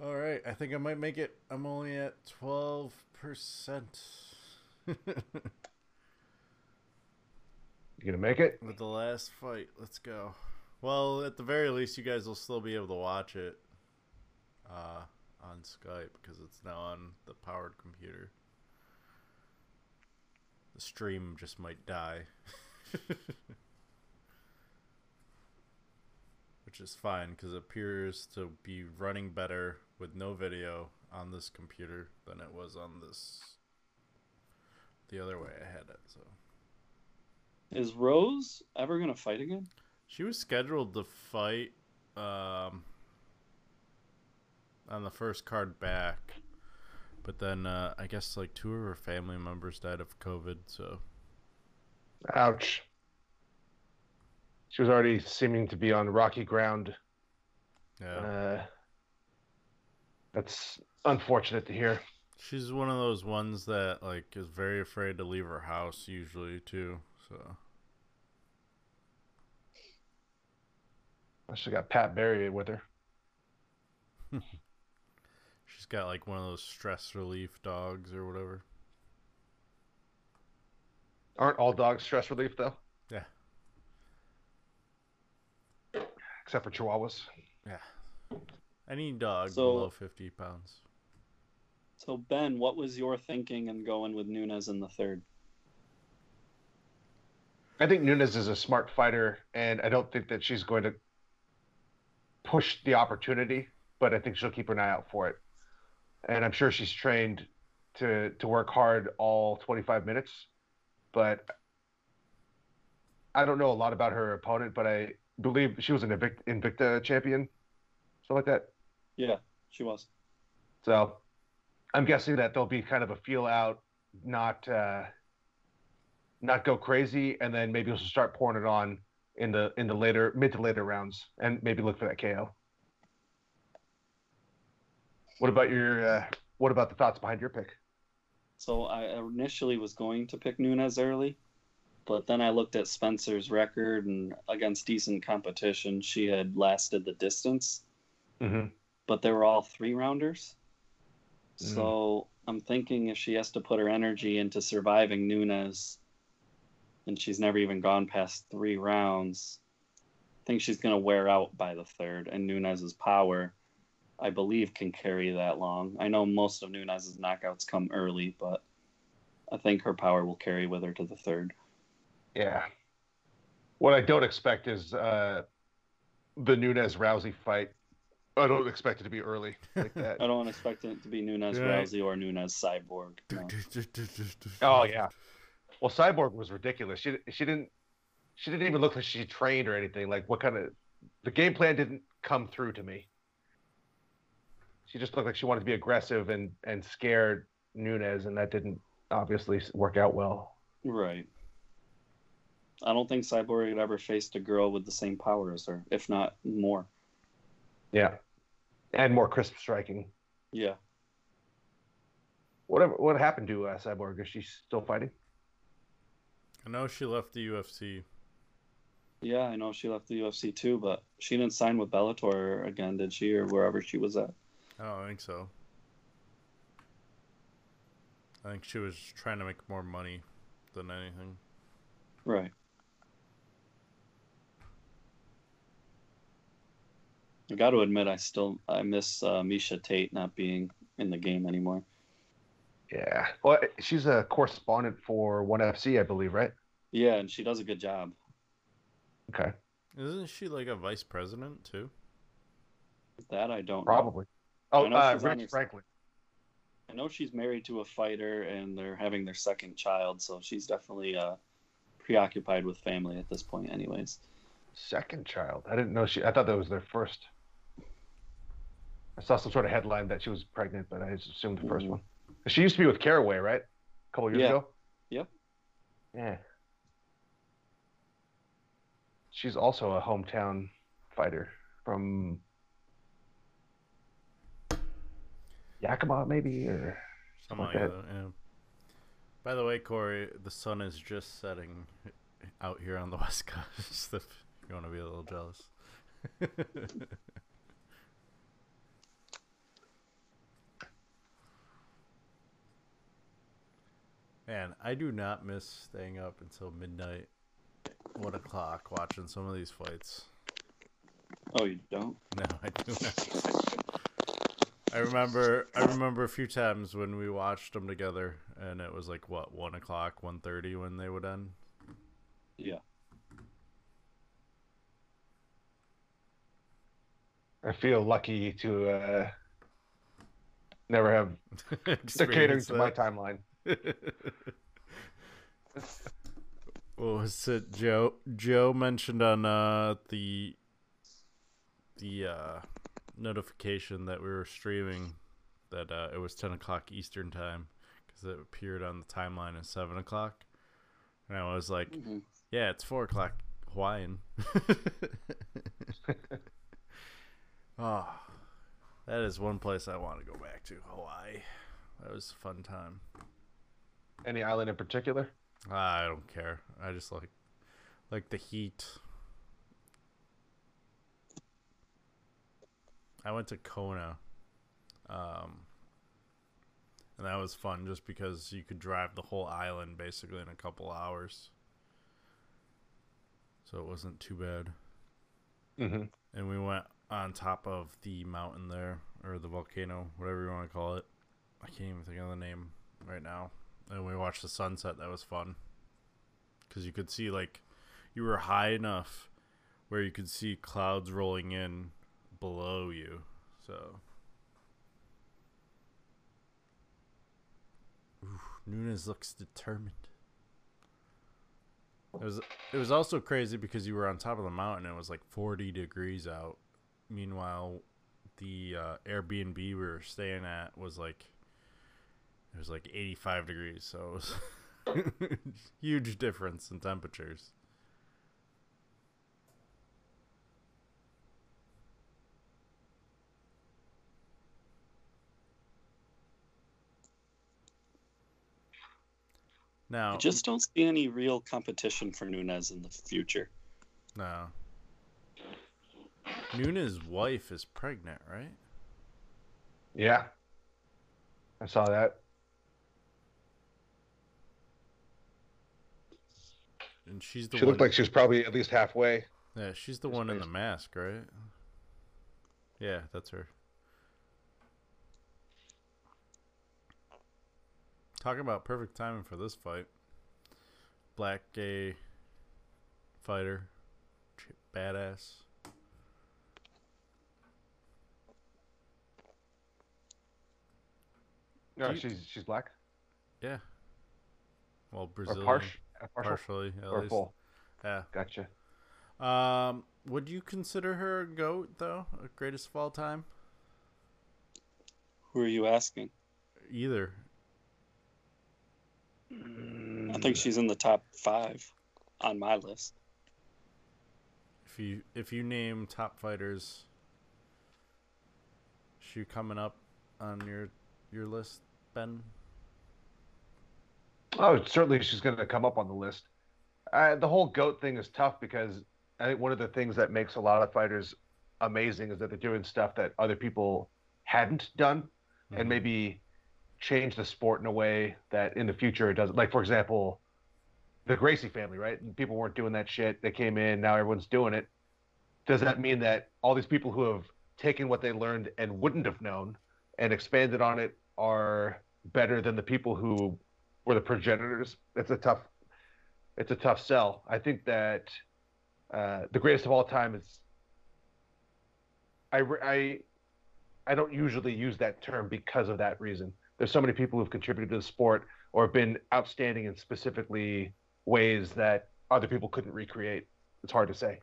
All right, I think I might make it. I'm only at 12%. You gonna make it? With the last fight, let's go. Well, at the very least, you guys will still be able to watch it uh, on Skype because it's now on the powered computer. The stream just might die. Which is fine because it appears to be running better with no video on this computer than it was on this the other way I had it. So Is Rose ever gonna fight again? she was scheduled to fight um, on the first card back, but then uh, I guess like two of her family members died of COVID. So Ouch. She was already seeming to be on rocky ground. yeah, Uh, that's unfortunate to hear. she's one of those ones that like is very afraid to leave her house usually too. So She got Pat Barry with her. she's got like one of those stress relief dogs or whatever. Aren't all dogs stress relief though? Yeah. Except for Chihuahuas. Yeah, any dog So- below fifty pounds. So Ben, what was your thinking in going with Nunes in the third? I think Nunes is a smart fighter, and I don't think that she's going to push the opportunity, but I think she'll keep an eye out for it. And I'm sure she's trained to to work hard all 25 minutes, but I don't know a lot about her opponent, but I believe she was an Invicta champion, something like that. Yeah, she was. So I'm guessing that there'll be kind of a feel out, not uh, not go crazy, and then maybe we'll start pouring it on in the in the later mid to later rounds, and maybe look for that KO. What about your uh, what about the thoughts behind your pick? So I initially was going to pick Nunes early, but then I looked at Spencer's record and against decent competition, she had lasted the distance, Mm-hmm. but they were all three rounders. So I'm thinking if she has to put her energy into surviving Nunes, and she's never even gone past three rounds, I think she's going to wear out by the third. And Nunes's power, I believe, can carry that long. I know most of Nunes's knockouts come early, but I think her power will carry with her to the third. Yeah. What I don't expect is uh, the Nunes Rousey fight. I don't expect it to be early like that. I don't expect it to be Nunes Right. Rousey or Nunes Cyborg. no. Oh yeah. Well, Cyborg was ridiculous. She she didn't she didn't even look like she trained or anything. Like what kind of the game plan didn't come through to me. She just looked like she wanted to be aggressive and and scared Nunes, and that didn't obviously work out well. Right. I don't think Cyborg had ever faced a girl with the same power as her, if not more. Yeah. And more crisp striking. Yeah. Whatever. What happened to uh, Cyborg? Is she still fighting? I know she left the UFC. Yeah, I know she left the UFC too, but she didn't sign with Bellator again, did she, or wherever she was at? I don't think so. I think she was trying to make more money than anything. Right. I got to admit, I still I miss uh, Miesha Tate not being in the game anymore. Yeah. Well, she's a correspondent for One FC, I believe, right? Yeah, and she does a good job. Okay. Isn't she like a vice president too? That I don't know. Probably. Oh, I know uh, she's on Rich her- Franklin. I know she's married to a fighter and they're having their second child, so she's definitely uh, preoccupied with family at this point, anyways. Second child. I didn't know she. I thought that was their first. I saw some sort of headline that she was pregnant, but I assumed the 1st Mhm. one. She used to be with Caraway, right? A couple years Yeah. ago. Yep. Yeah. She's also a hometown fighter from Yakima, maybe, or Something like like that. that. Yeah. By the way, Corey, the sun is just setting out here on the west coast. If you want to be a little jealous. Man, I do not miss staying up until midnight, one o'clock, watching some of these fights. Oh, you don't? No, I do not. I remember, I remember a few times when we watched them together, and it was like what one o'clock, one thirty when they would end. Yeah. I feel lucky to uh, never have the catering Experience to my timeline. What was it joe joe mentioned on uh the the uh notification that we were streaming that uh it was 10 o'clock eastern time because it appeared on the timeline as 7 o'clock. And i was like Mhm. yeah it's 4 o'clock hawaiian. Oh that is one place i want to go back to hawaii. That was a fun time Any island in particular? I don't care. I just like like the heat. I went to Kona. Um and that was fun just because you could drive the whole island basically in a couple hours. So it wasn't too bad. Mm-hmm. And we went on top of the mountain there or the volcano, whatever you want to call it. I can't even think of the name right now. And we watched the sunset. That was fun because you could see like you were high enough where you could see clouds rolling in below you. So Ooh, Nunes looks determined. It was it was also crazy because you were on top of the mountain it was like 40 degrees out. Meanwhile, the uh, Airbnb we were staying at was like it was like 85 degrees, so it was huge difference in temperatures. Now, I just don't see any real competition for Nunes in the future. no. Nunes' wife is pregnant, right? Yeah. I saw that. And she's the She one. looked like she was probably at least halfway. yeah, she's the His one in the mask, right? Yeah, that's her. Talk about perfect timing for this fight. Black gay fighter, badass. No, you- she's she's black Yeah. Well, or Brazilian, partial, uh, partial partially at or least. full. Yeah. Gotcha. Um, would you consider her a goat though, a greatest of all time? Who are you asking? Either. I think she's in the top five on my list. If you if you name top fighters, she coming up on your your list, Ben? Oh, certainly she's going to come up on the list. Uh, the whole goat thing is tough because I think one of the things that makes a lot of fighters amazing is that they're doing stuff that other people hadn't done, Mhm. and maybe change the sport in a way that in the future it doesn't. Like for example, the Gracie family, right? And people weren't doing that shit. They came in, now everyone's doing it. Does that mean that all these people who have taken what they learned and wouldn't have known and expanded on it are better than the people who were the progenitors? It's a tough, it's a tough sell. I think that uh, the greatest of all time is. I, I, I don't usually use that term because of that reason. There's so many people who've contributed to the sport or been outstanding in specifically ways that other people couldn't recreate. It's hard to say.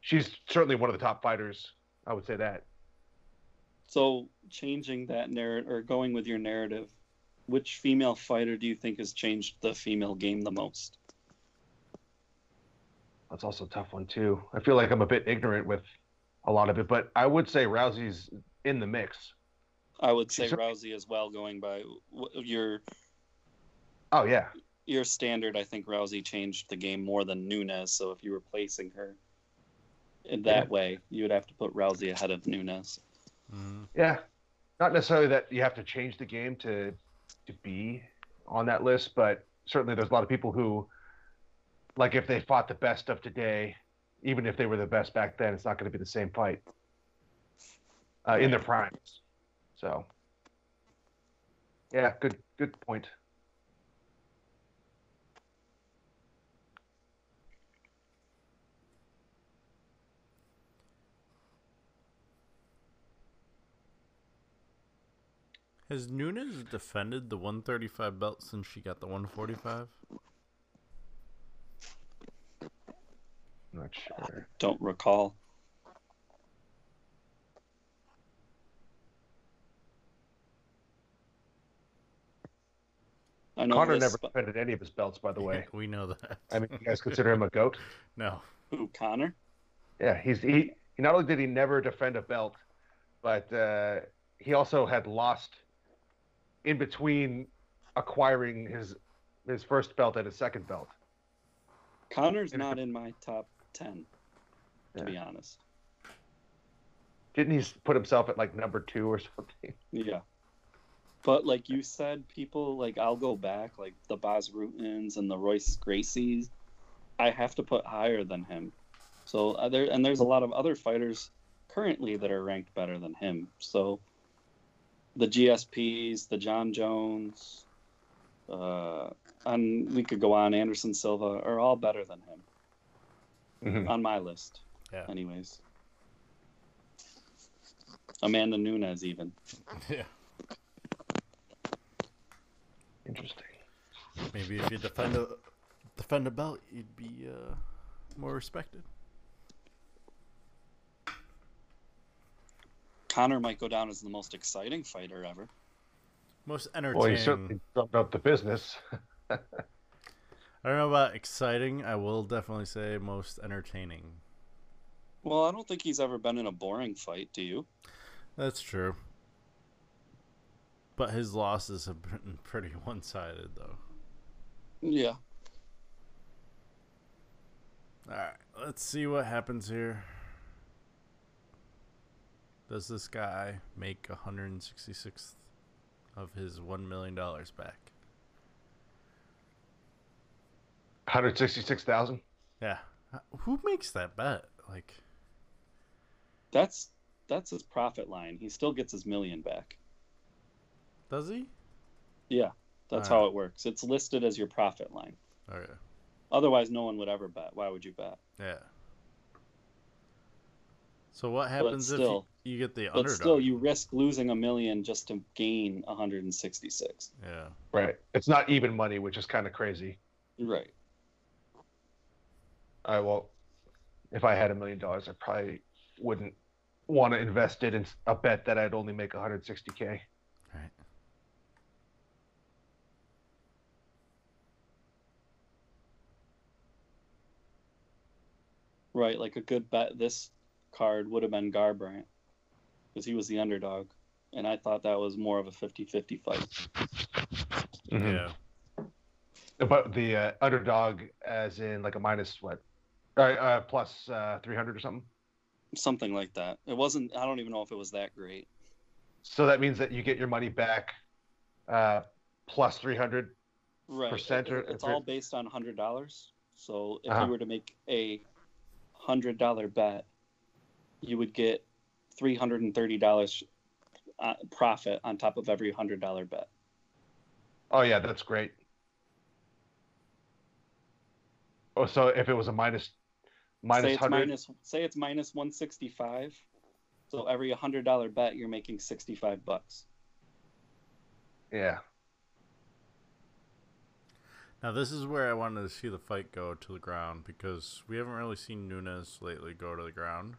She's certainly one of the top fighters. I would say that. So changing that narrative or going with your narrative, which female fighter do you think has changed the female game the most? That's also a tough one too. I feel like I'm a bit ignorant with a lot of it, but I would say Rousey's in the mix. I would say Rousey as well, going by your. Oh yeah. Your standard, I think Rousey changed the game more than Nunes. So if you were placing her in that yeah. way, you would have to put Rousey ahead of Nunes. Mm-hmm. Yeah, not necessarily that you have to change the game to to be on that list, but certainly there's a lot of people who, like, if they fought the best of today, even if they were the best back then, it's not going to be the same fight uh, in their primes. So, yeah, good good point. Has Nunes defended the 135 belt since she got the 145? Not sure. Don't recall. I know Conor never defended any of his belts, by the way. we know that. I mean, you guys consider him a goat? No. Who, Conor? Yeah, he's he. He not only did he never defend a belt, but uh, he also had lost in between acquiring his his first belt and his second belt. Conor's not in my top ten, to yeah. be honest. Didn't he put himself at like number two or something? Yeah. But like you said, people like I'll go back like the Bas Rutens and the Royce Gracies. I have to put higher than him. So uh, there and there's a lot of other fighters currently that are ranked better than him. So the GSPs, the Jon Jones, uh, and we could go on. Anderson Silva are all better than him mm-hmm. on my list. Yeah. Anyways, Amanda Nunes even. Yeah. Interesting. Maybe if you defend a defend a belt, you'd be uh, more respected. Conor might go down as the most exciting fighter ever. Most entertaining. Well, he certainly jumped up the business. I don't know about exciting. I will definitely say most entertaining. Well, I don't think he's ever been in a boring fight. Do you? That's true. But his losses have been pretty one-sided, though. Yeah. All right, let's see what happens here. Does this guy make 166 of his $1 million back? 166,000? Yeah. Who makes that bet? Like That's that's his profit line. He still gets his million back. Does he? Yeah. That's how it works. It's listed as your profit line. Okay. Otherwise no one would ever bet. Why would you bet? Yeah. So what happens still, if you, you, get the but underdog? still, you risk losing a million just to gain 166. Yeah. Right. It's not even money, which is kind of crazy. Right. I well, if I had a million dollars, I probably wouldn't want to invest it in a bet that I'd only make 160k. Right. Right, like a good bet this card would have been Garbrandt because he was the underdog. And I thought that was more of a 50 50 fight. Mm-hmm. Yeah. But the uh, underdog, as in like a minus what? Uh, uh, plus uh, 300 or something? Something like that. It wasn't, I don't even know if it was that great. So that means that you get your money back uh, plus 300 right. percent? It, it's all based on $100. So if uh-huh. you were to make a $100 bet, you would get three hundred and thirty dollars uh, profit on top of every hundred dollar bet. Oh yeah, that's great. Oh, so if it was a minus minus say it's minus say it's minus one sixty five, So every hundred dollar bet, you're making sixty five bucks. Yeah. Now this is where I wanted to see the fight go to the ground because we haven't really seen Nunes lately go to the ground,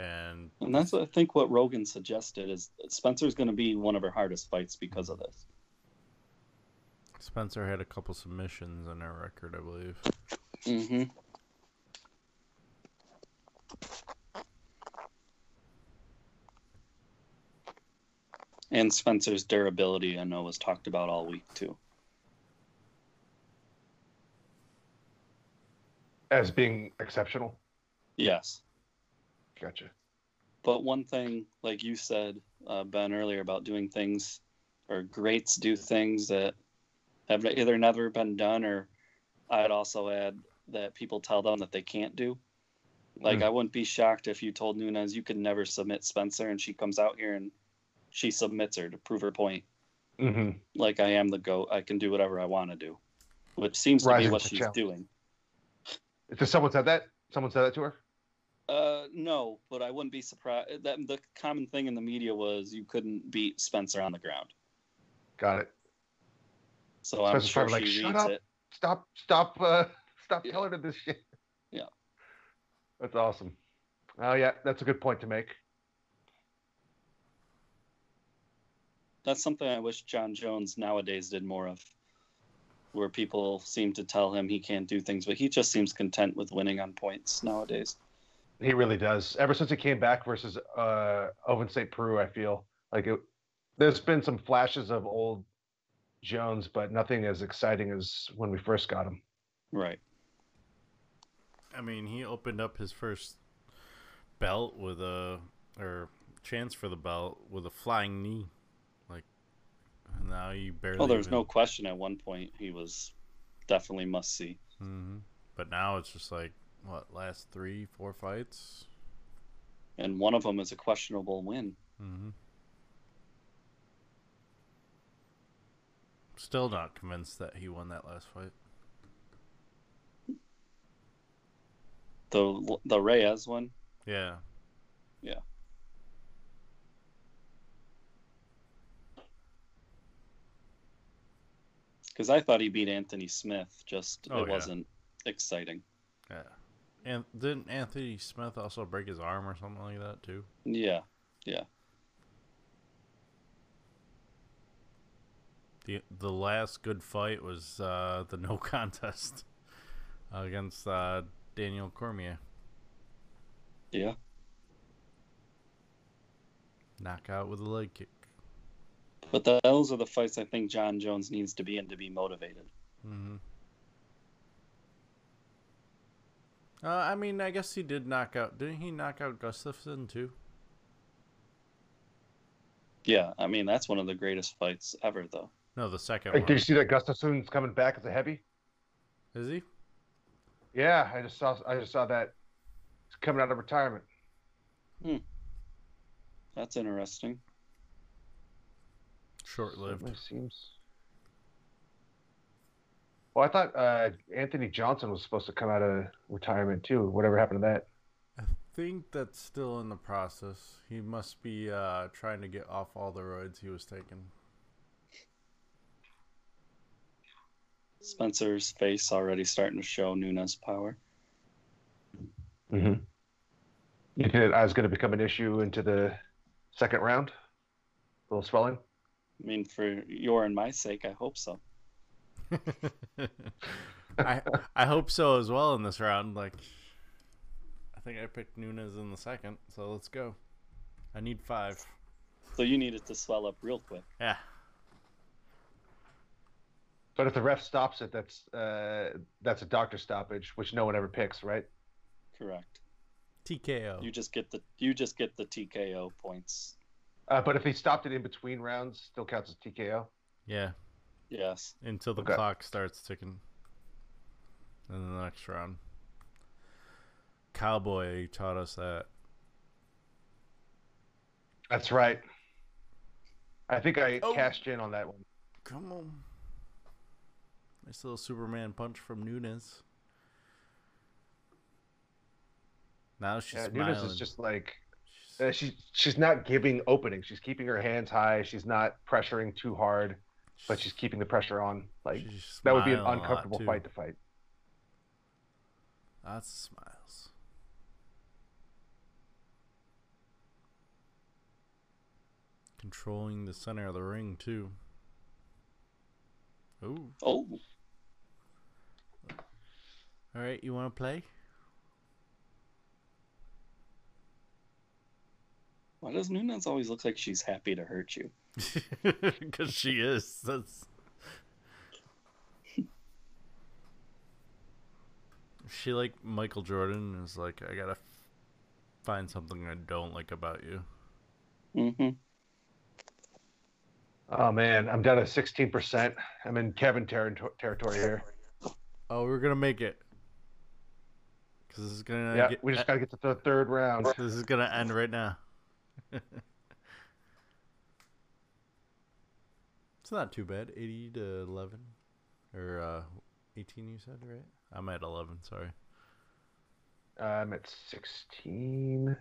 and And that's I think what Rogan suggested is Spencer's going to be one of her hardest fights because of this. Spencer had a couple submissions on her record, I believe. Mm-hmm. And Spencer's durability, I know, was talked about all week too. As being exceptional. Yes. Gotcha. But one thing, like you said, uh, Ben, earlier about doing things, or greats do things that have either never been done, or I'd also add that people tell them that they can't do. Like, Mm. I wouldn't be shocked if you told Nunes you could never submit Spencer, and she comes out here and she submits her to prove her point. Mm-hmm. Like, I am the GOAT. I can do whatever I want to do, which seems to be what she's challenge. doing. Does someone said that? Someone said that to her? Uh, no, but I wouldn't be surprised. That the common thing in the media was you couldn't beat Spencer on the ground. Got it. So I'm Spencer's sure like, "Shut up." it. Stop! Stop! Uh, stop Yeah. telling her this shit. Yeah. That's awesome. Oh yeah, that's a good point to make. That's something I wish Jon Jones nowadays did more of, where people seem to tell him he can't do things, but he just seems content with winning on points nowadays. He really does. Ever since he came back versus uh, Ovince St. Preux, I feel like it, there's been some flashes of old Jones, but nothing as exciting as when we first got him. Right. I mean, he opened up his first belt with a or chance for the belt with a flying knee, like now you barely. Well, there's even- no question at one point he was definitely must see. Mhm. But now it's just like what last three, four fights. And one of them is a questionable win. Mm-hmm. Still not convinced that he won that last fight. The the Reyes one. Yeah. Yeah. Because I thought he beat Anthony Smith, just Oh, it yeah. wasn't exciting. Yeah. And didn't Anthony Smith also break his arm or something like that too? Yeah, yeah. The the last good fight was uh, the no contest against uh, Daniel Cormier. Yeah. Knockout with a leg kick. But the, those are the fights I think Jon Jones needs to be in to be motivated. Mm-hmm. Uh, I mean, I guess he did knock out. Didn't he knock out Gustafsson too? Yeah, I mean that's one of the greatest fights ever, though. No, the second Hey, one. did you see that Gustafsson's coming back as a heavy? Is he? Yeah, I just saw. I just saw that. He's coming out of retirement. Hmm. That's interesting. Short lived. Certainly seems. Well, I thought uh, Anthony Johnson was supposed to come out of retirement too. Whatever happened to that? I think that's still in the process. He must be uh, trying to get off all the roids he was taking. Spencer's face already starting to show Nunes' power. Mm-hmm. You think I was going to become an issue into the second round? A little swelling. I mean, for your and my sake, I hope so. I I hope so as well in this round. Like, I think I picked Nunes in the second, so let's go. I need five. So you need it to swell up real quick. Yeah. But if the ref stops it, that's uh, that's a doctor stoppage, which no one ever picks, right? Correct. TKO. You just get the you just get the TKO points. Uh, but if he stopped it in between rounds, still counts as TKO. Yeah. Yes. Until the Okay. clock starts ticking. In the next round. Cowboy taught us that. That's right. I think I Oh. cashed in on that one. Come on. Nice little Superman punch from Nunes. Now she's Yeah, smiling. Nunes is just like Uh, she she's not giving opening. She's keeping her hands high. She's not pressuring too hard, but she's keeping the pressure on. Like that would be an smiling a lot, uncomfortable fight to fight. Lots of smiles. Controlling the center of the ring too. Ooh. Oh, All right, you want to play? why does Nunes always look like she's happy to hurt you? Because she is. That's. she like Michael Jordan is like I gotta f- find something I don't like about you. Mm-hmm. Oh man, I'm down to 16%. I'm in Kevin ter- territory here. Oh, we're gonna make it. Cause this is gonna yeah, get, we just got to get to the third round. this is gonna end right now. it's not too bad. Eighty to eleven, or uh, eighteen. You said right? I'm at eleven. Sorry. I'm at 16.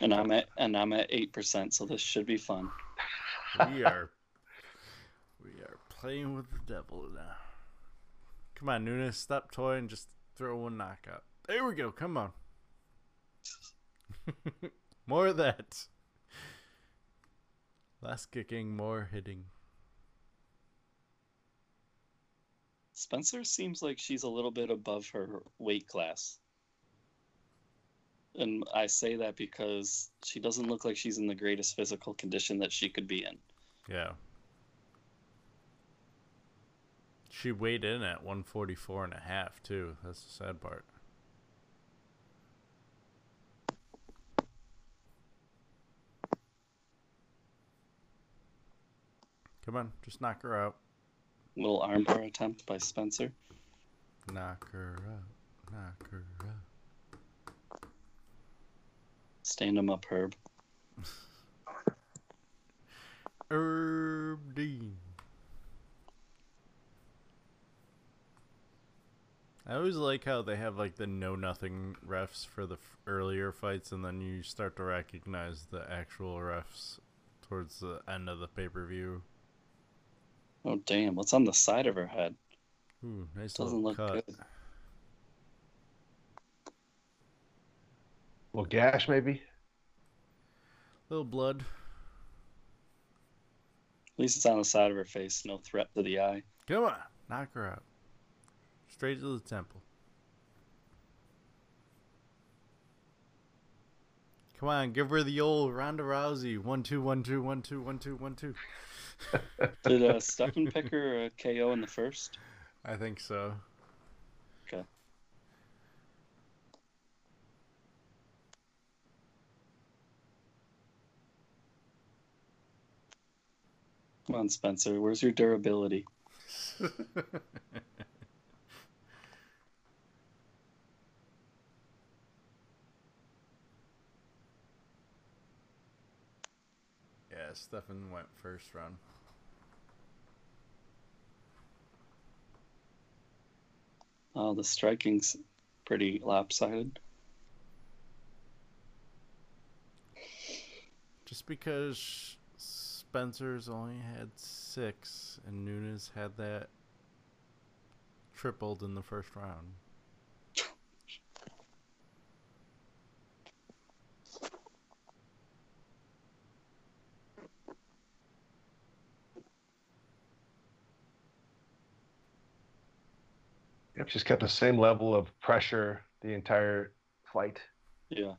And I'm at and I'm at eight percent, so this should be fun. we are we are playing with the devil now. Come on, Nunes, stop toying, just throw one knockout. There we go. Come on. more of that. Less kicking, more hitting. Spencer seems like she's a little bit above her weight class. And I say that because she doesn't look like she's in the greatest physical condition that she could be in. Yeah. She weighed in at 144 and a half too. That's the sad part. Come on, just knock her out. Little armbar attempt by Spencer. Knock her out. Knock her out. Stand him up, Herb. Herb Dean. I always like how they have like the know nothing refs for the f- earlier fights, and then you start to recognize the actual refs towards the end of the pay per view. Oh damn! What's on the side of her head? Ooh, nice Doesn't look cut. good. Little gash, maybe. A Little blood. At least it's on the side of her face. No threat to the eye. Come on, knock her out. Straight to the temple. Come on, give her the old Ronda Rousey. One, two, one, two, one, two, one, two, one, two. Did uh, Stefan pick her a KO in the first? I think so. Okay. Come on, Spencer. Where's your durability? yeah, Stefan went first round. Oh, the striking's pretty lopsided. Just because Spencer's only had six and Nunes had that tripled in the first round. Yep, she's kept the same level of pressure the entire fight. Yeah.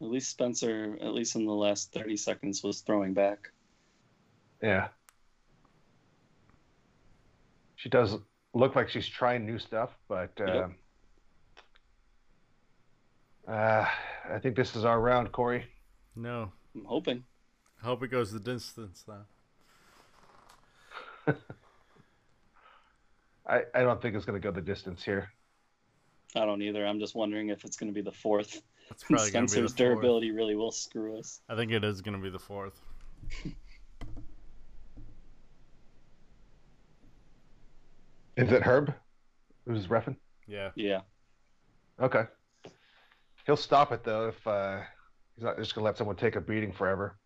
At least Spencer, at least in the last 30 seconds, was throwing back. Yeah. She does look like she's trying new stuff, but Yep. um, uh, I think this is our round, Corey. No. I'm hoping. I hope it goes the distance now. I, I don't think it's going to go the distance here. I don't either. I'm just wondering if it's going to be the fourth. It's probably going to be the Spencer's fourth. durability really will screw us. I think it is going to be the fourth. Is it Herb? Who's refing? Yeah. Yeah. Okay. He'll stop it though if uh, He's not just gonna let someone take a beating forever.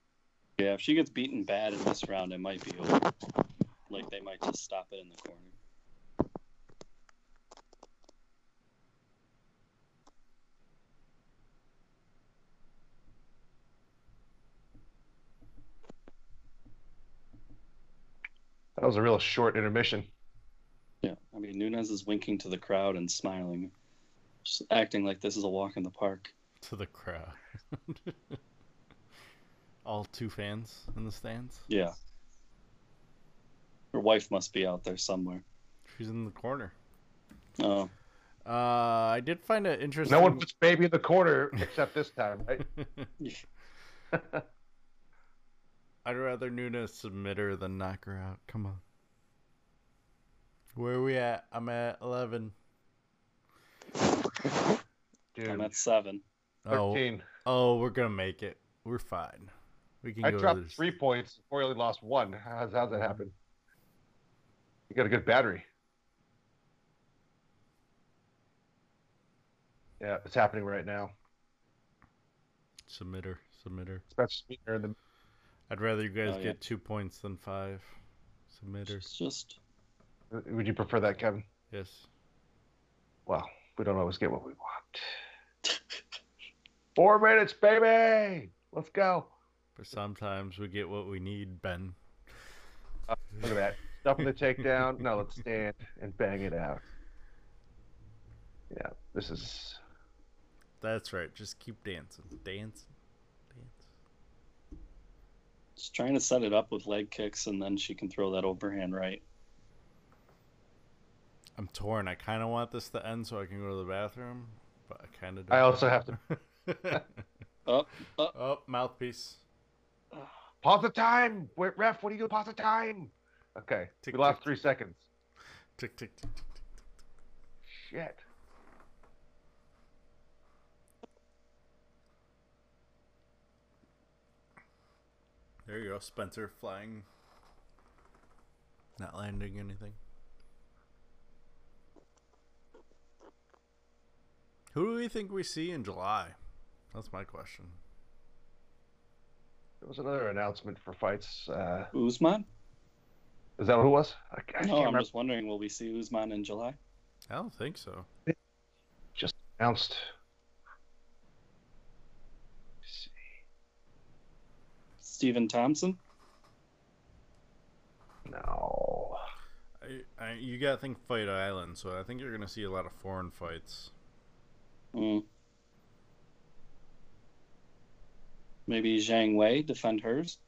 Yeah, if she gets beaten bad in this round, it might be over. Like they might just stop it in the corner. That was a real short intermission. Yeah, I mean Nunes is winking to the crowd and smiling, just acting like this is a walk in the park. To the crowd. All two fans in the stands. Yeah. Her wife must be out there somewhere. She's in the corner. Oh, Uh, I did find it interesting. No one puts baby in the corner except this time, right? I'd rather Nunes submit her than knock her out. Come on. Where are we at? I'm at 11. Dude, I'm at seven. Oh, 13. oh, oh we're going to make it. We're fine. We can I go dropped this. three points before you only lost one. How's, how's that mm-hmm. happen? You got a good battery. Yeah, it's happening right now. Submit her. Submit her. In the I'd rather you guys Oh, yeah. get two points than five. submitters. her. It's just Would you prefer that, Kevin? Yes. Well, we don't always get what we want. Four minutes, baby. Let's go. But sometimes we get what we need, Ben. Uh, look at that. Stuffing the takedown. No, let's stand and bang it out. Yeah, this is. That's right. Just keep dancing. Dance. Dance. just trying to set it up with leg kicks, and then she can throw that overhand right. I'm torn. I kind of want this to end so I can go to the bathroom, but I kind of I don't. also have to Oh, oh, oh, mouthpiece. pause the time. Wait, ref, what are you doing? Pause the time. Okay, Tick, we lost tick, three seconds. Tick Tick, tick, tick, tick. Shit. There you go, Spencer flying. Not landing anything. Who do we think we see in July? That's my question. There was another announcement for fights. Uh, Usman? is that who it was? I, I no, I'm remember. just wondering, will we see Usman in July? I don't think so. Just announced. Let's see. Stephen Thompson? No. I, I, you gotta think Fight Island, so I think you're gonna see a lot of foreign fights. Mm. Maybe Zhang Wei defend hers?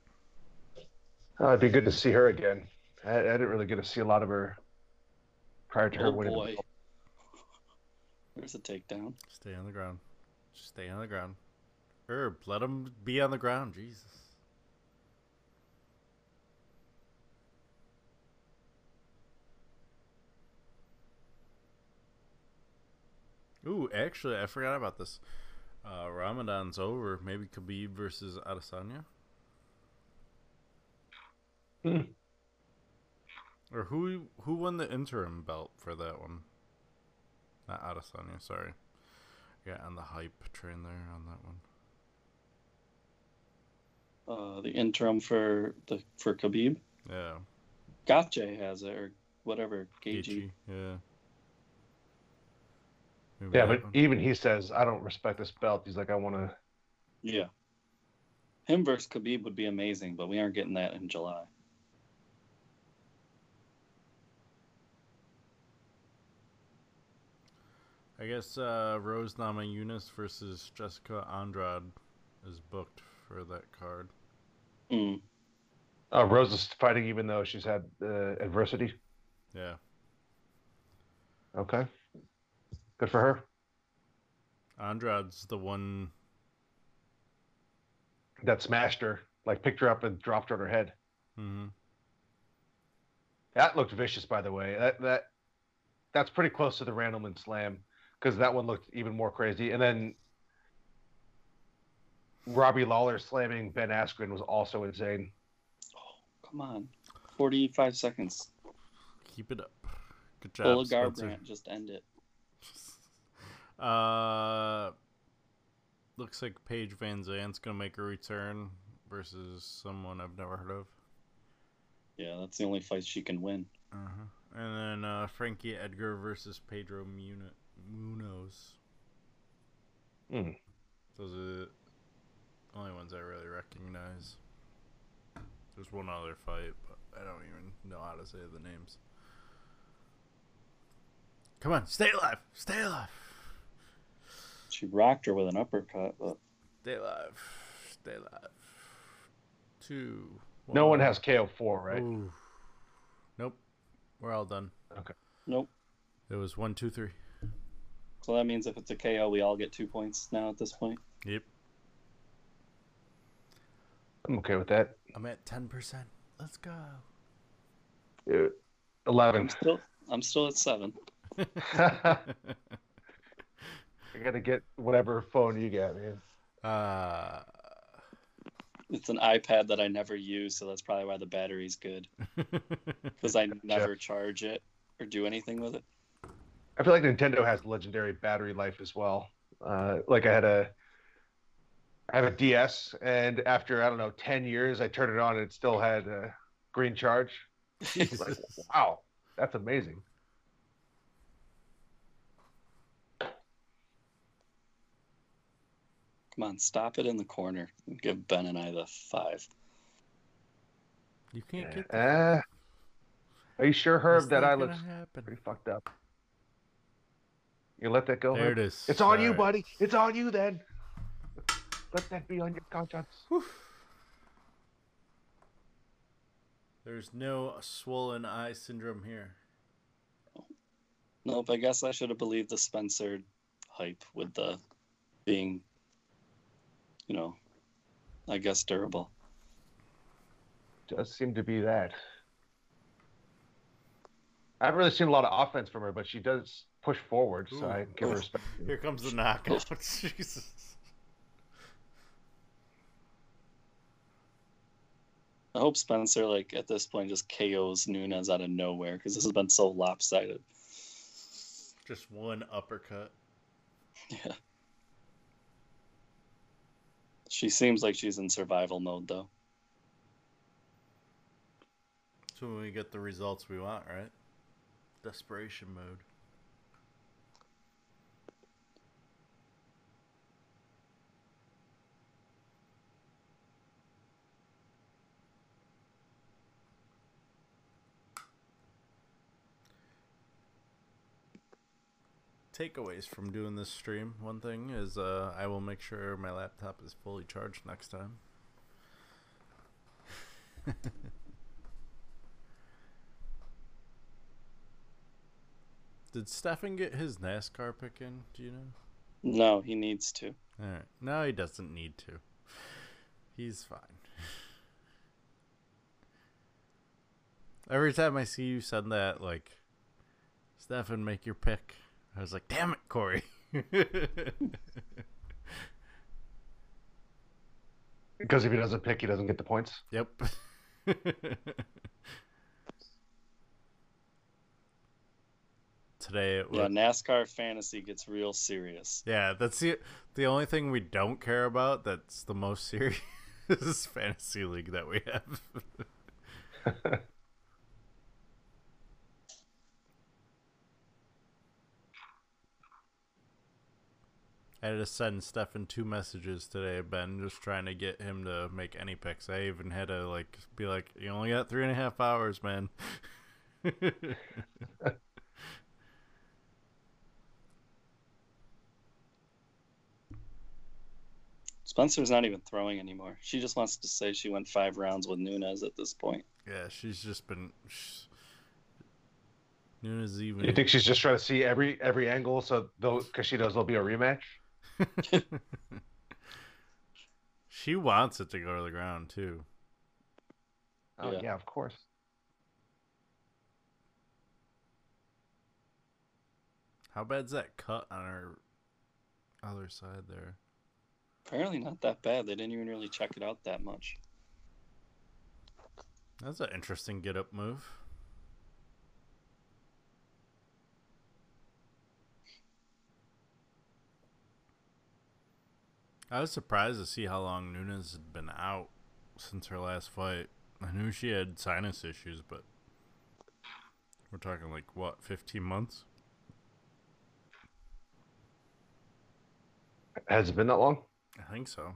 Oh, it'd be good to see her again. I, I didn't really get to see a lot of her prior to her Oh winning. the boy. belt. There's a takedown. Stay on the ground. Just stay on the ground. Herb, let him be on the ground. Jesus. Ooh, actually, I forgot about this. Uh, Ramadan's over. Maybe Khabib versus Adesanya. Hmm. Or who who won the interim belt for that one? Not Adesanya, sorry. Yeah, on the hype train there on that one. Uh, the interim for the for Khabib. Yeah, Gaethje has it, or whatever. Gagey. Yeah. Maybe Yeah, but one. even he says, I don't respect this belt. He's like, I want to. Yeah. Him versus Khabib would be amazing, but we aren't getting that in July. I guess uh, Rose Namajunas versus Jessica Andrade is booked for that card. Mm. Oh, Rose is fighting even though she's had uh, adversity. Yeah. Okay. Good for her. Andrade's the one. That smashed her. Like picked her up and dropped her on her head. hmm That looked vicious, by the way. That that that's pretty close to the Randleman slam because that one looked even more crazy. And then Robbie Lawler slamming Ben Askren was also insane. Oh, come on. 45 seconds. Keep it up. Good job, Pull a Garbrandt, just end it. Uh, looks like Paige VanZant's gonna make a return versus someone I've never heard of. Yeah, that's the only fight she can win. Uh-huh. And then uh, Frankie Edgar versus Pedro Munhoz. Hmm. Those are the only ones I really recognize. There's one other fight, but I don't even know how to say the names. Come on, stay alive! Stay alive! She rocked her with an uppercut, but Stay alive! Stay alive! Two. No one has KO four, right? Ooh. Nope. We're all done. Okay. Nope. It was one, two, three. So that means if it's a KO, we all get two points now at this point. Yep. I'm okay with that. I'm at ten percent. Let's go. Uh, Eleven. I'm still, I'm still at seven. I gotta get whatever phone you got, man. uh, It's an iPad that I never use, so that's probably why the battery's good. Because I never charge it or do anything with it. I feel like Nintendo has legendary battery life as well. Uh, like I had a, I have a DS, and after I don't know ten years, I turned it on and it still had a green charge. It's like, wow, that's amazing. Come on, stop it in the corner. Give Ben and I the five. you can't get. The, Uh, are you sure, Herb, It's that not I gonna look pretty fucked up? You let that go. There Herb? it is. It's on you, Alright. buddy. It's on you then. Let that be on your conscience. There's no swollen eye syndrome here. Nope, I guess I should have believed the Spencer hype with the being, you know, I guess durable. Does seem to be that. I haven't really seen a lot of offense from her, but she does push forward, so Ooh. I give her respect. Here comes the knockout. Oh. Jesus. I hope Spencer, like at this point, just KOs Nunes out of nowhere because this has been so lopsided. Just one uppercut. Yeah. She seems like she's in survival mode though. So when we get the results we want, right? Desperation mode. Takeaways from doing this stream. One thing is uh, I will make sure my laptop is fully charged next time. Did Stefan get his NASCAR pick in? Do you know? No, he needs to. All right. No, he doesn't need to. He's fine. Every time I see you send that, like, Stefan, make your pick. I was like, damn it, Corey. Because if he doesn't pick, he doesn't get the points. yep. Today it was. Yeah, NASCAR fantasy gets real serious. Yeah, that's the the only thing we don't care about. That's the most serious fantasy league that we have. I had to send Stefan two messages today, Ben, just trying to get him to make any picks. I even had to like be like, "You only got three and a half hours, man." Spencer's not even throwing anymore. She just wants to say she went five rounds with Nunes at this point. yeah, she's just been. She's... Nunes even. You think she's just trying to see every every angle, so though because she knows there'll be a rematch. she wants it to go to the ground too. Oh Yeah. yeah, of course. How bad's that cut on her other side there? Apparently not that bad. They didn't even really check it out that much. That's an interesting get up move. I was surprised to see how long Nunes had been out since her last fight. I knew she had sinus issues, but we're talking like what, fifteen months? Has it been that long? I think so.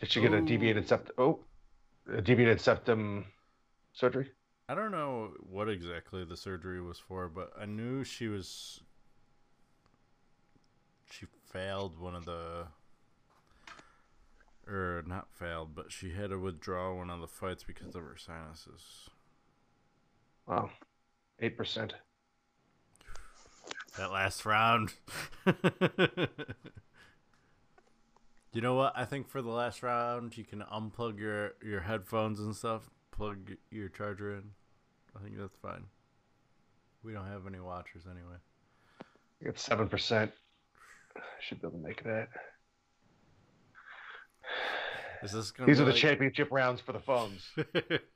Did she get a deviated septum? Oh, a deviated septum surgery. I don't know what exactly the surgery was for, but I knew she was. She failed one of the. Or not failed, but she had to withdraw one of the fights because of her sinuses. Wow, eight percent. That last round. you know what? I think for the last round, you can unplug your, your headphones and stuff, plug your charger in. I think that's fine. We don't have any watchers anyway. I got seven percent. Should be able to make that. Is this gonna These be are the championship rounds for the phones.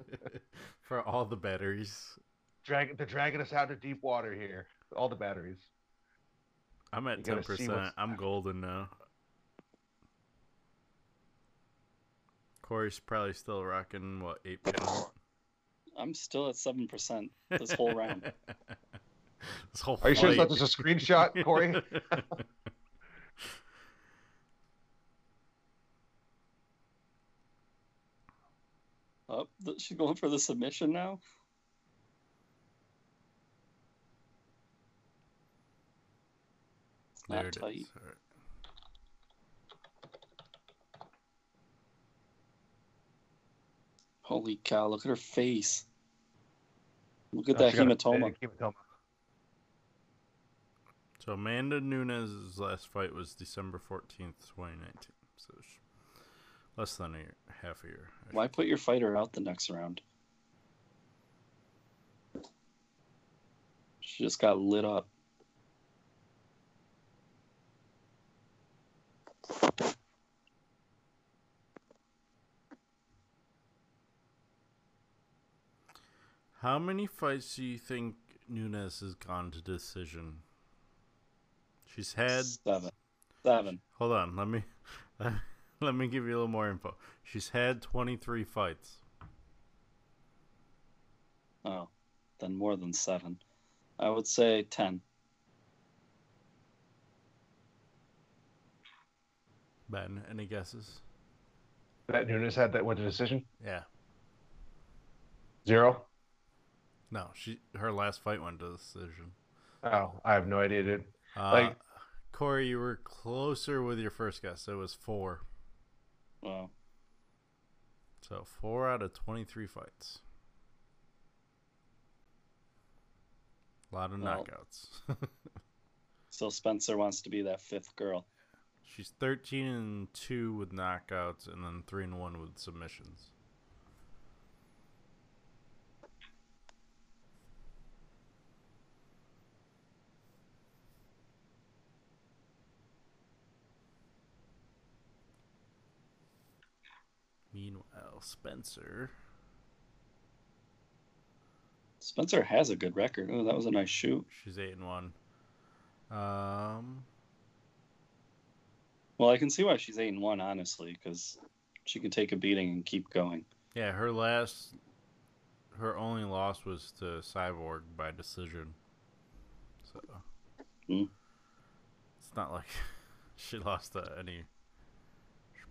for all the batteries. Drag, they're dragging us out to deep water here. All the batteries. I'm at You ten percent. I'm golden now. Corey's probably still rocking what eight percent. I'm still at seven percent this whole round. this whole Are you sure it's not just a screenshot, Corey? Th- she's going for the submission now. It's there not it tight. is. All right. Holy cow! Look at her face. Look at Oh, that she got a hematoma. hematoma. So Amanda Nunes' last fight was December fourteenth, twenty nineteen. So sh- less than a year, half a year. Why put your fighter out the next round? She just got lit up. How many fights do you think Nunes has gone to decision? She's had. Seven. Seven. Hold on, let me let me give you a little more info. She's had twenty three fights. Oh, then more than seven. I would say ten. Ben, any guesses? That Nunes had that went to decision. Yeah. Zero. No, she her last fight went to decision. Oh, I have no idea, dude. Uh, Like- Corey, you were closer with your first guess. It was four. Wow. So four out of twenty-three fights. A lot of Well- knockouts. So Spencer wants to be that fifth girl. She's thirteen and two with knockouts, and then three and one with submissions. Meanwhile, Spencer. Spencer has a good record. Oh, that was a nice shoot. She's eight and one. Um, Well, I can see why she's eight and one, honestly, because she can take a beating and keep going. yeah, her last, her only loss was to Cyborg by decision. So, Hmm. it's not like she lost to any.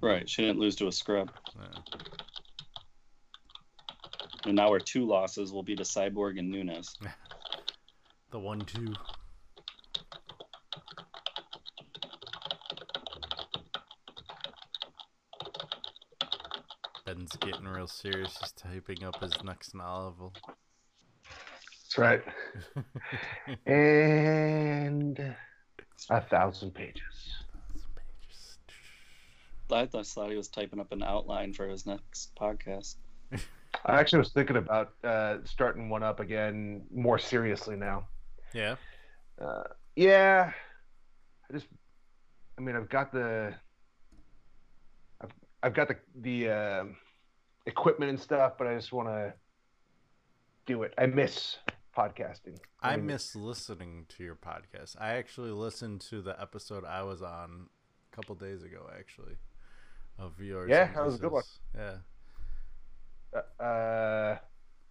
Right. She didn't lose to a scrub. Yeah. And now our two losses will be to Cyborg and Nunes. The one two. Ben's getting real serious. He's typing up his next novel. That's right. and a thousand pages. I just thought he was typing up an outline for his next podcast. I actually was thinking about uh, starting one up again more seriously now. Yeah. Uh, yeah, I just, I mean, I've got the, I've, I've got the the um equipment and stuff, but I just want to do it. I miss podcasting. I mean, miss listening to your podcast. I actually listened to the episode I was on a couple days ago, actually. Of yours. Yeah, that was a good one. Yeah. Uh,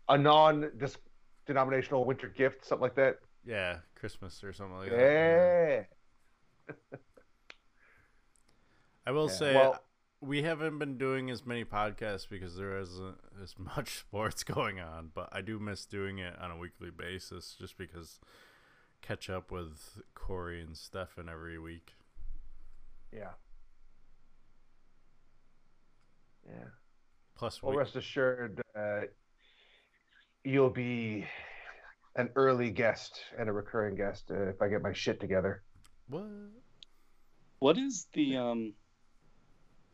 a non-denominational winter gift, something like that. Yeah, Christmas or something like that. Yeah. I will Yeah, say well- we haven't been doing as many podcasts because there isn't as much sports going on, but I do miss doing it on a weekly basis just because catch up with Corey and Stefan every week. Yeah. Yeah. Plus, Well, we, rest assured, uh, you'll be an early guest and a recurring guest uh, if I get my shit together. what? What is the um?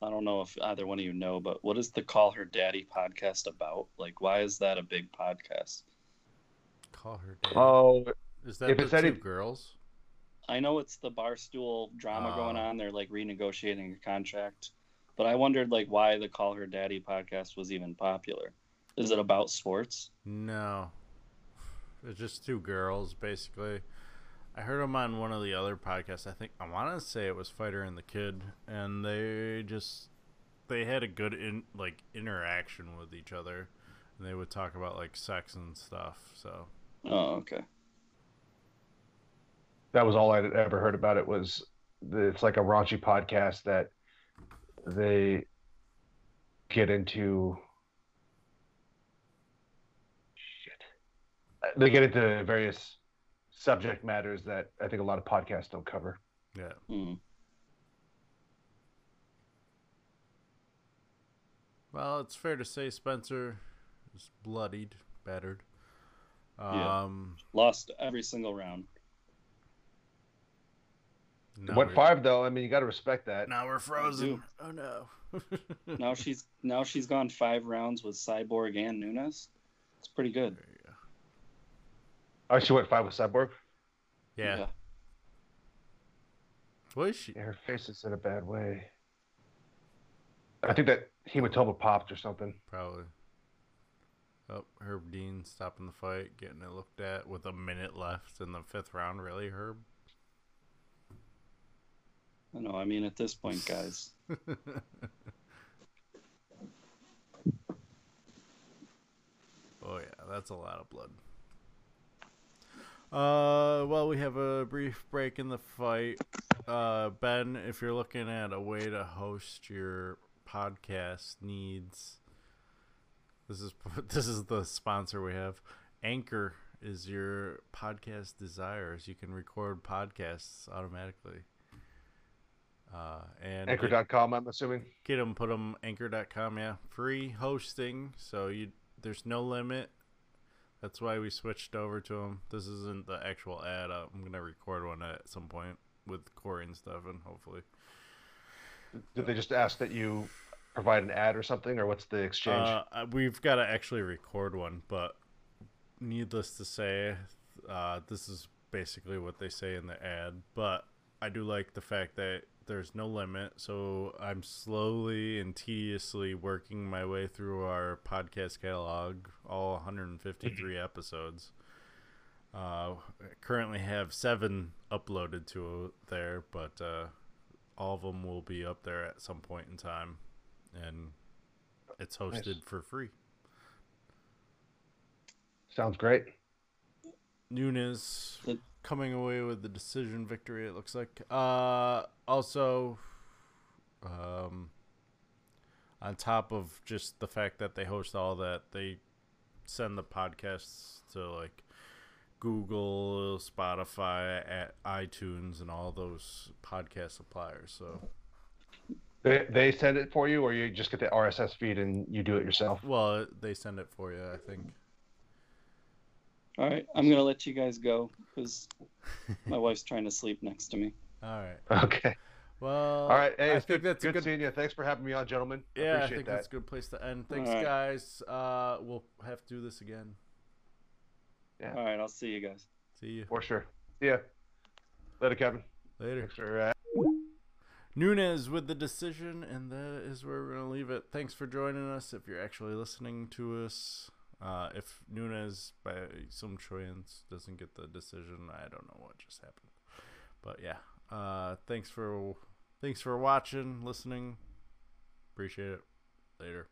I don't know if either one of you know, but what is the Call Her Daddy podcast about? Like, why is that a big podcast? Call her. Daddy. Oh, Is that if the it's two any- girls? I know it's the barstool drama going Oh. on. They're like renegotiating a contract, but I wondered like why the Call Her Daddy podcast was even popular. Is it about sports? No, it's just two girls basically. I heard them on one of the other podcasts. I think I want to say it was Fighter and the Kid, and they just they had a good in like interaction with each other, and they would talk about like sex and stuff. So Oh, okay. that was all I'd ever heard about it was the, it's like a raunchy podcast that they get into shit. They get into various subject matters that I think a lot of podcasts don't cover. yeah, Hmm. well, it's fair to say Spencer is bloodied, battered. Yeah. Um, Lost every single round. Now Went five though. I mean, you got to respect that. Now we're frozen. do. Oh no. Now she's now she's gone five rounds with Cyborg and Nunes. It's pretty good. There you go. Oh, she went five with Cyborg. Yeah. What is she? Yeah, her face is in a bad way. I think that hematoma popped or something. Probably. Oh, Herb Dean stopping the fight, getting it looked at with a minute left in the fifth round. Really, Herb? I know. I mean, at this point, guys, oh yeah, that's a lot of blood. Uh, well, we have a brief break in the fight. Uh, Ben, if you're looking at a way to host your podcast needs, this is this is the sponsor we have. Anchor is your podcast desires. You can record podcasts automatically. Uh, and Anchor.com, I'm assuming. get them put them anchor.com yeah. Free hosting so you there's no limit. That's why we switched over to them this isn't the actual ad. Uh, i'm gonna record one at some point with corey and stuff and hopefully. Did they just ask that you provide an ad or something, or what's the exchange? uh, we've got to actually record one but needless to say uh, this is basically what they say in the ad but i do like the fact that there's no limit so i'm slowly and tediously working my way through our podcast catalog all 153 episodes uh, currently have seven uploaded to there but uh, all of them will be up there at some point in time and it's hosted Nice. for free Sounds great. Nunes The- coming away with the decision victory. It looks like. Uh, also, um, on top of just the fact that they host all that, they send the podcasts to like Google, Spotify, at iTunes, and all those podcast suppliers. So, They, they send it for you, or you just get the RSS feed and you do it yourself. well, they send it for you. I think. All right. I'm gonna let you guys go because my wife's trying to sleep next to me. All right. Okay. Well, All right. Hey, I think good, that's good a good seeing you. Thanks for having me on, gentlemen. I Yeah, I appreciate think that. that's a good place to end. Thanks, Alright. guys. Uh, we'll have to do this again. Yeah. All right. I'll see you guys. See you For sure. See ya. Later, Kevin. later. Thanks for uh, Nunes with the decision, and that is where we're gonna leave it. Thanks for joining us. If you're actually listening to us, uh, if Nunes by some chance doesn't get the decision, I don't know what just happened. But yeah, uh, thanks for Thanks for watching, listening. Appreciate it. Later.